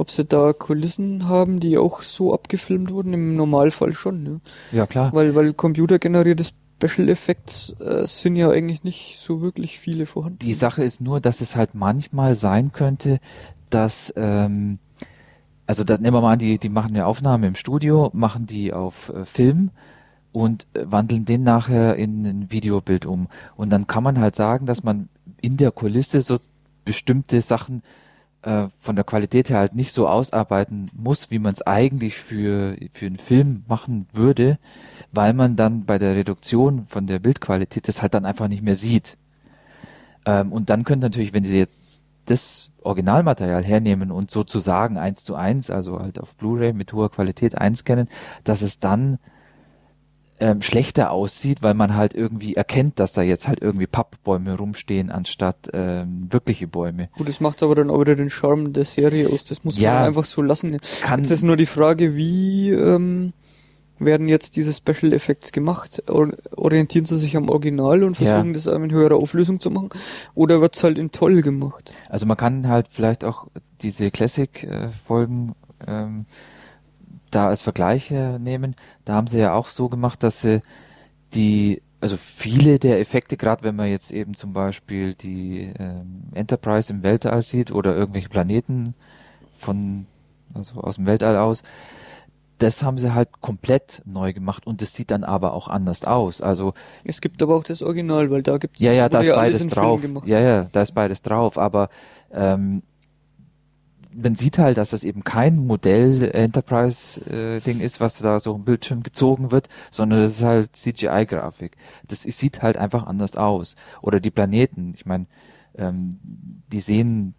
Ob sie da Kulissen haben, die auch so abgefilmt wurden, im Normalfall schon, ne? Ja, klar. Weil, weil computergenerierte Special Effects äh, sind ja eigentlich nicht so wirklich viele vorhanden. Die Sache ist nur, dass es halt manchmal sein könnte, dass, ähm, also das nehmen wir mal an, die, die machen eine Aufnahme im Studio, machen die auf äh, Film und äh, wandeln den nachher in ein Videobild um. Und dann kann man halt sagen, dass man in der Kulisse so bestimmte Sachen äh, von der Qualität her halt nicht so ausarbeiten muss, wie man es eigentlich für, für einen Film machen würde, weil man dann bei der Reduktion von der Bildqualität das halt dann einfach nicht mehr sieht. Ähm, und dann könnte natürlich, wenn Sie jetzt das Originalmaterial hernehmen und sozusagen eins zu eins, also halt auf Blu-ray mit hoher Qualität einscannen, dass es dann ähm, schlechter aussieht, weil man halt irgendwie erkennt, dass da jetzt halt irgendwie Pappbäume rumstehen, anstatt ähm, wirkliche Bäume. Gut, das macht aber dann auch wieder den Charme der Serie aus. Das muss Ja. man einfach so lassen. Kann- Jetzt ist nur die Frage, wie ähm, werden jetzt diese Special Effects gemacht? Or orientieren sie sich am Original und Ja. versuchen das in höherer Auflösung zu machen? Oder wird's halt in toll gemacht? Also man kann halt vielleicht auch diese Classic-Folgen ähm, da als Vergleich nehmen. Da haben sie ja auch so gemacht, dass sie die, also viele der Effekte, gerade wenn man jetzt eben zum Beispiel die ähm, Enterprise im Weltall sieht oder irgendwelche Planeten von, also aus dem Weltall aus, das haben sie halt komplett neu gemacht und das sieht dann aber auch anders aus. Also Es gibt aber auch das Original, weil da gibt's ja, ja, wurde da ist beides drauf. Ja, ja, da ist beides drauf. Aber ähm, man sieht halt, dass das eben kein Modell Enterprise Ding ist, was da so im Bildschirm gezogen wird, sondern das ist halt CGI-Grafik. Das sieht halt einfach anders aus. Oder die Planeten. Ich meine, ähm, die sehen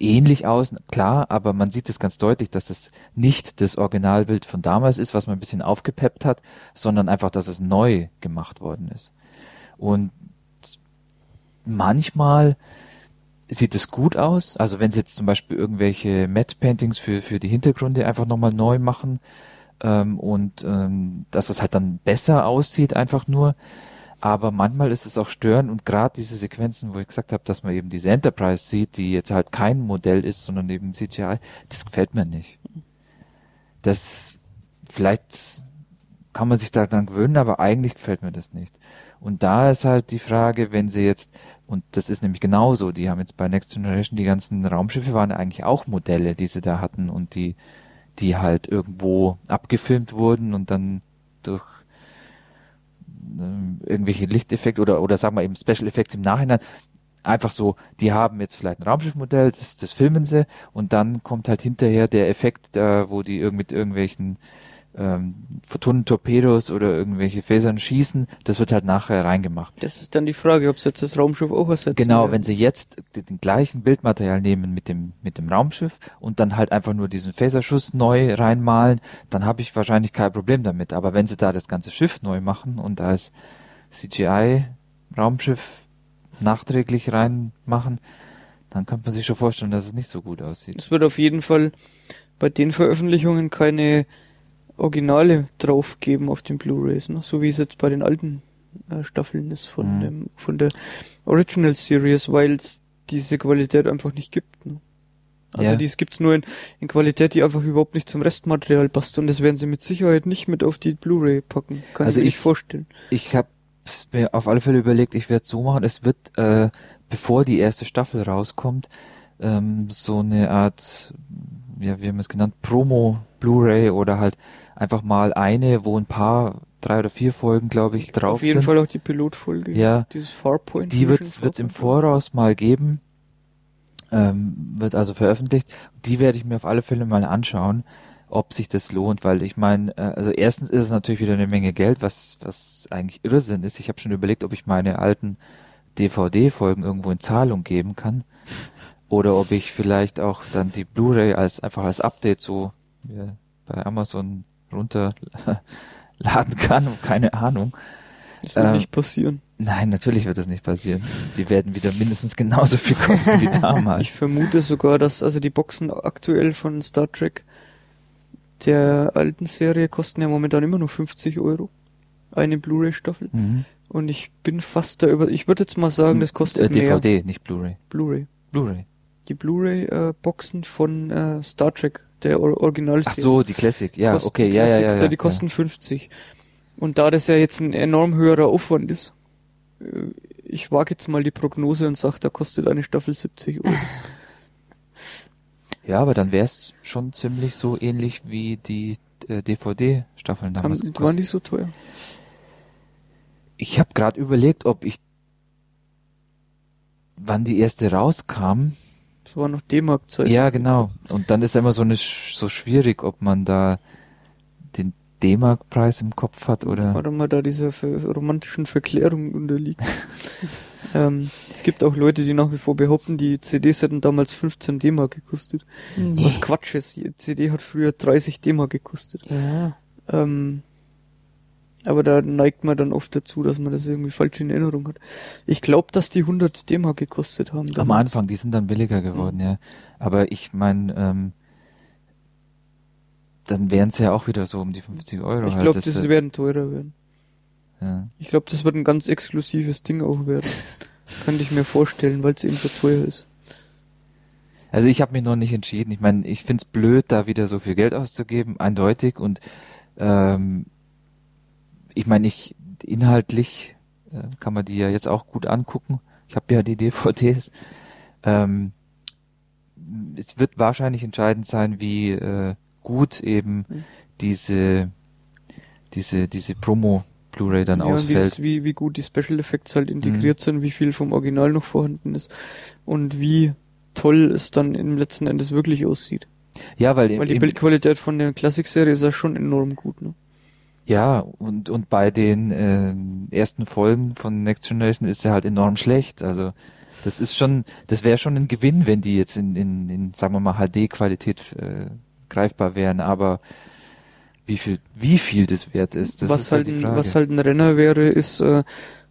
ähnlich aus, klar, aber man sieht es ganz deutlich, dass das nicht das Originalbild von damals ist, was man ein bisschen aufgepeppt hat, sondern einfach, dass es neu gemacht worden ist. Und manchmal sieht es gut aus. Also wenn sie jetzt zum Beispiel irgendwelche Matte Paintings für, für die Hintergründe einfach nochmal neu machen ähm, und ähm, dass es halt dann besser aussieht, einfach nur. Aber manchmal ist es auch störend und gerade diese Sequenzen, wo ich gesagt habe, dass man eben diese Enterprise sieht, die jetzt halt kein Modell ist, sondern eben CGI, das gefällt mir nicht. Das vielleicht kann man sich daran gewöhnen, aber eigentlich gefällt mir das nicht. Und da ist halt die Frage, wenn sie jetzt, und das ist nämlich genauso, die haben jetzt bei Next Generation die ganzen Raumschiffe waren eigentlich auch Modelle, die sie da hatten und die, die halt irgendwo abgefilmt wurden und dann durch ähm, irgendwelche Lichteffekte oder, oder sagen wir eben Special Effects im Nachhinein. Einfach so, die haben jetzt vielleicht ein Raumschiffmodell, das, das filmen sie und dann kommt halt hinterher der Effekt, da, wo die irg mit irgendwelchen ähm, Photonen-Torpedos oder irgendwelche Phasern schießen, das wird halt nachher reingemacht. Das ist dann die Frage, ob sie jetzt das Raumschiff auch ersetzen. Genau, werden. wenn sie jetzt den, gleichen Bildmaterial nehmen mit dem, mit dem Raumschiff und dann halt einfach nur diesen Phaserschuss neu reinmalen, dann habe ich wahrscheinlich kein Problem damit. Aber wenn sie da das ganze Schiff neu machen und als CGI-Raumschiff nachträglich reinmachen, dann könnte man sich schon vorstellen, dass es nicht so gut aussieht. Es wird auf jeden Fall bei den Veröffentlichungen keine Originale drauf geben auf den Blu-rays, ne? so wie es jetzt bei den alten äh, Staffeln ist von Mhm. dem von der Original Series, weil es diese Qualität einfach nicht gibt. Ne? Also Ja. dies gibt's nur in, in Qualität, die einfach überhaupt nicht zum Restmaterial passt und das werden sie mit Sicherheit nicht mit auf die Blu-ray packen. Kann Also ich mir ich- nicht vorstellen. Ich habe mir auf alle Fälle überlegt, ich werde so machen, es wird, äh, bevor die erste Staffel rauskommt, ähm, so eine Art, ja, wie haben wir es genannt, Promo Blu-ray oder halt einfach mal eine, wo ein paar, drei oder vier Folgen, glaube ich, drauf auf jeden sind. Fall auch die Pilotfolge. Ja. Dieses Farpoint. Die wird's wird's im Voraus mal geben, ähm, wird also veröffentlicht. Die werde ich mir auf alle Fälle mal anschauen, ob sich das lohnt, weil ich meine, äh, also erstens ist es natürlich wieder eine Menge Geld, was was eigentlich Irrsinn ist. Ich habe schon überlegt, ob ich meine alten DVD-Folgen irgendwo in Zahlung geben kann. Oder ob ich vielleicht auch dann die Blu-ray als einfach als Update so ja, bei Amazon runterladen [LAUGHS] kann, keine Ahnung. Das wird Ähm, nicht passieren. Nein, natürlich wird das nicht passieren. Die werden wieder mindestens genauso viel kosten wie [LAUGHS] damals. Ich vermute sogar, dass also die Boxen aktuell von Star Trek der alten Serie kosten ja momentan immer nur 50 Euro. Eine Blu-ray-Staffel. Mhm. Und ich bin fast da über, ich würde jetzt mal sagen, das kostet äh, mehr. DVD, nicht Blu-ray. Blu-ray. Blu-ray. Die Blu-ray-Boxen von äh, Star Trek, der Or Originalserie. Ach so, die Classic. Ja, kosten okay, ja, ja, Classics, ja, ja. Die kosten 50. Und da das ja jetzt ein enorm höherer Aufwand ist, äh, ich wage jetzt mal die Prognose und sage, da kostet eine Staffel 70 Euro. Ja, aber dann wäre es schon ziemlich so ähnlich wie die äh, DVD-Staffeln Haben, damals. waren gekostet. die so teuer? Ich habe gerade überlegt, ob ich, wann die erste rauskam. Das war noch D-Mark-Zeit. Ja, genau. Und dann ist immer so eine so schwierig, ob man da den D-Mark-Preis im Kopf hat oder. Oder man da dieser ver romantischen Verklärung unterliegt. [LAUGHS] ähm, es gibt auch Leute, die nach wie vor behaupten, die CDs hätten damals 15 D-Mark gekostet. Nee. Was Quatsch ist. Die CD hat früher 30 D-Mark gekostet. Ja. Ähm, aber da neigt man dann oft dazu, dass man das irgendwie falsch in Erinnerung hat. Ich glaube, dass die 100 D-Mark gekostet haben. Am. Anfang, die sind dann billiger geworden, ja. Aber ich meine, ähm, dann wären es ja auch wieder so um die 50 Euro. Ich halt. glaube, Das das wird- werden teurer werden. ja. Ich glaube, das wird ein ganz exklusives Ding auch werden. [LAUGHS] Könnte ich mir vorstellen, weil es eben so teuer ist. Also ich habe mich noch nicht entschieden. Ich meine, ich find's blöd, da wieder so viel Geld auszugeben, eindeutig. Und ähm, ich meine, ich inhaltlich äh, kann man die ja jetzt auch gut angucken. Ich habe ja die DVDs. Ähm, es wird wahrscheinlich entscheidend sein, wie äh, gut eben Mhm. diese diese diese Promo Blu-ray dann ja, ausfällt. wie, wie gut die Special Effects halt integriert sind, wie viel vom Original noch vorhanden ist und wie toll es dann im letzten Endes wirklich aussieht. Ja, weil, im, Weil die Bildqualität von der Classic-Serie ist ja schon enorm gut. Ne? Ja, und, und bei den äh, ersten Folgen von Next Generation ist er halt enorm schlecht. Also das ist schon, das wäre schon ein Gewinn, wenn die jetzt in, in, in sagen wir mal, HD-Qualität äh, greifbar wären, aber wie viel, wie viel das wert ist, das was, ist halt halt die ein, Frage. was halt ein Renner wäre, ist äh,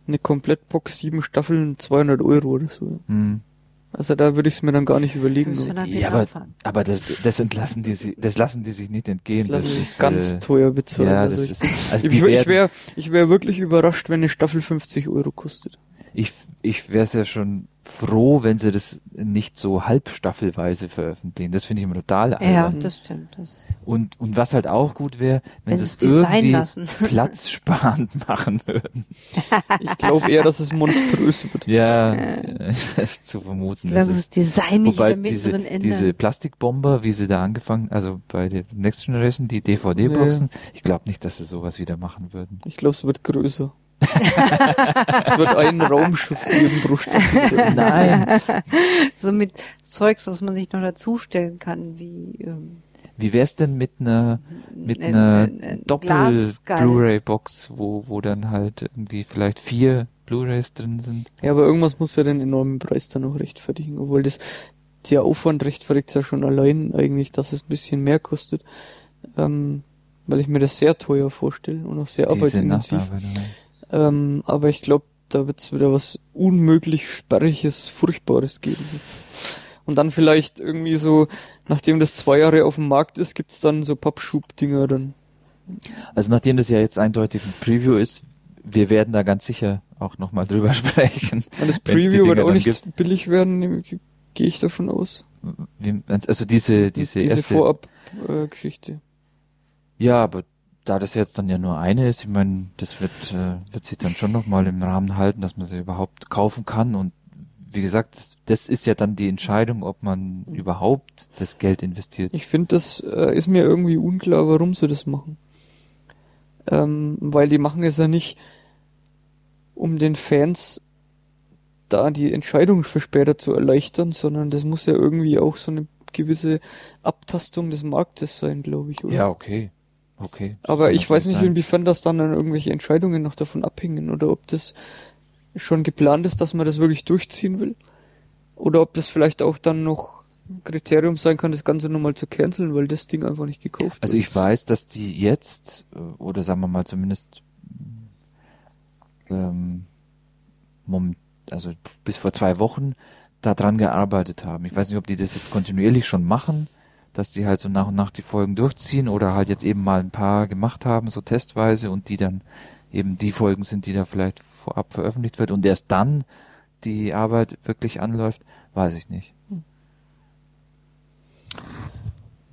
eine Komplettbox, sieben Staffeln, 200 Euro oder so. hm. Also da würde ich es mir dann gar nicht überlegen. Ja, aber, aber das, das entlassen die sich, das lassen die sich nicht entgehen. Das Das, ist ganz äh, teuer bezahlen. Ja, Also das ich- ist, also [LAUGHS] ich ich wäre ich wär wirklich überrascht, wenn eine Staffel 50 Euro kostet. ich, ich wäre ja schon froh, wenn sie das nicht so halbstaffelweise veröffentlichen. Das finde ich immer total Ja, albern. das stimmt. Das. Und, und was halt auch gut wäre, wenn, Wenn sie es irgendwie lassen. [LAUGHS] platzsparend machen würden. Ich glaube eher, dass es monströs wird. Ja, [LAUGHS] ist zu vermuten. Lass Das das Design nicht wobei diese, mittleren diese. Plastikbomber, wie sie da angefangen, also bei der Next Generation, die DVD-Boxen, ich glaube nicht, dass sie sowas wieder machen würden. Ich glaube, es wird größer. Es wird einen Raumschiff geben Staffel. Nein. [LAUGHS] so mit Zeugs, was man sich noch dazustellen kann, wie ähm, Wie wär's denn mit einer mit Ein- einer ein- ein Doppel Glasskal. Blu-ray Box, wo wo dann halt irgendwie vielleicht vier Blu-rays drin sind? Ja, aber irgendwas muss ja den enormen Preis dann auch rechtfertigen, obwohl das der Aufwand rechtfertigt ja schon allein eigentlich, dass es ein bisschen mehr kostet. Ähm, weil ich mir das sehr teuer vorstelle und auch sehr Diese arbeitsintensiv. Ähm, aber ich glaube, da wird es wieder was unmöglich Sperriges, Furchtbares geben. Und dann vielleicht irgendwie so, nachdem das zwei Jahre auf dem Markt ist, gibt's dann so Pappschub-Dinger dann. Also nachdem das ja jetzt eindeutig ein Preview ist, wir werden da ganz sicher auch nochmal drüber [LAUGHS] sprechen. Und das Preview wird auch nicht gibt. billig werden, gehe ich davon aus. Wie- Also diese, diese, Diese erste. Vorab-Geschichte. ja, aber da das jetzt dann ja nur eine ist, ich meine, das wird, äh, wird sich dann schon nochmal im Rahmen halten, dass man sie überhaupt kaufen kann und wie gesagt, das, das ist ja dann die Entscheidung, ob man überhaupt das Geld investiert. Ich finde, das äh, ist mir irgendwie unklar, warum sie das machen. Ähm, weil die machen es ja nicht, um den Fans da die Entscheidung für später zu erleichtern, sondern das muss ja irgendwie auch so eine gewisse Abtastung des Marktes sein, glaube ich, oder? Ja, okay. Okay. Aber ich weiß nicht, sein. inwiefern das dann an irgendwelche Entscheidungen noch davon abhängen oder ob das schon geplant ist, dass man das wirklich durchziehen will. Oder ob das vielleicht auch dann noch ein Kriterium sein kann, das Ganze nochmal zu canceln, weil das Ding einfach nicht gekauft Also wird. ich weiß, dass die jetzt, äh, oder sagen wir mal zumindest, ähm, also bis vor zwei Wochen daran gearbeitet haben. Ich weiß nicht, ob die das jetzt kontinuierlich schon machen, dass die halt so nach und nach die Folgen durchziehen oder halt jetzt eben mal ein paar gemacht haben, so testweise und die dann eben die Folgen sind, die da vielleicht vorab veröffentlicht wird und erst dann die Arbeit wirklich anläuft, weiß ich nicht.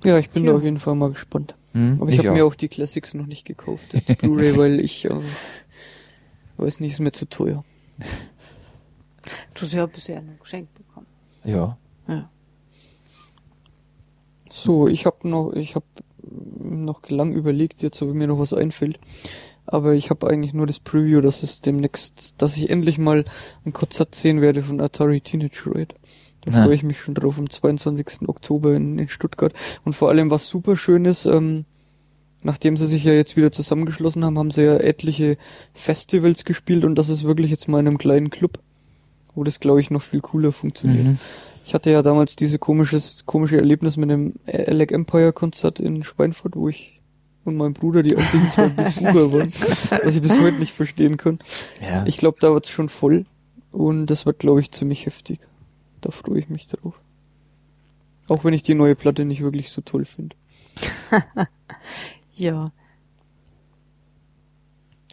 Ja, ich bin Tja. da auf jeden Fall mal gespannt. Hm, Aber ich, habe auch. mir auch die Classics noch nicht gekauft als Blu-ray, weil ich äh, weiß nicht, ist mir zu teuer. Du hast ja bisher nur geschenkt bekommen. Ja. Ja. So, ich habe noch, ich habe noch lang überlegt, jetzt ob mir noch was einfällt. Aber ich habe eigentlich nur das Preview, dass es demnächst, dass ich endlich mal ein Konzert sehen werde von Atari Teenage Raid. Da Na. freue ich mich schon drauf, am 22. Oktober in, in Stuttgart. Und vor allem, was super schön ist, ähm, nachdem sie sich ja jetzt wieder zusammengeschlossen haben, haben sie ja etliche Festivals gespielt und das ist wirklich jetzt mal in einem kleinen Club, wo das, glaube ich, noch viel cooler funktioniert. Mhm. Ich hatte ja damals diese komisches, komische Erlebnis mit dem Alec Empire Konzert in Schweinfurt, wo ich und mein Bruder die einzigen zwei [LAUGHS] Besucher waren, was ich bis heute nicht verstehen kann. Ja. Ich glaube, da wird's schon voll und das wird, glaube ich, ziemlich heftig. Da freue ich mich drauf. Auch wenn ich die neue Platte nicht wirklich so toll finde. [LAUGHS] Ja.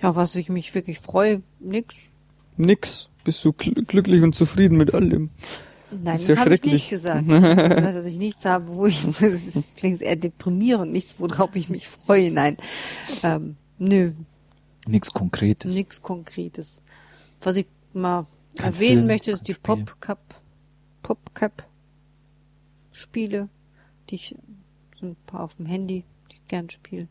Ja, was ich mich wirklich freue, nix. Nix. Bist du gl glücklich und zufrieden mit allem? Nein, das ja habe ich schrecklich. nicht gesagt. Ich habe gesagt, dass ich nichts habe, wo ich, [LAUGHS] das ist, klingt eher deprimierend, nichts, worauf ich mich freue. Nein, ähm, nö, Nichts Konkretes. nichts Konkretes. Was ich mal Kein erwähnen Film, möchte, ist die. Pop-Cup, Pop-Cup Spiele, die ich, so ein paar auf dem Handy, die ich gern spiele.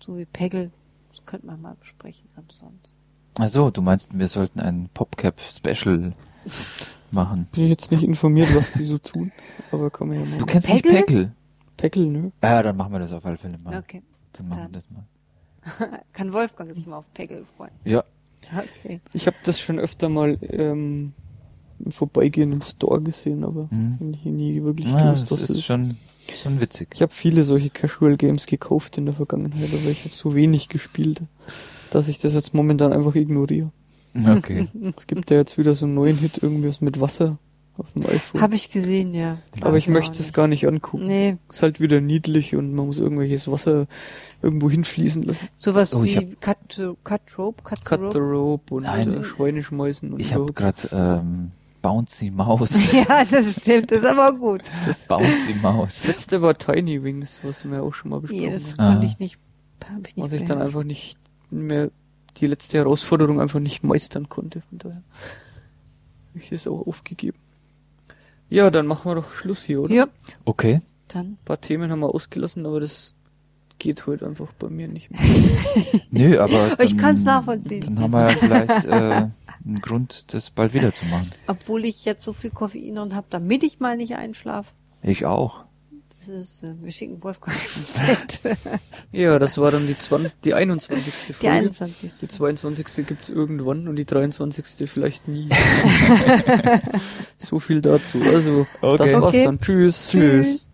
So wie Peggle. Das könnte man mal besprechen, aber sonst. Ach so, du meinst, wir sollten ein PopCap Special machen. Bin ich jetzt nicht informiert, was die so tun, aber man ja mal. Du kennst nicht Peggle? Peggle? Peckel, ne? Ja, dann machen wir das auf alle Fälle mal. Okay. Dann machen Dann. wir das mal. [LAUGHS] Kann Wolfgang sich mal auf Peggle freuen. Ja, Okay. Ich habe das schon öfter mal ähm, im Vorbeigehen im Store gesehen, aber Mhm. nie, nie wirklich ja gewusst, das was ist das ist. schon, schon witzig. Ich habe viele solche Casual Games gekauft in der Vergangenheit, aber ich habe so wenig gespielt, dass ich das jetzt momentan einfach ignoriere. [LAUGHS] Okay. Es gibt ja jetzt wieder so einen neuen Hit, irgendwas mit Wasser auf dem iPhone. Habe ich gesehen, ja. aber ich möchte es gar nicht angucken. Nee, Ist halt wieder niedlich und man muss irgendwelches Wasser irgendwo hinfließen lassen. sowas Oh, ich wie Cut, Cut Rope, Cut, the Cut the Rope. Und Nein. äh, Schweine schmeißen und Ich habe gerade ähm, Bouncy Maus. [LAUGHS] Ja, das stimmt, das ist aber gut. [LAUGHS] Bouncy Maus. letzte war Tiny Wings, was wir auch schon mal besprochen Nee, das haben. Ah. konnte ich nicht, hab ich nicht was ich dann einfach nicht mehr die letzte Herausforderung einfach nicht meistern konnte. Von daher habe ich das auch aufgegeben. Ja, dann machen wir doch Schluss hier, oder? Ja, Okay. dann. Ein paar Themen haben wir ausgelassen, aber das geht heute einfach bei mir nicht mehr. [LAUGHS] Nö, aber. Ich dann- kann's nachvollziehen. Dann haben wir ja vielleicht äh, einen Grund, das bald wieder zu machen. Obwohl ich jetzt so viel Koffein drin habe, damit ich mal nicht einschlafe. Ich auch. Das ist, äh, wir schicken Wolfgang ins [LAUGHS] Bett. Ja, das war dann die, 20, die 21. Folge. Die 21. Die 22. gibt's irgendwann und die 23. vielleicht nie. [LAUGHS] so viel dazu. Also, das Okay. war's Okay. dann. Tschüss. Tschüss.